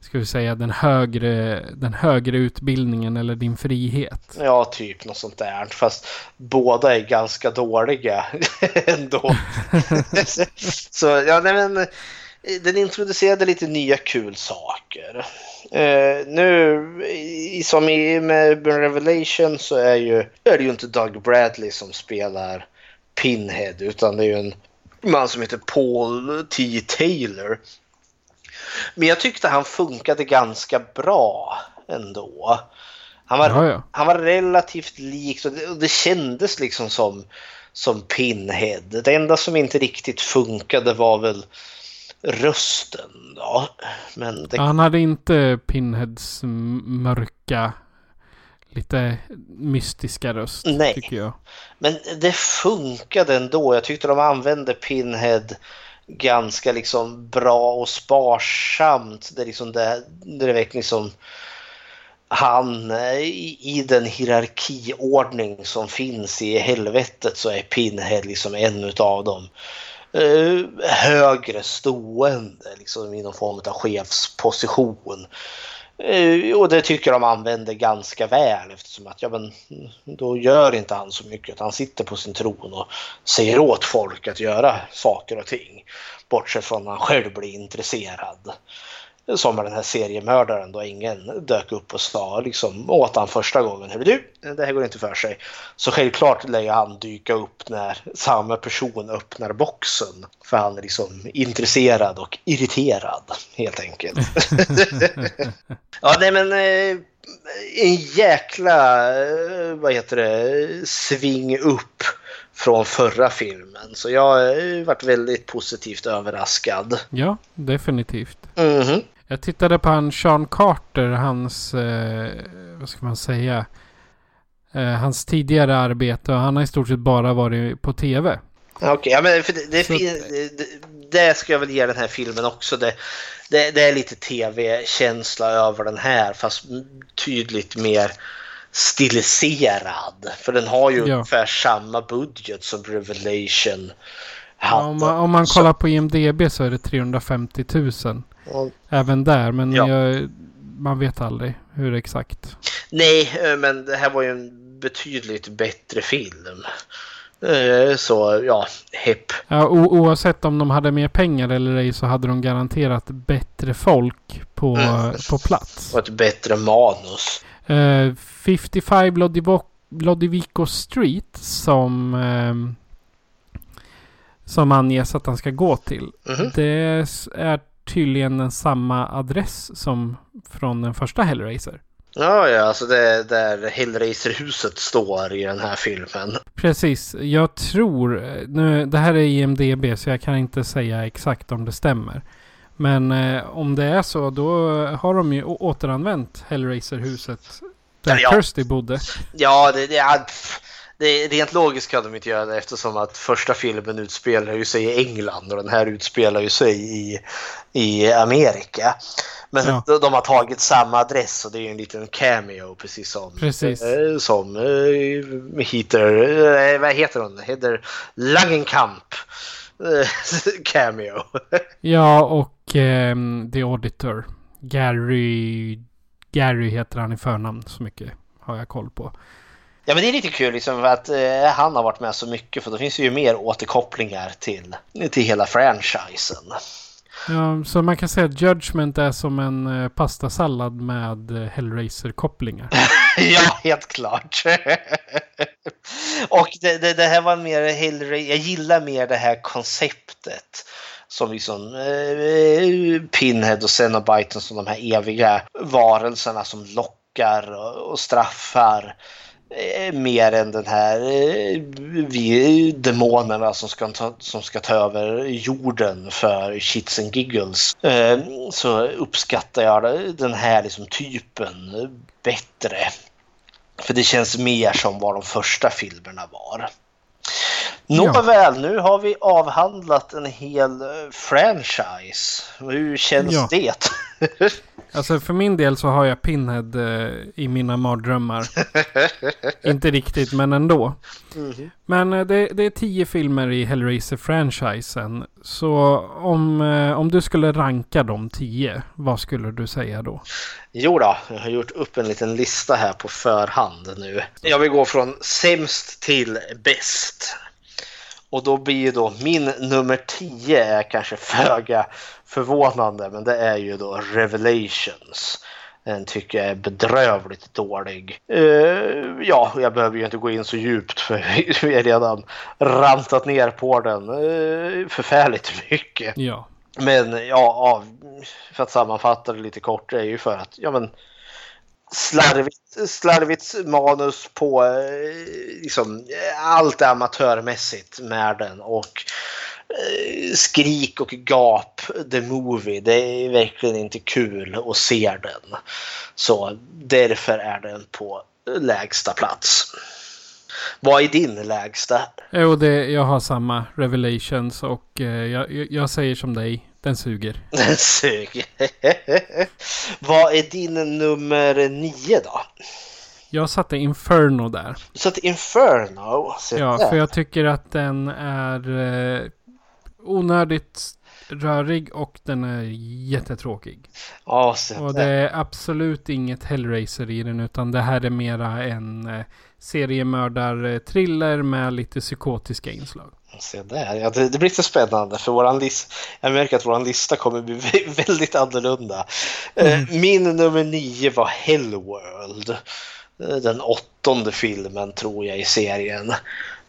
ska vi säga, den högre, den högre utbildningen eller din frihet. Ja, typ något sånt där. Fast båda är ganska dåliga ändå. Så ja, nej, men den introducerade lite nya kul saker. Uh, nu, som i med Revelation så är, ju, är det ju inte Doug Bradley som spelar Pinhead utan det är ju en man som heter Paul T. Taylor. Men jag tyckte han funkade ganska bra ändå. Han var, han var relativt lik och det, och det kändes liksom som, som Pinhead. Det enda som inte riktigt funkade var väl rösten. Då. Men det, Han hade inte Pinheads mörka, lite mystiska röst, Nej. tycker jag. Men det funkade ändå. Jag tyckte de använde Pinhead ganska liksom bra och sparsamt. Det är liksom det, det är verkligen liksom han eh, i, i den hierarkiordning som finns i helvetet så är Pinhead liksom en utav dem. Eh, högre stående liksom i någon form av chefsposition. Eh, och det tycker de använder ganska väl eftersom att ja, men, då gör inte han så mycket. utan Han sitter på sin tron och säger åt folk att göra saker och ting. Bortsett från när han själv blir intresserad. Som den här seriemördaren då ingen dök upp och sa liksom åt han första gången. Hörru du, det här går inte för sig. Så självklart ju han dyka upp när samma person öppnar boxen. För han är liksom intresserad och irriterad helt enkelt. ja, nej men eh, en jäkla, eh, vad heter det, sving upp från förra filmen. Så jag har varit väldigt positivt överraskad. Ja, definitivt. Mhm. Jag tittade på han Sean Carter, hans, eh, vad ska man säga, eh, hans tidigare arbete och han har i stort sett bara varit på tv. Okej, ja, men för det, det, Så- det, det ska jag väl ge den här filmen också. Det, det, det är lite tv-känsla över den här fast tydligt mer stiliserad. För den har ju Ja. ungefär samma budget som Revelation Ja, om, man, om man kollar på IMDB så är det 350 000. Och- Även där, men Ja. jag, man vet aldrig hur exakt. Nej, eh, men det här var ju en betydligt bättre film. Eh, Så ja, hepp. Ja, oavsett om de hade mer pengar eller ej så hade de garanterat bättre folk på, Mm. på plats. Och ett bättre manus. Eh, 55 Lodivo- Lodivico Street som, ehm, som anges att han ska gå till. Mhm. Det är tydligen samma adress som från den första Hellraiser. Ja, ja, alltså det är där Hellraiser-huset står i den här filmen. Precis, jag tror, eh, nu, det här är IMDB så jag kan inte säga exakt om det stämmer. Men eh, om det är så då har de ju återanvänt Hellraiser-huset där Ja. Kirsty bodde. Ja, det, det, ja, pff, det, rent logiskt kan de inte göra det eftersom att första filmen utspelar ju sig i England och den här utspelar ju sig i, i Amerika. Men Ja. de, har tagit samma adress och det är ju en liten cameo precis som, Precis. eh, som eh, Heather, eh, vad heter hon? Heather Langenkamp eh, cameo. Ja, och ehm, The Auditor. Gary... Gary heter han i förnamn. Så mycket har jag koll på. Ja men det är lite kul liksom för att eh, han har varit med så mycket för då finns det ju mer återkopplingar till, till hela franchisen. Ja, så man kan säga att Judgment är som en eh, pastasallad med eh, Hellraiser-kopplingar. ja, helt klart. och det, det, det här var mer Hellraiser, jag gillar mer det här konceptet. Som liksom eh, Pinhead och Cenobite som de här eviga varelserna som lockar och, och straffar. Eh, mer än den här eh, vi, demonerna som ska, ta, som ska ta över jorden för shits and giggles. Eh, så uppskattar jag den här liksom typen bättre. För det känns mer som vad de första filmerna var. Nåväl, nu har vi avhandlat en hel franchise. Hur känns Ja. det? Alltså för min del så har jag Pinhead eh, i mina mardrömmar. Inte riktigt, men ändå. Mhm. Men eh, det, det är tio filmer i Hellraiser-franchisen. Så om, eh, om du skulle ranka de tio, vad skulle du säga då? Jo då, jag har gjort upp en liten lista här på förhand nu. Jag vill gå från sämst till bäst. Och då blir ju då min nummer 10 är kanske föga förvånande, men det är ju då Revelations. Den tycker jag är bedrövligt dålig. Eh, ja, jag behöver ju inte gå in så djupt för vi har redan rantat ner på den uh, förfärligt mycket. Ja. Men ja, för att sammanfatta det lite kort är ju för att ja, men, slarvigt, slarvigt manus på eh, liksom, allt är amatörmässigt med den och eh, skrik och gap the movie. Det är verkligen inte kul att se den. Så därför är den på lägsta plats. Vad är din lägsta? Jo, det, jag har samma Revelations och eh, jag, jag- jag säger som dig. Den suger. Den suger. Vad är din nummer nio då? Jag satte Inferno där. Du satte Inferno. Se Ja, där. för jag tycker att den är eh, onödigt rörig och den är jättetråkig. Ja, se Och det är absolut inget Hellraiser i den utan det här är mera en eh, seriemördar-thriller med lite psykotiska inslag. Se där. Ja, det, det blir lite spännande för våran lista. Jag märker att våran lista kommer bli vä- väldigt annorlunda. Eh, Min nummer nio var Hellworld. Eh, Den åttonde filmen tror jag i serien.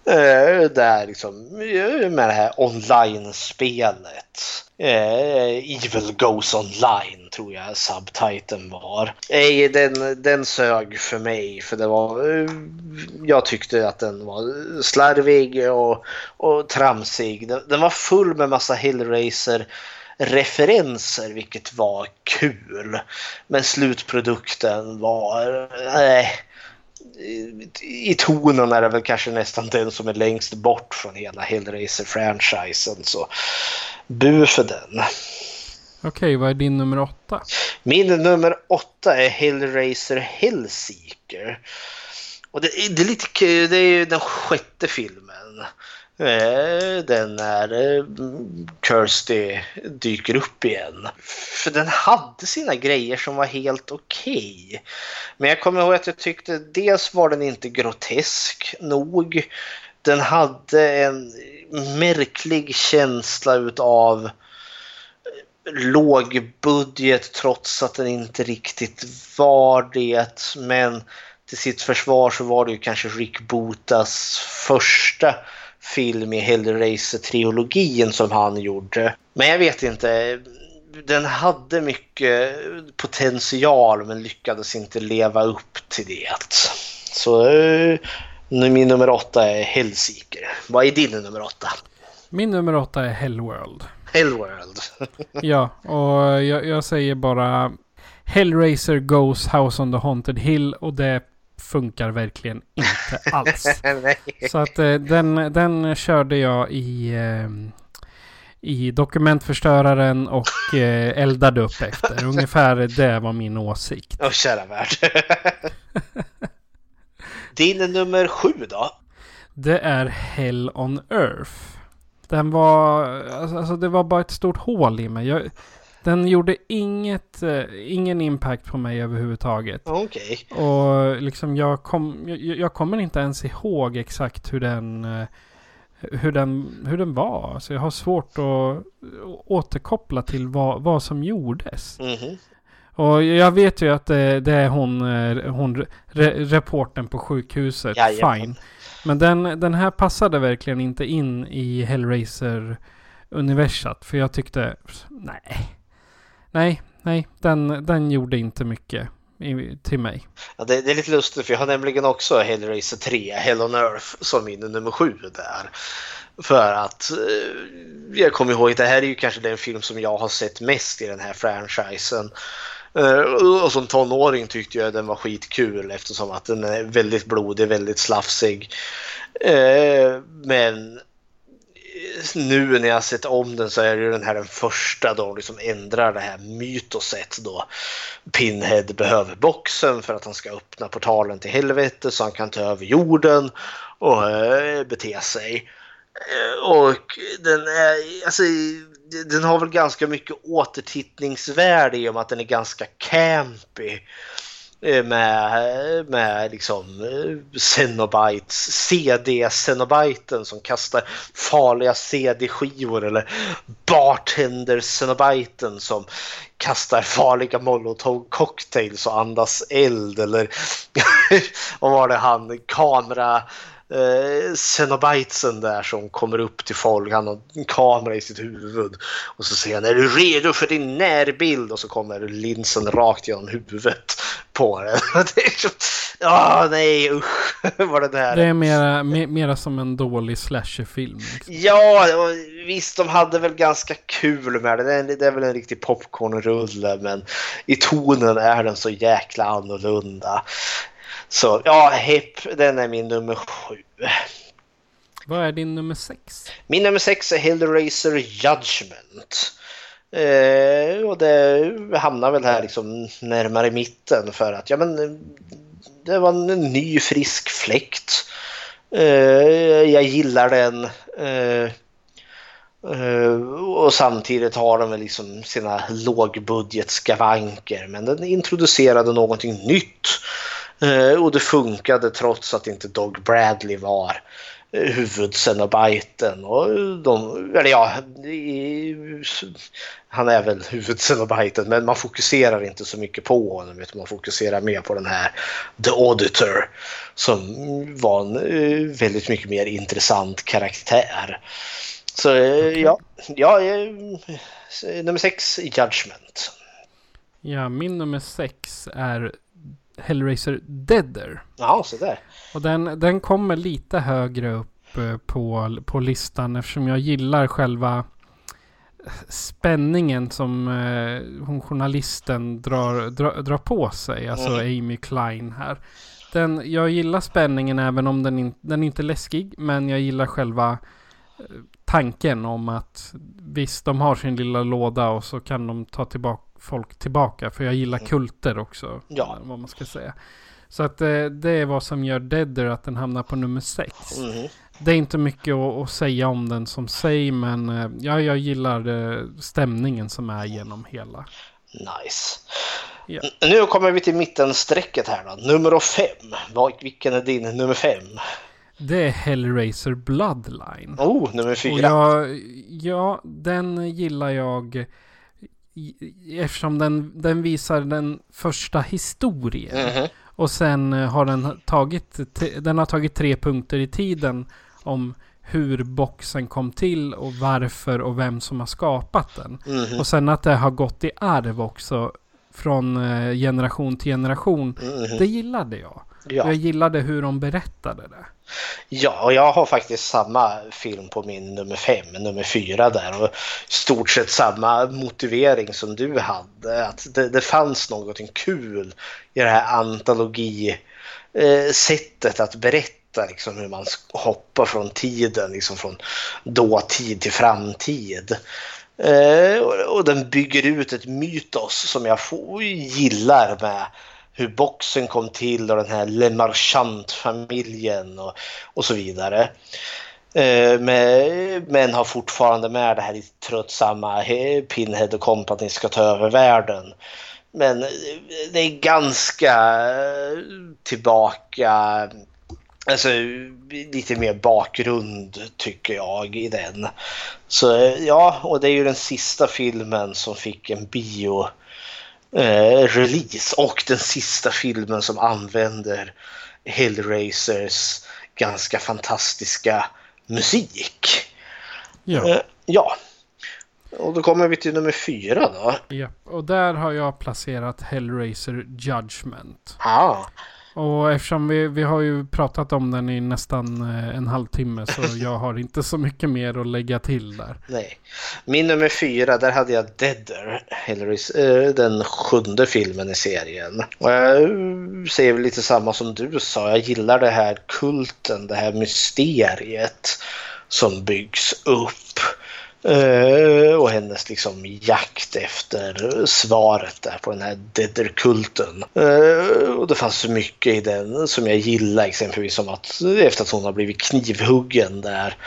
Eh, Där liksom eh, med det här online-spelet. Eh, Evil Goes Online tror jag subtiteln var. Nej, den, den sög för mig för det var... eh, Jag tyckte att den var slarvig och, och tramsig. Den, den var full med massa Hellraiser referenser vilket var kul. Men slutprodukten var... Nej. I tonen är det väl kanske nästan den som är längst bort från hela Hellraiser-franchisen. Så bu för den. Okej, vad är din nummer åtta? Min nummer åtta är Hellraiser Hellseeker. Och det, är- det är lite kul, det är ju den sjätte filmen. Eh, den när eh, Kirsty dyker upp igen. För den hade sina grejer som var helt okej. Men jag kommer ihåg att jag tyckte dels var den inte grotesk nog. Den hade en märklig känsla utav eh, lågbudget trots att den inte riktigt var det. Men till sitt försvar så var det ju kanske Rick Botas första film i Hellraiser-trilogin som han gjorde. Men jag vet inte. Den hade mycket potential men lyckades inte leva upp till det. Så eh, min nummer åtta är Hellseeker. Vad är din nummer åtta? Min nummer åtta är Hellworld. Hellworld. Ja, och jag, jag säger bara Hellraiser Goes House on the Haunted Hill och det funkar verkligen inte alls. Så att eh, den, den körde jag i, eh, i dokumentförstöraren och eh, eldade upp efter. Ungefär det var min åsikt. Åh, kära värld. Din nummer sju då? Det är Hell on Earth. Den var, alltså alltså, det var bara ett stort hål i mig. Jag, den gjorde inget, eh, ingen impact på mig överhuvudtaget. Okej. Och liksom jag, kom, jag, jag kommer inte ens ihåg exakt hur den, eh, hur den, hur den var. Så jag har svårt att återkoppla till vad, vad som gjordes. Mhm. Och jag vet ju att det, det är hon, eh, hon re, reporten på sjukhuset. Jajamän. Fine. Men den, den här passade verkligen inte in i Hellraiser-universat. För jag tyckte, nej. Nej, nej, den, den gjorde inte mycket i, till mig. Ja, det, det är lite lustigt för jag har nämligen också Hellraiser 3, Hell on Earth, som min nummer sju där. För att eh, jag kommer ihåg att det här är ju kanske den film som jag har sett mest i den här franchisen. Eh, och som tonåring tyckte jag den var skitkul eftersom att den är väldigt blodig, väldigt slafsig. Eh, men nu när jag sett om den så är det ju den här den första då liksom ändrar det här mytoset då. Pinhead behöver boxen för att han ska öppna portalen till helvete så han kan ta över jorden och eh, bete sig. Eh, och den är, alltså, den har väl ganska mycket återtittningsvärde i och med att den är ganska campy. Eh, med, med liksom eh, Cenobites, CD-Cenobiten som kastar farliga CD-skivor eller bartender Cenobiten som kastar farliga molotov cocktails och andas eld eller vad var det han, kamera eh, Cenobitesen där som kommer upp till folk. Han har en kamera i sitt huvud. Och så säger han är du redo för din närbild? Och så kommer linsen rakt genom huvudet på den. Ja, oh, nej usch vad det där Det är mera, me, mera som en dålig slasherfilm. Liksom. Ja, visst de hade väl ganska kul med det. Det är, det är väl en riktig popcornrulle men i tonen är den så jäkla annorlunda. Så ja, Hip, den är min nummer sju. Vad är din nummer sex? Min nummer sex är Hellraiser Judgment. Eh, och det hamnar väl här liksom närmare mitten för att ja men det var en ny frisk fläkt. Eh, jag gillar den. Eh, Uh, och samtidigt har de väl liksom sina lågbudgetskavanker men den introducerade någonting nytt Eh, och det funkade trots att inte Dog Bradley var eh, huvudcenobiten. Och de, eller ja, han är väl huvudcenobiten men man fokuserar inte så mycket på honom utan man fokuserar mer på den här The Auditor som var en eh, väldigt mycket mer intressant karaktär. Så ja, ja nummer sex Judgment. Ja, min nummer sex är Hellraiser Deader. Ja, så där. Och den, den kommer lite högre upp eh, på, på listan eftersom jag gillar själva spänningen som eh, hon journalisten drar, drar, drar på sig. Alltså mm. Amy Klein här. Den, jag gillar spänningen även om den, in, den är inte är läskig. Men jag gillar själva eh, tanken om att visst, de har sin lilla låda och så kan de ta tillbaka folk tillbaka. För jag gillar mm. kulter också. Ja. Vad man ska säga. Så att eh, det är vad som gör Deader att den hamnar på nummer sex. Mm. Det är inte mycket att, att, säga om den som sig men eh, ja, jag gillar eh, stämningen som är genom hela. Nice. Ja. Nu kommer vi till mittenstrecket här då. Nummer fem. Vilken är din nummer fem? Det är Hellraiser Bloodline. Oh, nummer fyra. Jag, ja, den gillar jag eftersom den, den visar den första historien. Mm -hmm. Och sen eh, har den tagit, den har tagit tre punkter i tiden om hur boxen kom till och varför och vem som har skapat den. Mm -hmm. Och sen att det har gått i arv också från eh, generation till generation. Mm -hmm. Det gillade jag. Ja. Jag gillade hur de berättade det. Ja, och jag har faktiskt samma film på min nummer fem, nummer fyra där och stort sett samma motivering som du hade. Att det, det fanns någonting kul i det här antologisättet eh, att berätta liksom hur man hoppar från tiden, liksom från dåtid till framtid. Eh, och, den bygger ut ett mytos som jag gillar med hur boxen kom till och den här Le Marchant-familjen och, och så vidare. Eh, men har fortfarande med det här tröttsamma Pinhead och Company ska ta över världen. Men eh, det är ganska eh, tillbaka, alltså lite mer bakgrund tycker jag i den. Så eh, ja, och det är ju den sista filmen som fick en bio eh, release och den sista filmen som använder Hellraisers ganska fantastiska musik. Ja. Eh, ja. Och då kommer vi till nummer fyra då. Ja, och där har jag placerat Hellraiser Judgment. Ah. Och eftersom vi, vi har ju pratat om den i nästan eh, en halvtimme så jag har inte så mycket mer att lägga till där. Nej. Min nummer fyra, där hade jag Deader, Hillarys, eh, den sjunde filmen i serien. Och jag säger väl lite samma som du sa, jag gillar det här kulten, det här mysteriet. som byggs upp. Eh, och hennes liksom jakt efter svaret där på den här Dedderkulten. Uh, och det fanns så mycket i den som jag gillar exempelvis som att efter att hon har blivit knivhuggen där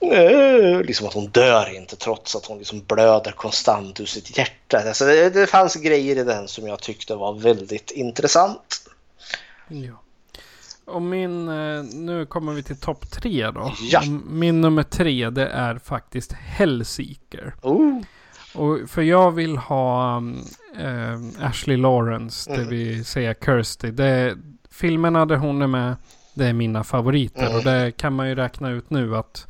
eh, liksom att hon dör inte trots att hon liksom blöder konstant ur sitt hjärta. Alltså det, det fanns grejer i den som jag tyckte var väldigt intressant. Ja. Och min, eh, nu kommer vi till topp tre då. Ja. Min nummer tre det är faktiskt Hellseeker. Oh. Och för jag vill ha eh, Ashley Lawrence, det Mm. vill säga Kirsty. Det, filmerna där hon är med, det är mina favoriter. Mm. Och det kan man ju räkna ut nu att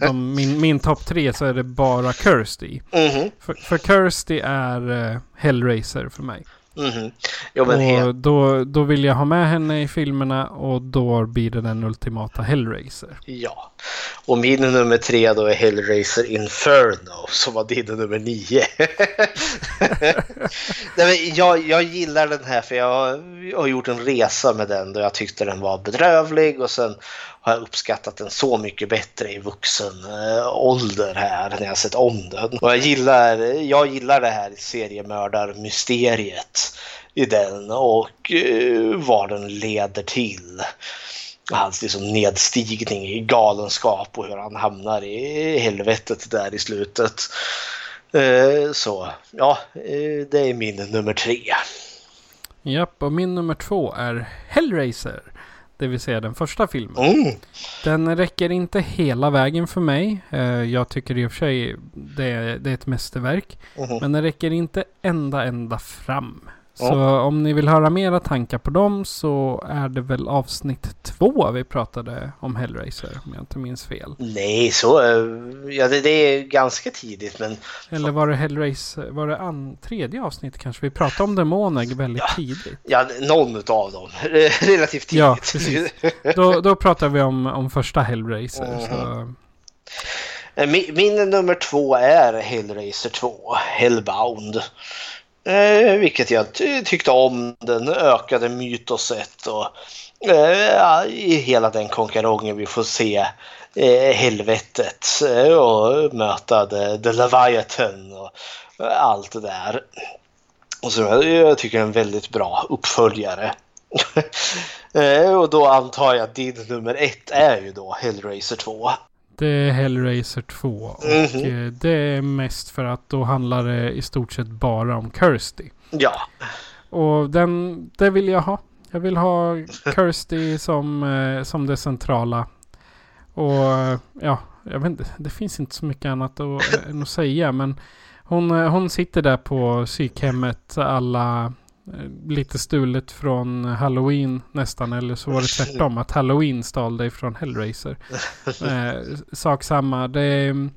de, min, min topp tre så är det bara Kirsty. Mhm. För, för Kirsty är eh, Hellraiser för mig. Mhm. Jo, men och helt, då, då vill jag ha med henne i filmerna och då blir det den ultimata Hellraiser. ja. Och min nummer tre då är Hellraiser Inferno som var din nummer nio. Nej, jag, jag gillar den här för jag har gjort en resa med den då jag tyckte den var bedrövlig och sen har jag uppskattat den så mycket bättre i vuxen eh, ålder här när jag sett om den. Och jag gillar, jag gillar det här seriemördarmysteriet i den och eh, vad den leder till. Alltså, Hans liksom nedstigning i galenskap och hur han hamnar i helvetet där i slutet. Eh, så ja, det är min nummer tre. Japp, och min nummer två är Hellraiser. Det vill säga den första filmen. Mm. Den räcker inte hela vägen för mig. Eh, Jag tycker i och för sig det är, det är ett mästerverk. Mhm. Men den räcker inte ända, ända fram. Så Ja. om ni vill höra mera tankar på dem så är det väl avsnitt två vi pratade om Hellraiser. Om jag inte minns fel. Nej, så... eh, Ja, det, det är ganska tidigt men Eller var det Hellraiser, var det an, tredje avsnitt kanske? Vi pratade om demoner väldigt tidigt. ja, någon av dem. Relativt tidigt. Ja, precis. Då, då pratar vi om, om första Hellraiser. Mhm. Så, Eh, Min, min nummer två är Hellraiser 2, Hellbound. Eh, vilket jag ty- tyckte om. Den ökade mytoset och eh, i hela den konkarongen vi får se eh, helvetet eh, och möta the, the Leviathan och eh, allt det där. Och så jag, jag tycker det är en väldigt bra uppföljare. eh, och då antar jag att din nummer ett är ju då Hellraiser 2 det är Hellraiser 2. Och Mhm. eh, det är mest för att då handlar det i stort sett bara om Kirsty. Ja. Och den, det vill jag ha. Jag vill ha Kirsty som, eh, som det centrala. Och ja, jag vet inte. Det finns inte så mycket annat att, än att säga. Men hon, eh, hon sitter där på psykhemmet alla lite stulet från Halloween nästan. Eller så var det tvärtom. Att Halloween stal dig från Hellraiser. Eh, sak samma. Det är,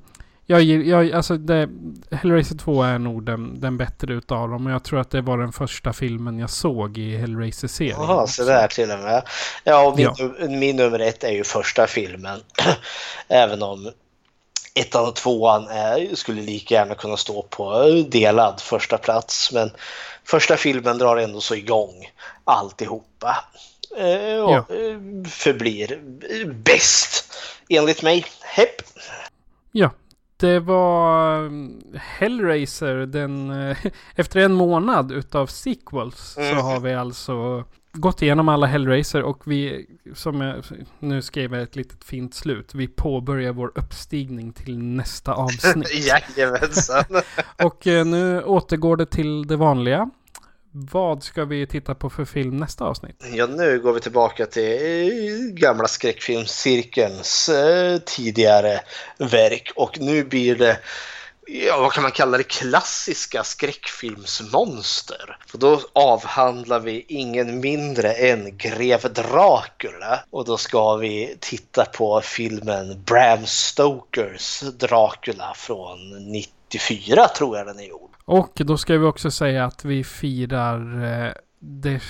jag, jag, alltså det, Hellraiser 2 är nog den, den bättre utav dem. Och jag tror att det var den första filmen jag såg i Hellraiser-serien. Jaha, så där till och med. Ja, och min, Ja. min nummer ett är ju första filmen. Även om ettan och tvåan är, skulle lika gärna kunna stå på delad första plats. Men första filmen drar ändå så igång alltihopa. Eh, och Ja. eh, förblir eh, bäst enligt mig. Hepp! Ja, det var mm, Hellraiser. Den, eh, efter en månad utav sequels så Mhm. har vi alltså gått igenom alla Hellraiser och vi, som jag nu skrev jag ett litet fint slut. Vi påbörjar vår uppstigning till nästa avsnitt. Jajamensan! och eh, nu återgår det till det vanliga. Vad ska vi titta på för film nästa avsnitt? Ja, nu går vi tillbaka till gamla skräckfilmscirkelns eh, tidigare verk och nu blir det Ja, vad kan man kalla det? Klassiska skräckfilmsmonster. För då avhandlar vi ingen mindre än Grev Dracula. Och då ska vi titta på filmen Bram Stokers Dracula från 94 tror jag den är gjord. Och då ska vi också säga att vi firar eh, det,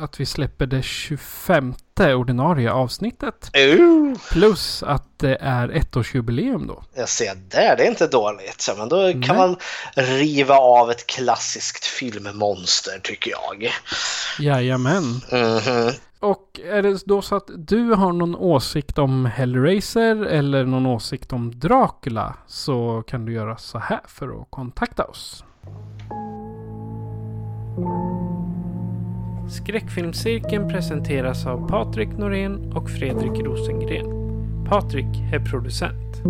att vi släpper det 25 ordinarie avsnittet. Uh, Plus att det är ettårsjubileum då. jag ser där, det är inte dåligt. Så, men då kan Nej. man riva av ett klassiskt filmmonster tycker jag. Jajamän. Mhm. Och är det då så att du har någon åsikt om Hellraiser eller någon åsikt om Dracula så kan du göra så här för att kontakta oss. Skräckfilmscirkeln presenteras av Patrik Norén och Fredrik Rosengren. Patrik är producent.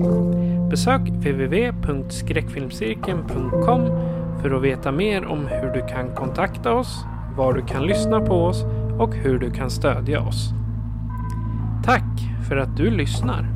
Besök www.skräckfilmscirkeln.com för att veta mer om hur du kan kontakta oss, var du kan lyssna på oss och hur du kan stödja oss. Tack för att du lyssnar!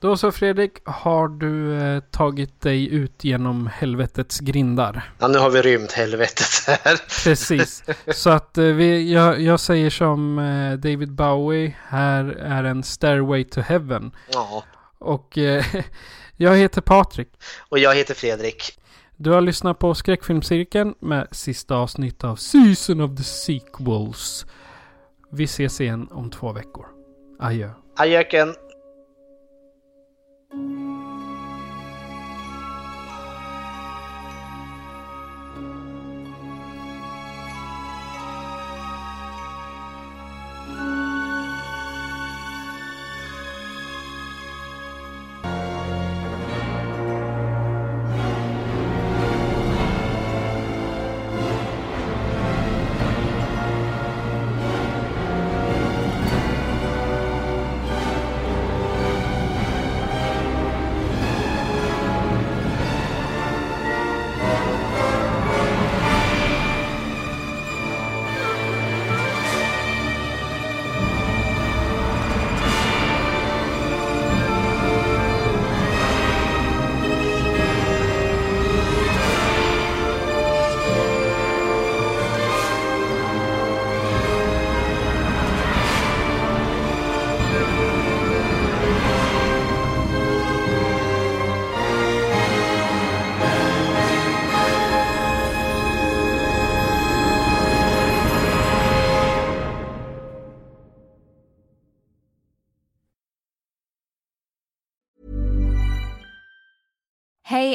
Då så Fredrik, har du eh, tagit dig ut genom helvetets grindar? Ja, nu har vi rymt helvetet här. Precis. Så att eh, vi, jag, jag säger som eh, David Bowie, här är en Stairway to Heaven. Ja. Och eh, jag heter Patrik. Och jag heter Fredrik. Du har lyssnat på Skräckfilmscirkeln med sista avsnitt av Season of the Sequels. Vi ses igen om två veckor. Adjö. Adjöken. Thank you.